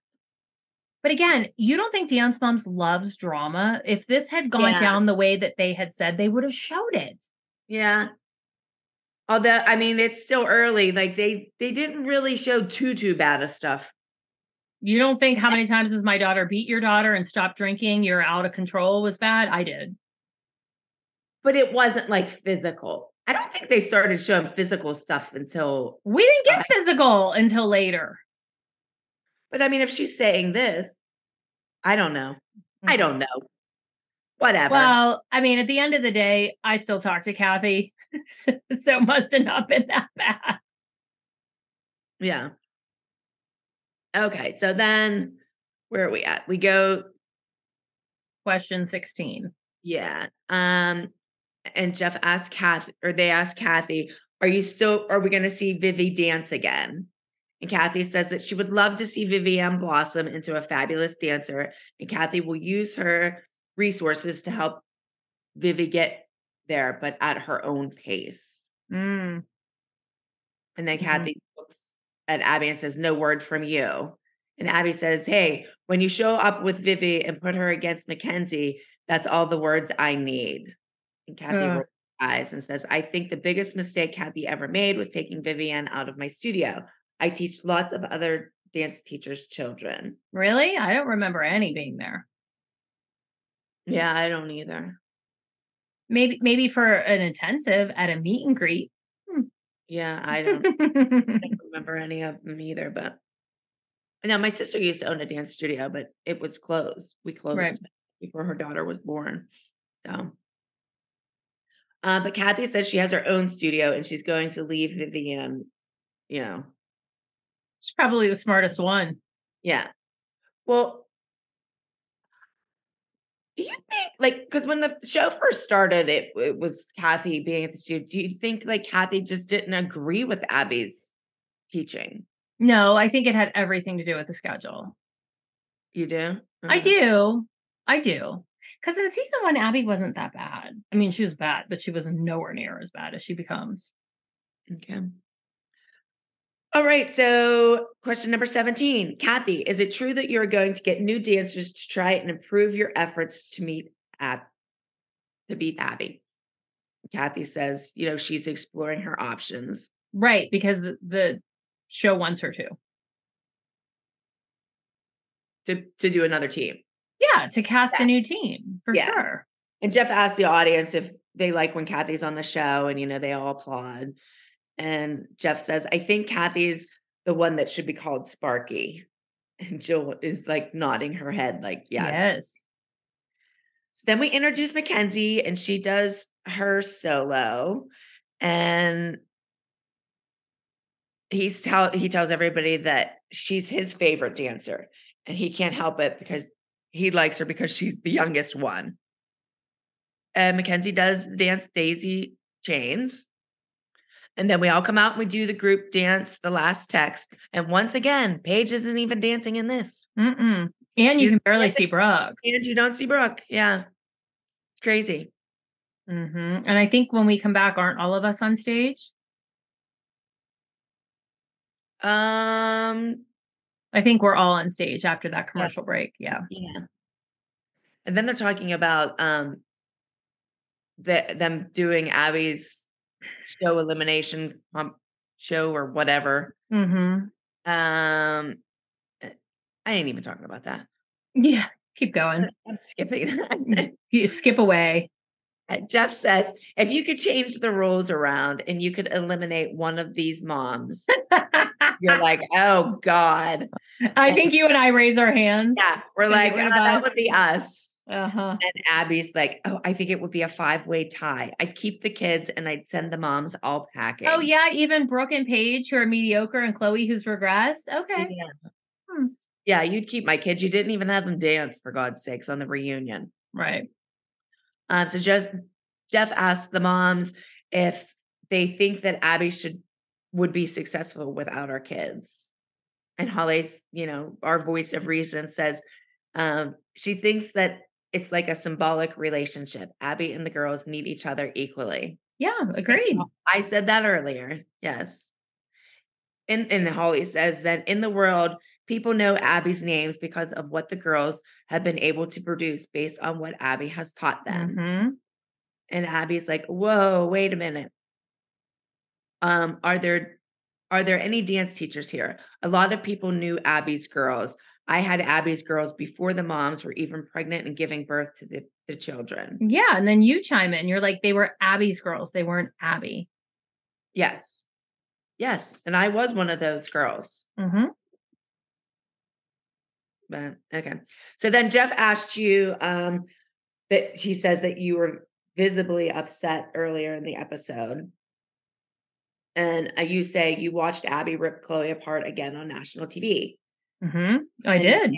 But again, you don't think Dance Moms loves drama? If this had gone Yeah. down the way that they had said, they would have showed it. Yeah. Although, I mean, it's still early. Like they they didn't really show too too bad of stuff. You don't think how many times has my daughter beat your daughter and stop drinking? You're out of control was bad. I did. but it wasn't like physical. I don't think they started showing physical stuff until. We didn't get physical until later. But I mean, if she's saying this, I don't know. I mm. don't know. Whatever. Well, I mean, at the end of the day, I still talk to Cathy. <laughs> so, so must have not been that bad. yeah. Okay, so then where are we at? We go, Question 16. yeah. Um, and Jeff asked Cathy, or they asked Cathy, "Are you still? Are we going to see Vivi dance again?" And Cathy says that she would love to see Vivienne blossom into a fabulous dancer, and Cathy will use her resources to help Vivi get there, but at her own pace. Mm. And then. Cathy looks at Abby and says, No word from you. And Abby says, Hey, when you show up with Vivi and put her against Mackenzie, that's all the words I need. And Cathy Ugh. rolls her eyes and says, I think the biggest mistake Cathy ever made was taking Vivian out of my studio. I teach lots of other dance teachers' children. Really? I don't remember any being there. Yeah, I don't either. Maybe maybe for an intensive at a meet and greet. Yeah, I don't, I <laughs> don't remember any of them either. But now my sister used to own a dance studio, but it was closed. We closed Right. before her daughter was born. So, uh, but Cathy says she has her own studio and she's going to leave Vivian. You know, She's probably the smartest one. yeah. Well, do you think like because when the show first started, it it was Cathy being at the studio. Do you think like Cathy just didn't agree with Abby's teaching? No, I think it had everything to do with the schedule. You do? I Uh, do. I do. Because in season one, Abby wasn't that bad. I mean, she was bad, but she was nowhere near as bad as she becomes. Okay. All right. So, question number 17. Cathy, is it true that you're going to get new dancers to try and improve your efforts to meet Ab to beat Abby? Cathy says, you know, she's exploring her options. Right. Because the, the show wants her to. To to do another team. Yeah. To cast a new team for Yeah. sure. And Jeff asked the audience if they like when Cathy's on the show, and you know, they all applaud. And Jeff says, I think Cathy's the one that should be called Sparky. <laughs> And Jill is like nodding her head, like, yes. yes. So then we introduce Mackenzie and she does her solo and he's tell he tells everybody that she's his favorite dancer and he can't help it because he likes her because she's the youngest one. And Mackenzie does dance Daisy Chains. And then we all come out and we do the group dance, the last text. And once again, Paige isn't even dancing in this. Mm-mm. And you She's can barely see Brooke. And you don't see Brooke. Yeah. It's crazy. hmm And I think when we come back, aren't all of us on stage? Um, I think we're all on stage after that commercial break. Yeah. yeah. And then they're talking about um the, them doing Abby's show elimination um, show or whatever. Mm-hmm. Um I ain't even talking about that. Yeah. Keep going. I'm skipping that. <laughs> You skip away. Uh, Jeff says, if you could change the rules around and you could eliminate one of these moms, you're like, <laughs> oh God. I think you and I raise our hands. Yeah, we're like, get rid "Ah, of that would be us. Uh-huh. And Abby's like, oh, I think it would be a five way tie. I'd keep the kids and I'd send the moms all packing. Oh yeah, even Brooke and Paige who are mediocre and Chloe who's regressed. Okay. Yeah. Hmm. Yeah, you'd keep my kids. You didn't even have them dance, for God's sakes, on the reunion. Right. Um, so just Jeff asked the moms if they think that Abby should would be successful without our kids. And Holly's, you know, our voice of reason says um, she thinks that it's like a symbolic relationship. Abby and the girls need each other equally. Yeah, agreed. I said that earlier. Yes. And and Holly says that in the world, people know Abby's names because of what the girls have been able to produce based on what Abby has taught them. Mhm. And Abby's like, "Whoa, wait a minute. Um, are there are there any dance teachers here? A lot of people knew Abby's girls. I had Abby's girls before the moms were even pregnant and giving birth to the, the children. Yeah, and then you chime in. You're like, they were Abby's girls. They weren't Abby. Yes. Yes. And I was one of those girls. Mm-hmm. But okay. So then Jeff asked you um that he says that you were visibly upset earlier in the episode. And uh, you say you watched Abby rip Chloe apart again on national TV. Mm-hmm. I And did.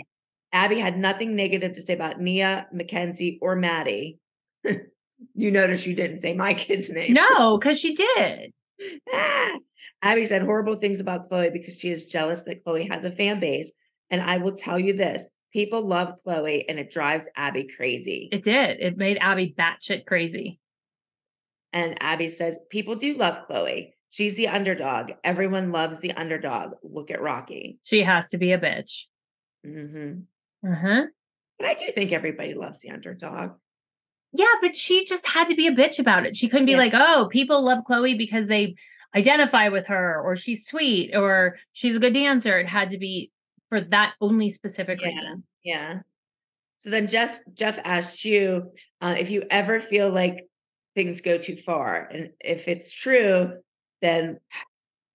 Abby had nothing negative to say about Nia, Mackenzie, or Maddie. <laughs> you notice you didn't say my <laughs> kid's name. No, because she did. <laughs> Abby said horrible things about Chloe because she is jealous that Chloe has a fan base. And I will tell you this people love Chloe and it drives Abby crazy. It did. It made Abby batshit crazy. And Abby says, People do love Chloe. She's the underdog. Everyone loves the underdog. Look at Rocky. She has to be a bitch. hmm Uh-huh. But I do think everybody loves the underdog. Yeah, but she just had to be a bitch about it. She couldn't be Yeah. like, oh, people love Chloe because they identify with her or she's sweet or she's a good dancer. It had to be for that only specific Yeah. reason. Yeah. So then Jeff Jeff asked you uh, if you ever feel like things go too far, and if it's true, then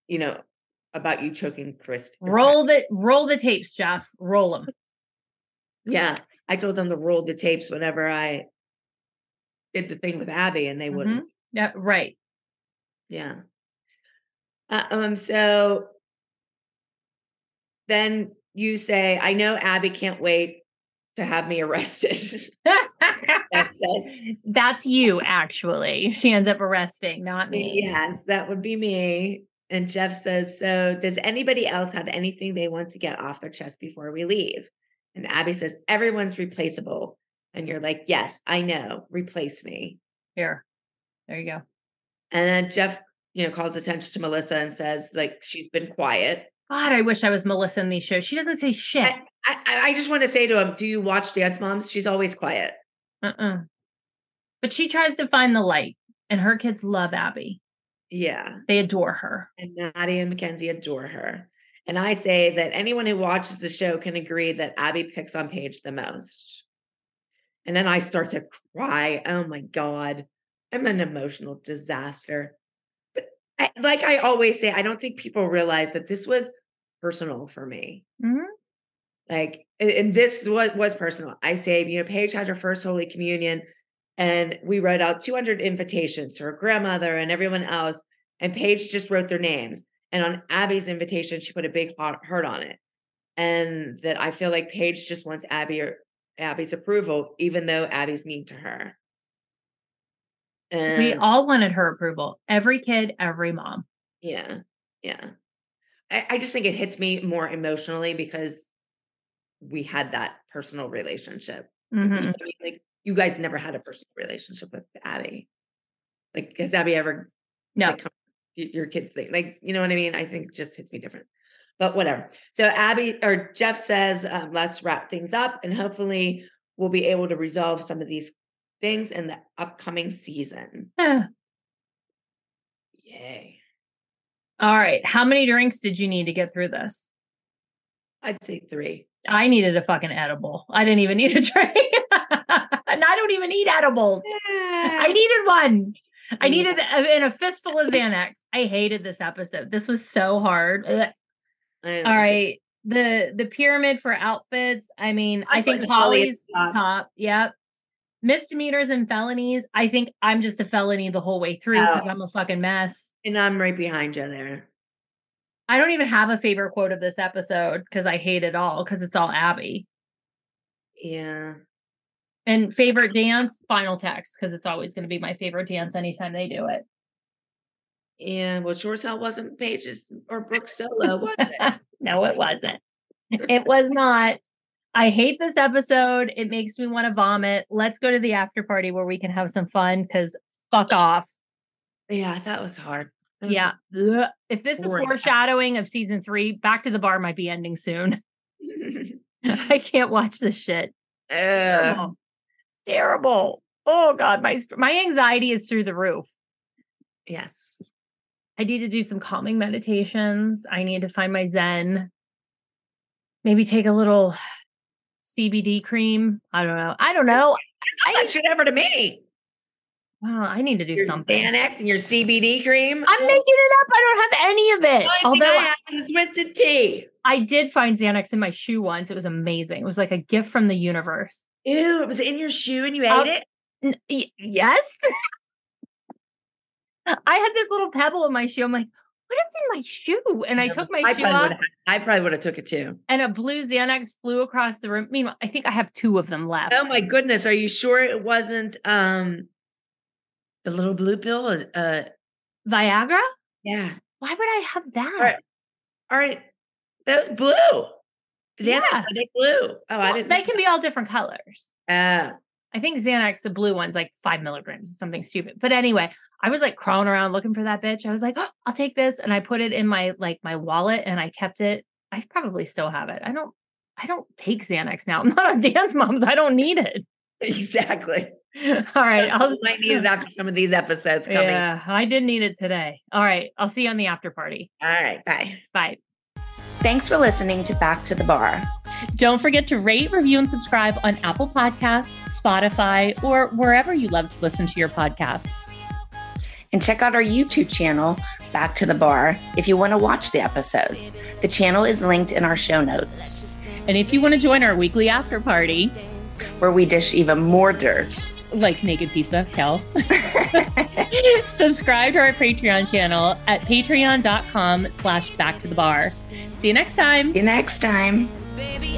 you know about you choking Chris. Roll the roll the tapes, Jeff. Roll them. Yeah, I told them to roll the tapes whenever I did the thing with Abby, and they wouldn't. Yeah, right. Yeah. Uh, um. So then you say, "I know Abby can't wait to have me arrested." <laughs> that says <laughs> That's you, actually. She ends up arresting, not me. Yes, that would be me. And Jeff says, So, does anybody else have anything they want to get off their chest before we leave? And Abby says, Everyone's replaceable. And you're like, Yes, I know. Replace me. Here. There you go. And then Jeff, you know, calls attention to Melissa and says, like, she's been quiet. God, I wish I was Melissa in these shows. She doesn't say shit. I, I, I just want to say to him, Do you watch Dance Moms? She's always quiet. Uh-uh. But she tries to find the light, and her kids love Abby. Yeah. They adore her. And Maddie and Mackenzie adore her. And I say that anyone who watches the show can agree that Abby picks on Paige the most. And then I start to cry. Oh my God. I'm an emotional disaster. But I, like I always say, I don't think people realize that this was personal for me. Mhm. Like, and, and this was, was personal. I say, you know, Paige had her first Holy Communion and we wrote out 200 invitations to her grandmother and everyone else. And Paige just wrote their names. And on Abby's invitation, she put a big heart heart on it. And that I feel like Paige just wants Abby or Abby's approval, even though Abby's mean to her. And We all wanted her approval. Every kid, every mom. yeah, yeah. I, I just think it hits me more emotionally because we had that personal relationship. Mhm. I mean? Like you guys never had a personal relationship with Abby. Like, has Abby ever No. like, come, your kids think like you know what I mean? I think it just hits me different. But whatever. So Abby or Jeff says, um, let's wrap things up and hopefully we'll be able to resolve some of these things in the upcoming season. Eh. Yay. All right. How many drinks did you need to get through this? I'd say three. I needed a fucking edible. I didn't even need a <laughs> drink. and I don't even eat edibles. I needed one. I needed a, in a fistful of Xanax. I hated this episode. This was so hard. All right. The the pyramid for outfits. I mean, I, I think Holly's top. top. Yep. Misdemeanors and felonies. I think I'm just a felony the whole way through because Oh. I'm a fucking mess. And I'm right behind you there. I don't even have a favorite quote of this episode because I hate it all because it's all Abby. Yeah. And favorite dance, final text, because it's always going to be my favorite dance anytime they do it. Yeah. Well, sure as hell wasn't Paige's or Brooke solo, was it? <laughs> no, it wasn't. <laughs> It was not. I hate this episode. It makes me want to vomit. Let's go to the after party where we can have some fun because fuck off. yeah, that was hard. That was Yeah. Ugh. If this is foreshadowing of season three, Back to the Barre might be ending soon. <laughs> <laughs> I can't watch this shit. Terrible. Terrible. Oh God, my my anxiety is through the roof. yes. I need to do some calming meditations. I need to find my zen. Maybe take a little CBD cream. I don't know. I don't know. I That need, should ever to me. wow, I need to do Your something. Xanax and your CBD cream. I'm making it up. I don't have any of it. Thing Although I is with the tea. I did find Xanax in my shoe once. It was amazing. It was like a gift from the universe. Ew, it was in your shoe and you ate it. N- y- yes. <laughs> I had this little pebble in my shoe. I'm like, what is in my shoe? And I took my I shoe off. I probably would have took it too. and a blue Xanax flew across the room. Meanwhile, I think I have two of them left. Oh my goodness, are you sure it wasn't um the little blue pill? Uh, Uh, Viagra? yeah. Why would I have that? All right. All right. That was blue. Xanax, Yeah. are they blue? Oh, I didn't. they can be all different colors. Uh, I think Xanax, the blue one's like five milligrams, something stupid. But anyway, I was like crawling around looking for that bitch. I was like, oh, I'll take this. And I put it in my like my wallet and I kept it. I probably still have it. I don't I don't take Xanax now. <laughs> I'm not on dance moms. I don't need it. exactly. <laughs> All right. <laughs> I'll I might need it after some of these episodes coming. Yeah, I did need it today. All right. I'll see you on the after party. All right. Bye. Bye. Thanks for listening to Back to the Barre. Don't forget to rate, review, and subscribe on Apple Podcasts, Spotify, or wherever you love to listen to your podcasts. And check out our YouTube channel, Back to the Barre, if you want to watch the episodes. The channel is linked in our show notes, And if you want to join our weekly after party, where we dish even more dirt. like Naked Pizza, Kel, <laughs> subscribe to our Patreon channel at patreon.com slash back to the barre. See you next time. See you next time. Baby,